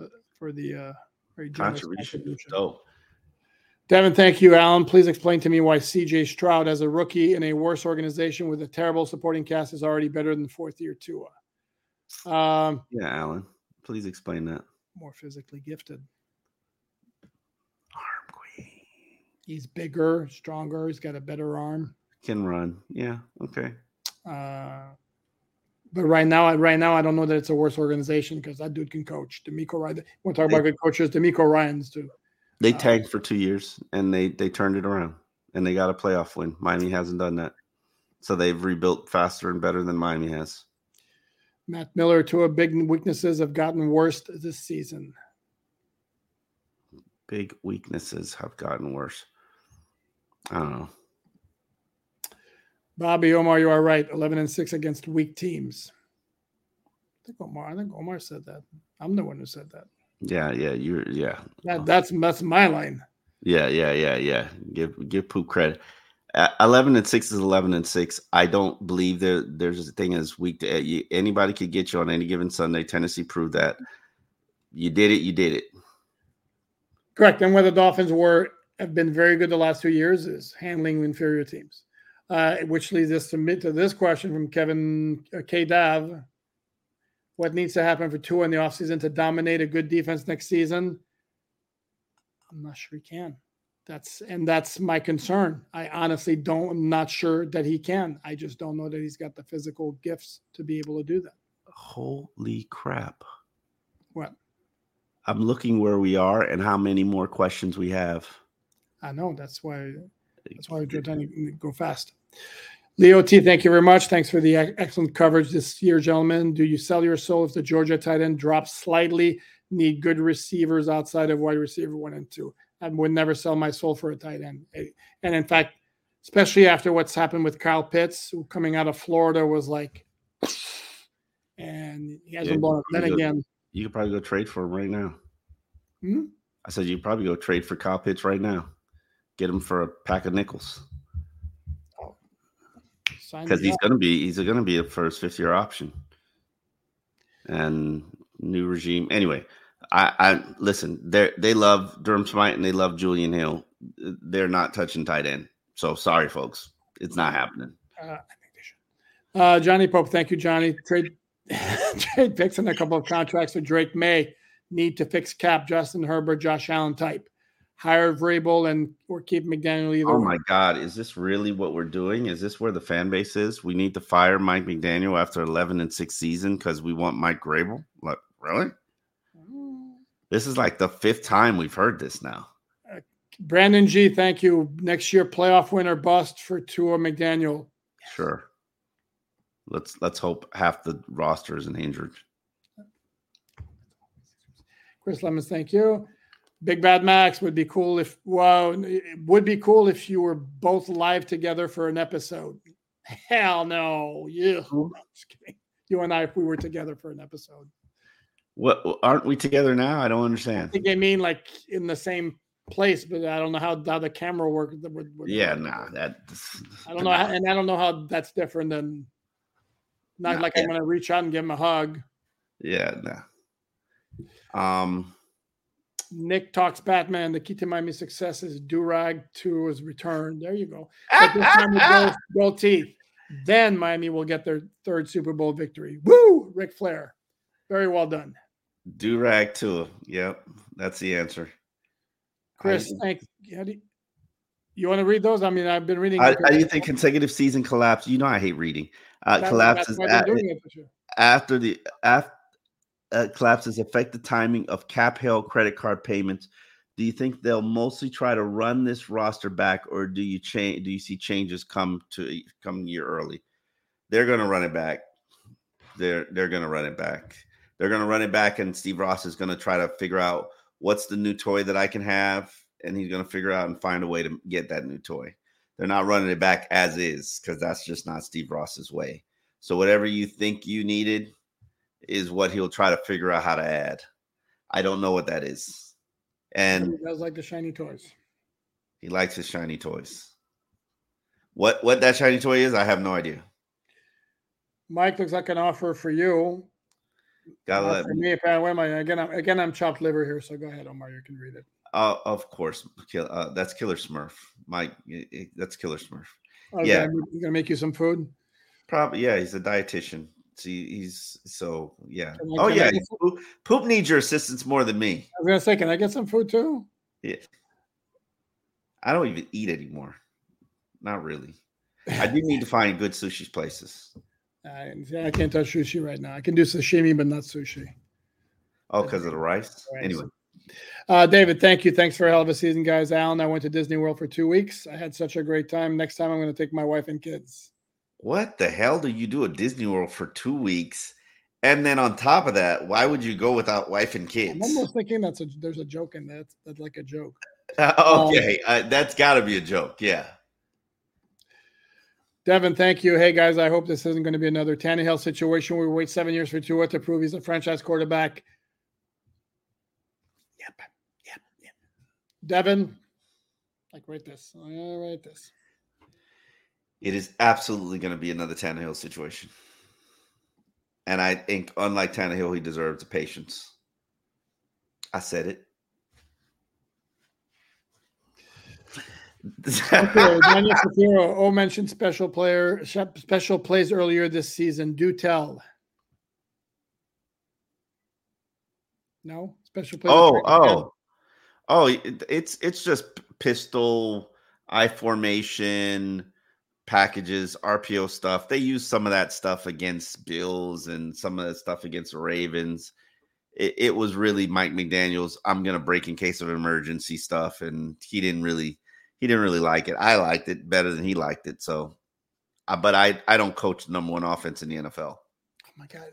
uh, for the uh, very contribution. contribution. Oh. Devin, thank you, Alan. Please explain to me why CJ Stroud, as a rookie in a worse organization with a terrible supporting cast, is already better than fourth year Tua. Um, yeah, Alan, please explain that. More physically gifted. He's bigger, stronger. He's got a better arm. Can run. Yeah. Okay. Uh, but right now, right now, I don't know that it's a worse organization because that dude can coach. DeMeco Ryan. Want to talk they, about good coaches? DeMeco Ryans too. They uh, tanked for two years and they they turned it around and they got a playoff win. Miami hasn't done that, so they've rebuilt faster and better than Miami has. Matt Miller, two of big weaknesses have gotten worse this season. Big weaknesses have gotten worse. I don't know. Bobby Omar, you are right. Eleven and six against weak teams. I think Omar. I think Omar said that. I'm the one who said that. Yeah, yeah, you're yeah. That, that's that's my line. Yeah, yeah, yeah, yeah. Give give poop credit. Eleven and six is eleven and six. I don't believe there there's a thing as weak to anybody could get you on any given Sunday. Tennessee proved that. You did it. You did it. Correct. And where the Dolphins were have been very good the last two years is handling inferior teams, uh, which leads us to, to this question from Kevin uh, K. Dav. What needs to happen for Tua in the offseason to dominate a good defense next season? I'm not sure he can. That's and that's my concern. I honestly don't. I'm not sure that he can. I just don't know that he's got the physical gifts to be able to do that. Holy crap! What? I'm looking where we are and how many more questions we have. I know that's why that's why to go fast. Leo T, thank you very much. Thanks for the excellent coverage this year, gentlemen. Do you sell your soul if the Georgia tight end drops slightly? Need good receivers outside of wide receiver one and two. I would never sell my soul for a tight end. And in fact, especially after what's happened with Kyle Pitts, who coming out of Florida was like, and he hasn't yeah, blown up. Then go, again, you could probably go trade for him right now. Hmm? I said you probably go trade for Kyle Pitts right now. Get him for a pack of nickels. Because he's gonna be he's gonna be a first fifth year option. And new regime. Anyway, I, I listen, they they love Durham Smythe and they love Julian Hill. They're not touching tight end. So sorry, folks. It's not happening. Uh, I think they should. Uh, Johnny Pope, thank you, Johnny. Trade trade picks and a couple of contracts for Drake Maye. need to fix cap Justin Herbert, Josh Allen type. Hire Vrabel and or keep McDaniel either. Oh way. my God, is this really what we're doing? Is this where the fan base is? We need to fire Mike McDaniel after 11 and six season because we want Mike Vrabel. Like, really? This is like the fifth time we've heard this now. Uh, Brandon G, thank you. Next year, playoff winner bust for Tua McDaniel. Sure. Let's let's hope half the roster isn't injured. Chris Lemons, thank you. Big Bad Max would be cool if well, it would be cool if you were both live together for an episode. Hell no. Just. You and I, if we were together for an episode. What aren't we together now? I don't understand. I think they mean like in the same place, but I don't know how, how the camera works. Yeah, nah, that I don't know, how, and I don't know how that's different than not Nah, like I'm gonna reach out and give him a hug. Yeah, nah. Um, Nick talks Batman. The key to Miami's success is Durag to his return. There you go. Ah, but this ah, time with ah. gold, gold teeth. Then Miami will get their third Super Bowl victory. Woo! Ric Flair. Very well done. Durag too. Yep, that's the answer. Chris, I- thank how do you, you want to read those? I mean, I've been reading. How, it do you think consecutive season collapse? You know, I hate reading. Uh, That- collapses at- they're doing it this year. after the after uh, collapses affect the timing of cap held credit card payments. Do you think they'll mostly try to run this roster back, or do you change? Do you see changes come to come year early? They're going to run it back. They're they're going to run it back. They're going to run it back, and Steve Ross is going to try to figure out what's the new toy that I can have, and he's going to figure out and find a way to get that new toy. They're not running it back as is because that's just not Steve Ross's way. So whatever you think you needed is what he'll try to figure out how to add. I don't know what that is. And He does like the shiny toys. he likes his shiny toys. What what that shiny toy is, I have no idea. Mike looks like an offer for you. Gotta let for me, me, apparently. Where am I? Again, I'm, again, I'm chopped liver here. So go ahead, Omar. You can read it. uh, of course, kill, uh, that's Killer Smurf. Mike, i- i- that's Killer Smurf. Okay, Yeah. I'm gonna make you some food. Probably, yeah, he's a dietitian. See, he's so yeah. Oh yeah, poop, poop needs your assistance more than me. I was gonna say, can I get some food too? Yeah. I don't even eat anymore. Not really. I do need to find good sushi places. I, I can't touch sushi right now. I can do sashimi, but not sushi. Oh, because of the rice. Rice. Anyway, Uh, David, thank you. Thanks for a hell of a season, guys. Alan, I went to Disney World for two weeks. I had such a great time. Next time, I'm going to take my wife and kids. What the hell do you do at Disney World for two weeks? And then on top of that, why would you go without wife and kids? I'm almost thinking that's a there's a joke in that. That's like a joke. okay, uh, that's got to be a joke. Yeah. Devin, thank you. Hey guys, I hope this isn't going to be another Tannehill situation where we wait seven years for Tua to prove he's a franchise quarterback. Yep. Yep. Yep. Devin, like write this. Uh, write this. It is absolutely going to be another Tannehill situation. And I think, unlike Tannehill, he deserves the patience. I said it. Okay, Daniel Shapiro. O mentioned special player special plays earlier this season. Do tell. No special plays. oh, oh, oh! It's it's just pistol, I formation packages, RPO stuff. They use some of that stuff against Bills and some of the stuff against Ravens. It, it was really Mike McDaniel's. I'm gonna break in case of emergency stuff, and he didn't really he didn't really like it. I liked it better than he liked it. So, uh, but I I don't coach number one offense in the NFL. Oh my god!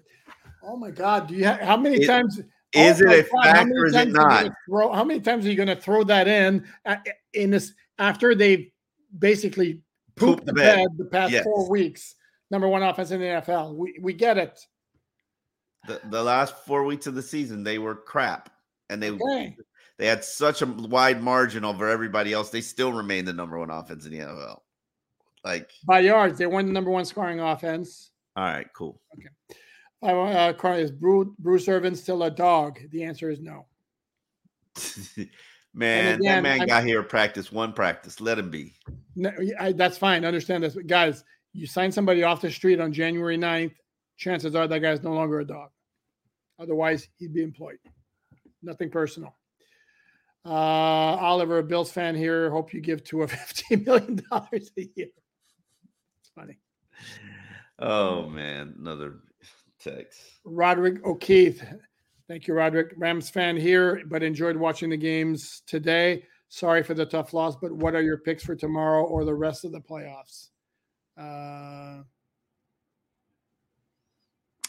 Oh my god! Do you how many It- times? Is oh it a God, fact or is it not? Throw, how many times are you going to throw that in uh, in this after they basically pooped the bed. the past Yes. four weeks? Number one offense in the NFL. We we get it. The, the last four weeks of the season, they were crap, and they Okay. they had such a wide margin over everybody else. They still remain the number one offense in the NFL. Like, By yards, they weren't the number one scoring offense. all right, cool. Okay. I want uh, is Bruce, Bruce Irvin still a dog? The answer is no. man, again, that man I'm- got here practice one practice. Let him be. no I, that's fine. Understand this. But guys, you sign somebody off the street on January 9th, chances are that guy's no longer a dog. Otherwise, he'd be employed. Nothing personal. Uh, Oliver, Bills fan here. Hope you give to a $15 million a year. It's funny. Oh man, another text. Roderick O'Keefe. Thank you, Roderick. Rams fan here, but enjoyed watching the games today. Sorry for the tough loss, but what are your picks for tomorrow or the rest of the playoffs? Uh,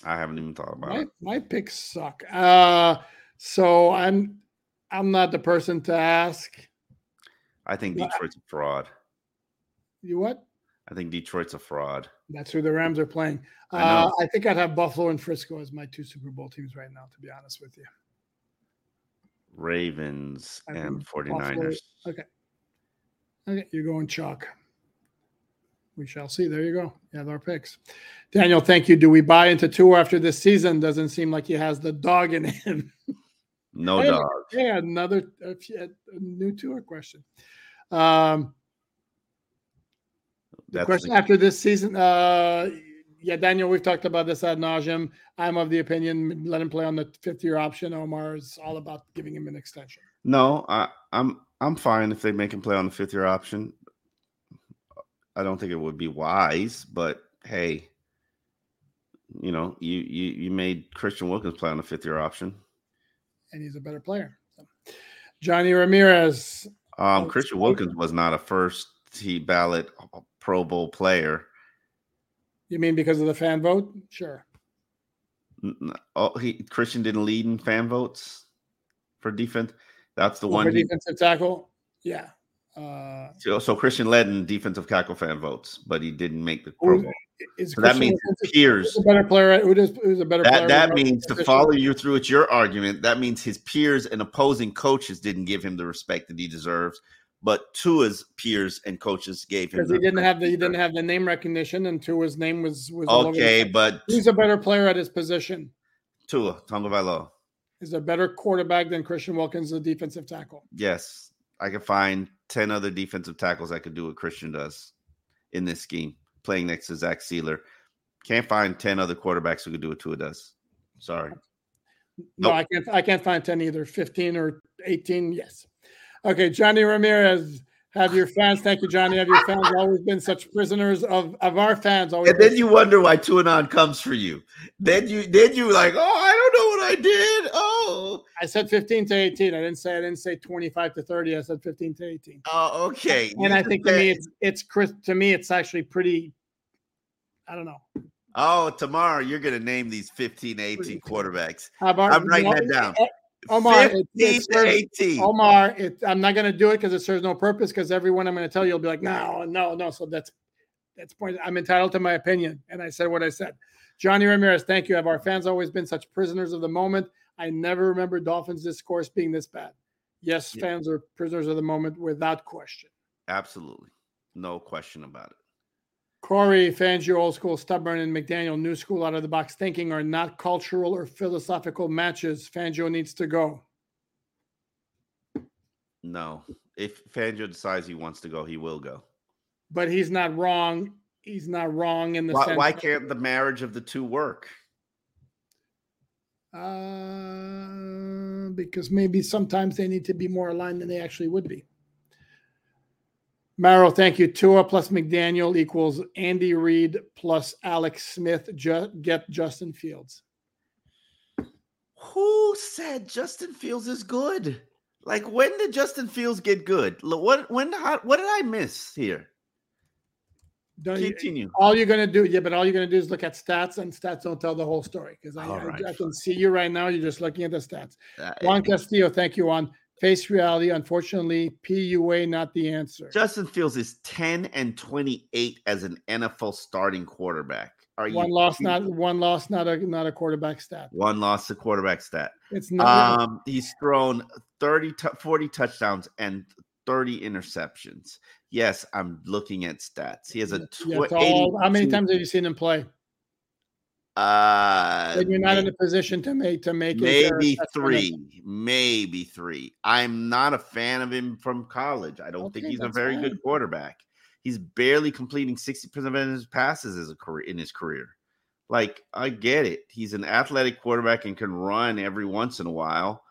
I haven't even thought about my, it. my picks suck. Uh, so I'm I'm not the person to ask. I think Detroit's a fraud. You what? I think Detroit's a fraud. That's who the Rams are playing. I Uh. I think I'd have Buffalo and Frisco as my Tua Super Bowl teams right now, to be honest with you. Ravens I and think 49ers. Okay. Okay, you're going chalk. We shall see. There you go. You have our picks. Daniel, thank you. Do we buy into two after this season? Doesn't seem like he has the dog in him. No dog. Yeah, another a new tour question. Um, That's question the- after this season, uh, yeah, Daniel, we've talked about this ad nauseum. I'm of the opinion let him play on the fifth year option. Omar is all about giving him an extension. No, I, I'm I'm fine if they make him play on the fifth year option. I don't think it would be wise, but hey, you know, you you you made Christian Wilkins play on the fifth year option. and he's a better player. So, Johnny Ramirez, Um, Christian. Wilkins was not a first T ballot Pro Bowl player. you mean because of the fan vote? Sure. Oh, he Christian didn't lead in fan votes for defense. That's the Oh, one. for defensive tackle. Yeah. Uh, so, so Christian led in defensive tackle fan votes, but he didn't make the Pro Bowl. is So that means his peers. a better player? Who does, who's a better player? That that regardless of means to follow you through with your argument. That means his peers and opposing coaches didn't give him the respect that he deserves, but Tua's peers and coaches gave him. because he didn't have the he didn't have the name recognition, and Tua's name was was all over the Okay, but he's a better player at his position? Tua Tagovailoa. Is a better quarterback than Christian Wilkins, the defensive tackle. Yes, I can find ten other defensive tackles that could do what Christian does in this scheme, playing next to Zach Sieler. Can't find ten other quarterbacks who could do what Tua does. Sorry. No, Nope. I can't. I can't find ten either. Fifteen or eighteen. Yes. Okay, Johnny Ramirez. Have your fans. Thank you, Johnny. Have your fans always been such prisoners of of our fans? Always. And then you wonder why Tuanon comes for you. Then you then you like, oh, I don't know what I did. Oh, I said fifteen to eighteen. I didn't say. I didn't say twenty-five to thirty. I said fifteen to eighteen. oh, okay. And I think to me, it's it's Chris. To me, it's actually pretty. I don't know. oh, tomorrow you're gonna name these 15, 18 quarterbacks. About I'm writing that down. Eh, Omar, 15 it to serves- 18. Omar, it, I'm not going to do it because it serves no purpose. Because everyone I'm going to tell you will be like, no, no, no. So that's that's point. I'm entitled to my opinion, and I said what I said. Johnny Ramirez, thank you. Have our fans always been such prisoners of the moment? I never remember Dolphins discourse being this bad. Yes, Yeah. fans are prisoners of the moment without question. Absolutely. No question about it. Corey, Fangio, old school, stubborn, and McDaniel, new school, out of the box thinking are not cultural or philosophical matches. Fangio needs to go. No. If Fangio decides he wants to go, he will go. But he's not wrong. He's not wrong in the Why, sense. why can't the marriage of the two work? Uh, because maybe sometimes they need to be more aligned than they actually would be. Maro, thank you. Tua plus McDaniel equals Andy Reid plus Alex Smith. Ju- get Justin Fields. Who said Justin Fields is good? Like when did Justin Fields get good? What when how, what did I miss here? Don't you, Continue. all you're gonna do, yeah, but all you're gonna do is look at stats, and stats don't tell the whole story. Because I, I- right, I can see you right now. You're just looking at the stats. Uh, Juan Castillo, thank you. On face reality, unfortunately, PUA not the answer. Justin Fields is 10 and 28 as an NFL starting quarterback. Are you one loss, you- not one loss, not a not a quarterback stat. one loss to quarterback stat. It's not. Um, he's thrown 30 tou- 40 touchdowns and 30 interceptions. Yes, I'm looking at stats. He has a tw- yeah, all- how many 82 times have you seen him play? Uh, you're not in a position to make to make maybe three, maybe three. I'm not a fan of him from college. I don't think he's a very fine. good quarterback. He's barely completing 60% of his passes as a career in his career. Like, I get it. He's an athletic quarterback and can run every once in a while,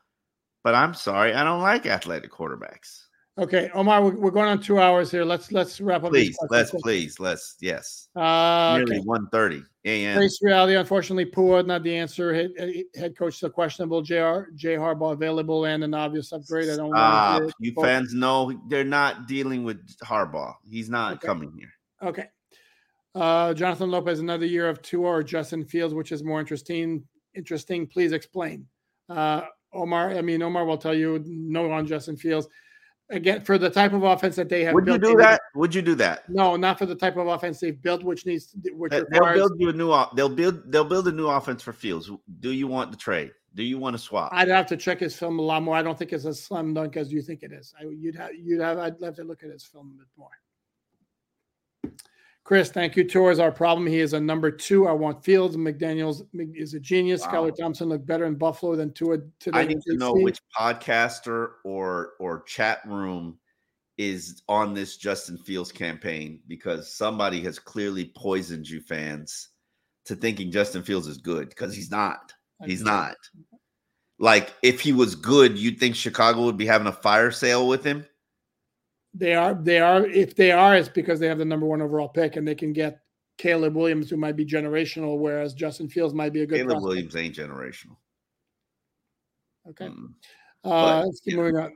but I'm sorry, I don't like athletic quarterbacks. Okay, Omar, we're, going on two hours here. Let's let's wrap up. Please, let's please, let's yes. Uh, Nearly okay. 1:30 a.m. Face reality. Unfortunately, Pua not the answer. Head, head coach still questionable. Jr. J Harbaugh available and an obvious upgrade. I don't want You fans know they're not dealing with Harbaugh. He's not Okay. coming here. Okay. Uh, Jonathan Lopez, another year of two or Justin Fields, which is more interesting. Interesting. Please explain. Uh, Omar, I mean, Omar will tell you no on Justin Fields. Again, for the type of offense that they have Would you do that? Would you do that? No, not for the type of offense they've built, which needs which They- They'll requires. build you a new. They'll build. They'll build a new offense for Fields. Do you want the trade? Do you want to swap? I'd have to check his film a lot more. I don't think it's as slam dunk as you think it is. I, you'd have, you'd have. I'd have to look at his film a bit more. Chris, thank you. Tour is our problem. He is a number two. I want Fields. McDaniel's is a genius. Wow. Skylar Thompson looked better in Buffalo than Tua today. I need to know which podcaster or or chat room is on this Justin Fields campaign because somebody has clearly poisoned you fans to thinking Justin Fields is good because he's not. He's not. Like if he was good, you'd think Chicago would be having a fire sale with him. They are. They are. If they are, it's because they have the number one overall pick, and they can get Caleb Williams, who might be generational, whereas Justin Fields might be a good. Caleb prospect. Williams ain't generational. Okay. Uh, But, let's keep yeah. moving on.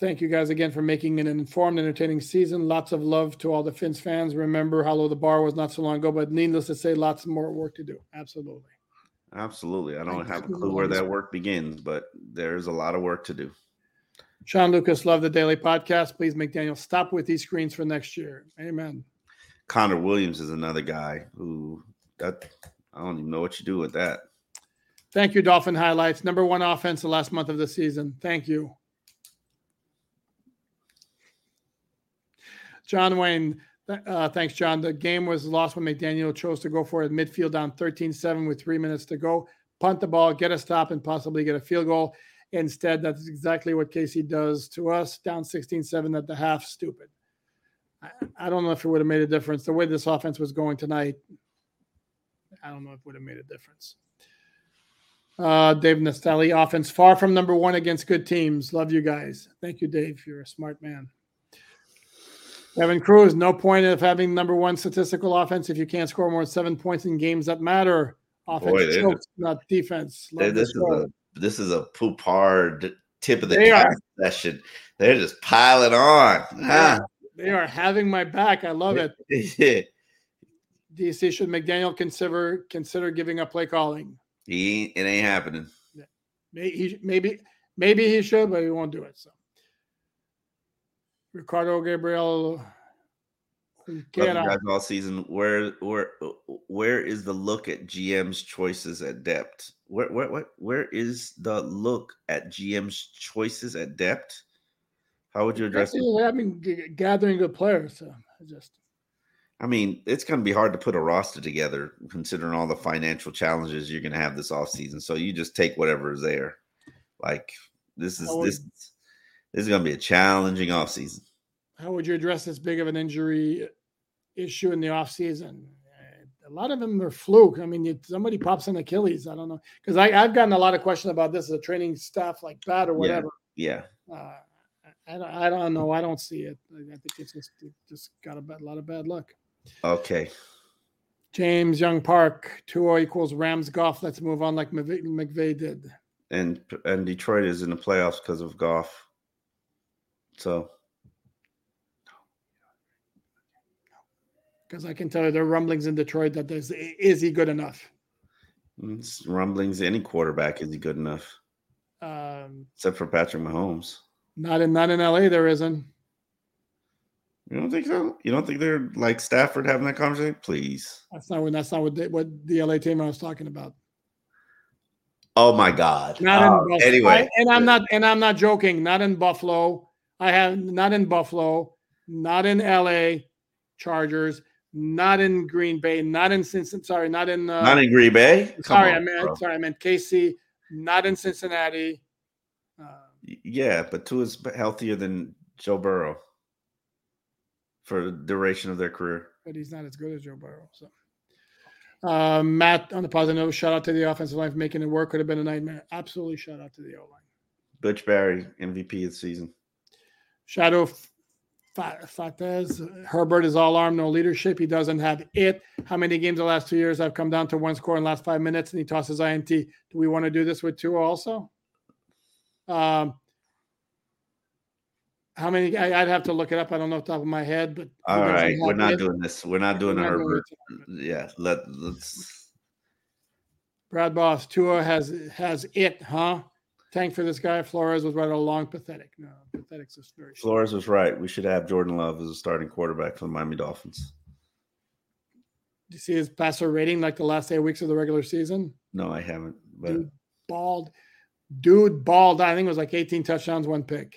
Thank you guys again for making an informed, entertaining season. Lots of love to all the Fins fans. Remember how low the bar was not so long ago, but needless to say, lots more work to do. Absolutely. Absolutely. I don't Thank have a clue where that work begins, but there's a lot of work to do. Sean Lucas, love the daily podcast. Please make Daniel stop with these screens for next year. Amen. Connor Williams is another guy who that I don't even know what you do with that. Thank you, Dolphin Highlights. Number one offense the last month of the season. Thank you. John Wayne, uh, thanks, John. The game was lost when McDaniel chose to go for it midfield down 13 7 with three minutes to go. Punt the ball, get a stop, and possibly get a field goal. Instead, that's exactly what KC does to us down 16 7 at the half. Stupid. I, I don't know if it would have made a difference. The way this offense was going tonight, I don't know if it would have made a difference. Uh, Dave Nastelli, offense far from number one against good teams. Love you guys. Thank you, Dave. You're a smart man. Kevin Cruz, no point of having number one statistical offense if you can't score more than seven points in games that matter. Offense Boy, chokes, not defense. Love They- the This is a this is a poop hard tip of the They are. session. They're just piling on. Ah. They are having my back. I love it. he DC should McDaniel consider consider giving up play calling. ain't, it ain't happening. May- he- Maybe maybe he should, but he won't do it. So Ricardo Gabriel. Love Get you guys all season. Where where where is the look at GM's choices at depth? Where where where, where is the look at GM's choices at depth? How would you address it? I mean, gathering good players. So I just I mean, it's going to be hard to put a roster together considering all the financial challenges you're going to have this offseason. So you just take whatever is there. Like this is would- this this is going to be a challenging offseason. how would you address this big of an injury issue in the offseason? A lot of them are fluke. I mean, somebody pops an Achilles. I don't know because I've gotten a lot of questions about this. The training staff like that or whatever. Yeah. Uh, I don't. I don't know. I don't see it. I think it's just it just got a bad, lot of bad luck. Okay. James Young Park, 2-0 equals Rams Goff. Let's move on like McVay, McVay did. And and Detroit is in the playoffs because of Goff. So Because I can tell you there are rumblings in Detroit that there's is he good enough? it's rumblings. Any quarterback is he good enough, Um, except for Patrick Mahomes. not in not in LA. There isn't. You don't think so? You don't think they're like Stafford having that conversation? Please. That's not what that's not what the, what the LA team I was talking about. Oh my God. Not Oh, in Buffalo. anyway, I- and I'm not and I'm not joking. Not in Buffalo. I have not in Buffalo. Not in LA Chargers. Not in Green Bay. Not in Cincinnati. Sorry, not in. Uh, not in Green Bay. Come sorry, on, I meant bro. sorry, I meant KC. Not in Cincinnati. Uh, Yeah, but Tua is healthier than Joe Burrow for the duration of their career. but he's not as good as Joe Burrow. So, Uh, Matt, on the positive note, shout out to the offensive line for making it work. Could have been a nightmare. Absolutely, shout out to the O line. Butch Barry, MVP of the season. Shadow Fatez, Herbert is all arm, no leadership. He doesn't have it. How many games the last Tua years I've come down to one score in the last five minutes and he tosses INT? Do we want to do this with two also? Um, how many? I, would have to look it up. I don't know off the top of my head, but all right, we're not it. doing this. We're not doing we're a Herbert. Doing yeah, let let's. Brad Boss, Tua has has it, huh? Tank for this guy. Flores was right along. Pathetic. No, pathetic's a story. Flores was right. We should have Jordan Love as a starting quarterback for the Miami Dolphins. Do you see his passer rating like the last eight weeks of the regular season? No, I haven't. But dude, bald, dude, bald. I think it was like 18 touchdowns, one pick.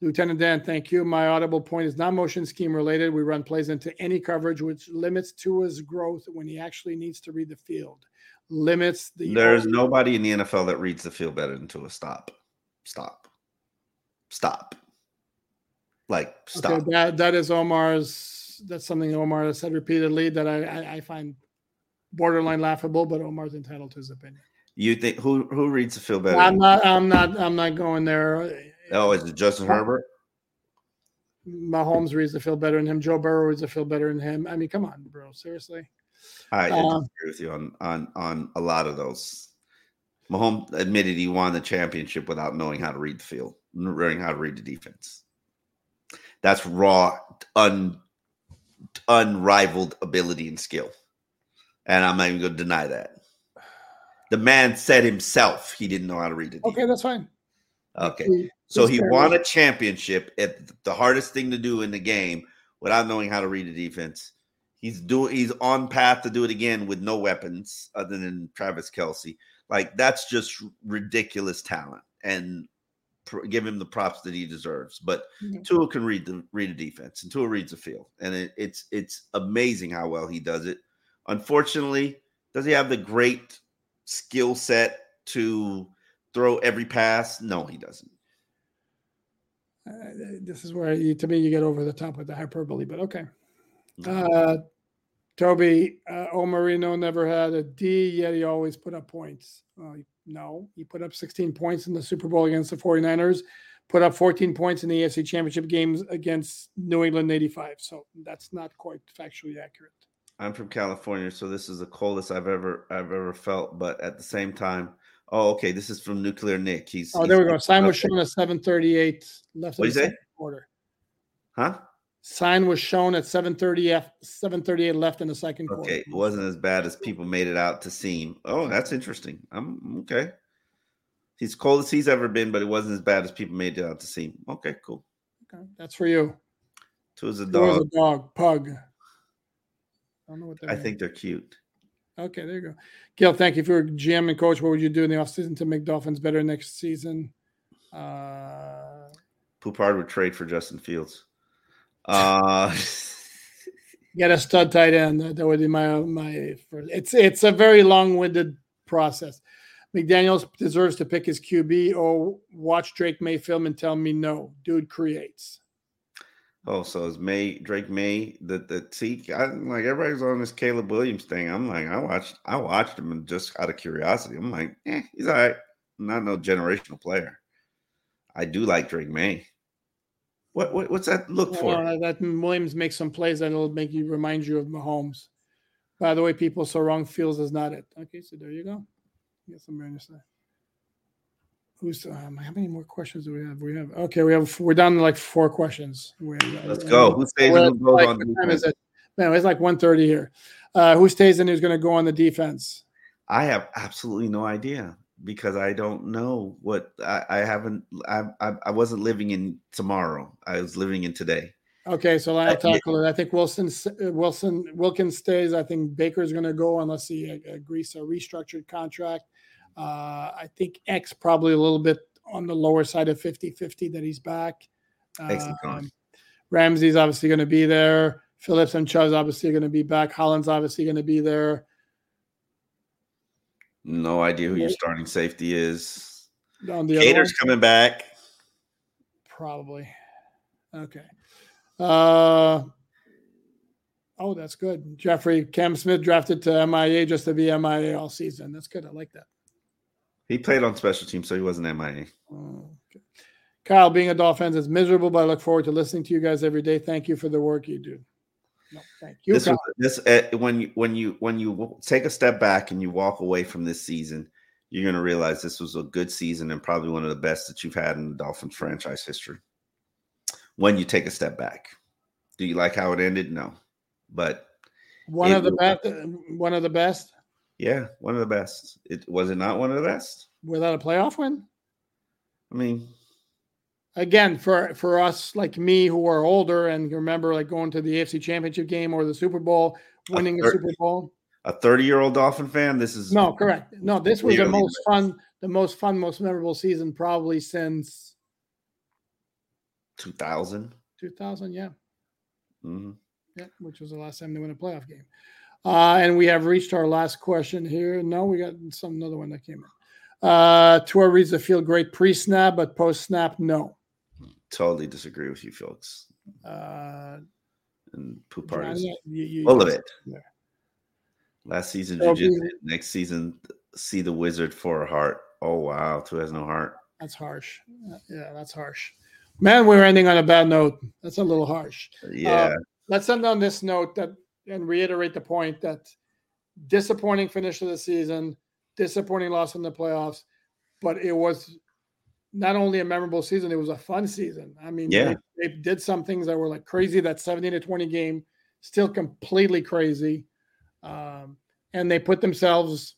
Lieutenant Dan, thank you. My audible point is not motion scheme related. We run plays into any coverage, which limits Tua's growth when he actually needs to read the field limits the. There's nobody in the NFL that reads the field better than to a stop, stop, stop. Like stop. Okay, that that is Omar's. That's something Omar has said repeatedly that I, I, I find borderline laughable, but Omar's entitled to his opinion. You think who who reads the field better? I'm not. I'm not. I'm not going there. Oh, is it Justin Herbert? Mahomes reads the field better than him. Joe Burrow reads the field better than him. I mean, come on, bro. Seriously. I uh, agree with you on on on a lot of those. Mahomes admitted he won the championship without knowing how to read the field, knowing how to read the defense. That's raw, un, unrivaled ability and skill, and I'm not even going to deny that. The man said himself he didn't know how to read the defense. Okay, that's fine. Okay, so he won a championship at the hardest thing to do in the game without knowing how to read the defense He's doing. He's on path to do it again with no weapons other than Travis Kelce. Like that's just ridiculous talent, and pr- give him the props that he deserves. But mm-hmm. Tua can read the read a defense, and Tua reads the field, and it, it's it's amazing how well he does it. Unfortunately, does he have the great skill set to throw every pass? No, he doesn't. Uh, this is where you, to me you get over the top with the hyperbole, but okay. Mm-hmm. Uh, Toby uh, Omarino never had a D, yet he always put up points. Uh, no, he put up 16 points in the Super Bowl against the 49ers, put up 14 points in the AFC Championship games against New England 85. So that's not quite factually accurate. I'm from California, so this is the coldest I've ever I've ever felt. But at the same time, oh, okay, this is from Nuclear Nick. He's oh, he's, there we go. Sign was shown at 7:38 left what in the second quarter. Huh? Sign was shown at 7:30 F 7:38 left in the second quarter. Okay, it wasn't as bad as people made it out to seem. Oh, that's interesting. I'm okay. He's cold as he's ever been, but it wasn't as bad as people made it out to seem. Okay, cool. Okay, that's for you. Tua's a dog. Tua's a dog. Pug. I don't know what they I think they're cute. Okay, there you go. Gil, thank you for GM and coach. What would you do in the offseason to make Dolphins better next season? Uh Poupart would trade for Justin Fields. Uh, get a stud tight end. That would be my my. First. It's it's a very long winded process. McDaniel's deserves to pick his QB or watch Drake Maye film and tell me no. Dude creates. Oh, so is Maye Drake Maye the the see I, like everybody's on this Caleb Williams thing. I'm like I watched I watched him and just out of curiosity. I'm like, eh, he's all right. I'm Not no generational player. I do like Drake Maye. What, what what's that look for? Uh, that Williams makes some plays that'll make you remind you of Mahomes. By the way, people so wrong Fields is not it. Okay, so there you go. Get some understand. Who's um, how many more questions do we have? We have okay. We have we're down to like four questions. We have, Let's uh, go. Who stays and who goes like, on defense? It? Man, it's like 1.30 here. Uh, who stays and who's going to go on the defense? I have absolutely no idea because I don't know what I, I haven't. I, I, I wasn't living in tomorrow. I was living in today. Okay, so I'll tackle it. I think Wilson Wilson Wilkins stays. I think Baker's going to go unless he agrees a restructured contract. Uh, I think X probably a little bit on the lower side of 50-50 that he's back. Um, Ramsey's obviously going to be there. Phillips and Chubb's obviously going to be back. Holland's obviously going to be there. No idea who your starting safety is. On the Kader's coming back. Probably. Okay. Uh, Oh, that's good. Jeffrey Cam Smith drafted to MIA just to be MIA all season. That's good. I like that. He played on special teams, so he wasn't MIA. Oh, okay. Kyle, being a Dolphins is miserable, but I look forward to listening to you guys every day. Thank you for the work you do. No, thank you. This, was, this uh, when you when you when you take a step back and you walk away from this season, you're going to realize this was a good season and probably one of the best that you've had in the Dolphins franchise history. When you take a step back, do you like how it ended? No but one of the best. One of the best. Yeah, one of the best. It was it not one of the best without a playoff win. I mean, again, for for us like me who are older and remember like going to the AFC Championship game or the Super Bowl, winning a, 30, Super Bowl. A thirty-year-old Dolphin fan. This is no correct. No, this was the most fun, the most fun, most memorable season probably since two thousand. Two thousand, yeah. Mm-hmm. Yeah, which was the last time they won a playoff game. Uh, and we have reached our last question here. No, we got some another one that came in. Uh, Tua reads the field great pre-snap, but post-snap, no. Totally disagree with you, folks. Uh, and poop you, full of it. Last season, so next season, see the wizard for a heart. Oh wow, Tua has no heart. That's harsh. Yeah, that's harsh. Man, we're ending on a bad note. That's a little harsh. Yeah. Uh, let's end on this note that and reiterate the point that disappointing finish of the season, disappointing loss in the playoffs, but it was not only a memorable season, it was a fun season. I mean, yeah, they, they did some things that were like crazy. That 17 to 20 game, still completely crazy. Um, and they put themselves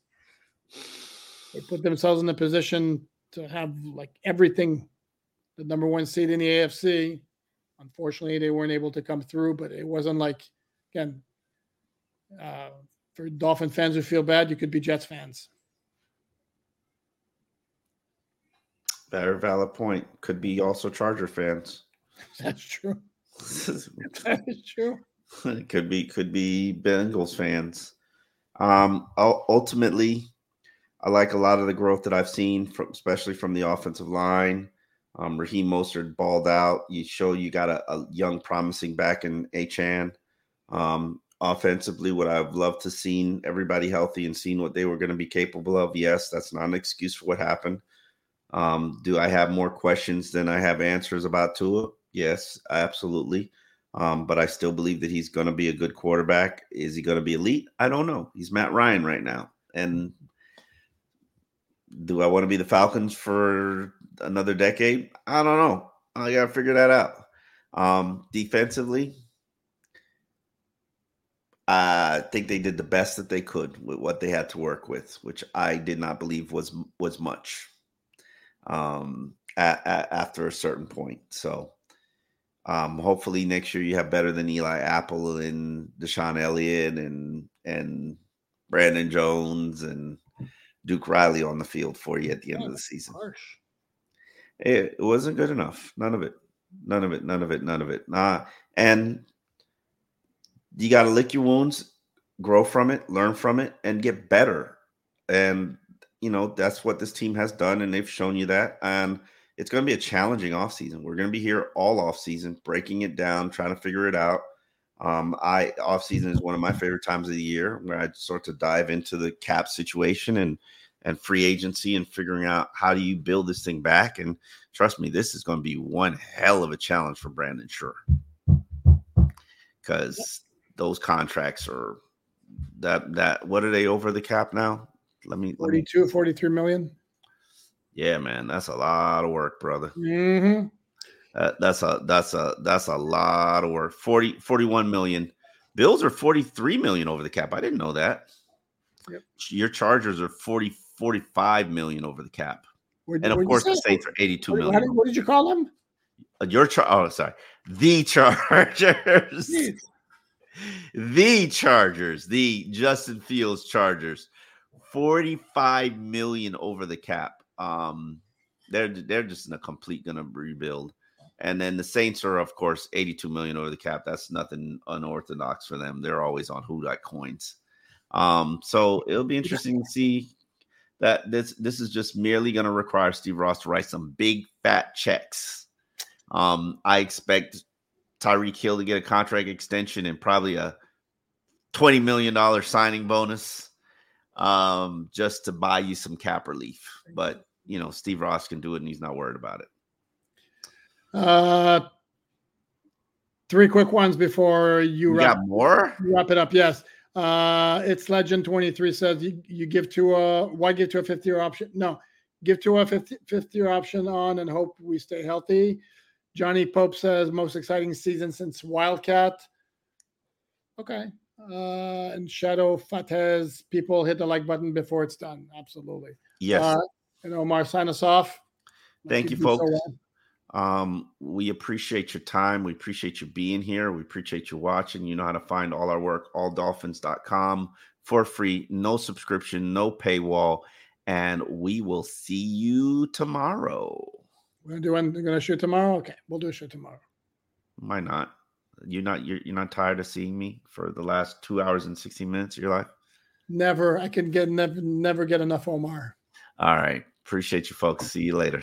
they put themselves in the position to have like everything the number one seed in the AFC Unfortunately, they weren't able to come through, but it wasn't like, again, uh, for Dolphin fans who feel bad, you could be Jets fans. Very valid point. Could be also Charger fans. That's true. that is true. It could be could be Bengals fans. Um, ultimately, I like a lot of the growth that I've seen from, especially from the offensive line. Um, Raheem Mostert balled out. You show you got a, a young, promising back in Achane. Um, offensively, what I've loved to seen everybody healthy and seen what they were going to be capable of. Yes, that's not an excuse for what happened. Um, do I have more questions than I have answers about Tua? Yes, absolutely. Um, but I still believe that he's going to be a good quarterback. Is he going to be elite? I don't know. He's Matt Ryan right now, and do I want to be the Falcons for another decade? I don't know. I got to figure that out. Um, defensively, I think they did the best that they could with what they had to work with, which I did not believe was was much. Um, at, at, after a certain point, so um, hopefully next year you have better than Eli Apple and DeShon Elliott and and Brandon Jones and Duke Riley on the field for you at the end of the season. Harsh. It, it wasn't good enough. None of it. None of it. None of it. None of it. Nah. And you got to lick your wounds, grow from it, learn from it, and get better. And you know that's what this team has done, and they've shown you that. And it's going to be a challenging offseason. We're going to be here all offseason, breaking it down, trying to figure it out. Um, I off season is one of my favorite times of the year where I sort to dive into the cap situation and and free agency and figuring out how do you build this thing back. And trust me, this is going to be one hell of a challenge for Brandon Shore. because those contracts are that that what are they over the cap now? Let me 42 let me, 43 million. Yeah, man, that's a lot of work, brother. Mm-hmm. Uh, that's a that's a that's a lot of work. 40 41 million. Bills are 43 million over the cap. I didn't know that. Yep. Your Chargers are 40 45 million over the cap. Where, and of course the Saints are 82 what, million. What did you call them? Uh, your char oh sorry. The Chargers. the Chargers, the Justin Fields Chargers. 45 million over the cap. Um they're they're just in a complete gonna rebuild. And then the Saints are, of course, 82 million over the cap. That's nothing unorthodox for them. They're always on who that coins. Um, so it'll be interesting to see that this this is just merely to require Steve Ross to write some big fat checks. Um, I expect Tyreek Hill to get a contract extension and probably a twenty million dollar signing bonus, um, just to buy you some cap relief. But you know, Steve Ross can do it, and he's not worried about it. Uh, three quick ones before you, You wrap, got more? wrap it up. Yes. Uh, it's Legend 23 says you, you give to a, why give to a 50 year option? No, give to a 50, 50 year option on and hope we stay healthy. Johnny Pope says most exciting season since Wildcat. Okay. Uh, and Shadow Fatez, people hit the like button before it's done. Absolutely. Yes. Uh, and Omar, sign us off. Thank you, do so folks. Um, we appreciate your time. We appreciate you being here. We appreciate you watching. You know how to find all our work, alldolphins.com for free, no subscription, no paywall. And we will see you tomorrow. We're gonna do one. We're gonna shoot tomorrow. Okay, we'll do a shoot tomorrow. Why not? You're not you're, you're not tired of seeing me for the last two hours and 16 minutes of your life? Never. I can get never never get enough Omar. All right. Appreciate you folks. See you later.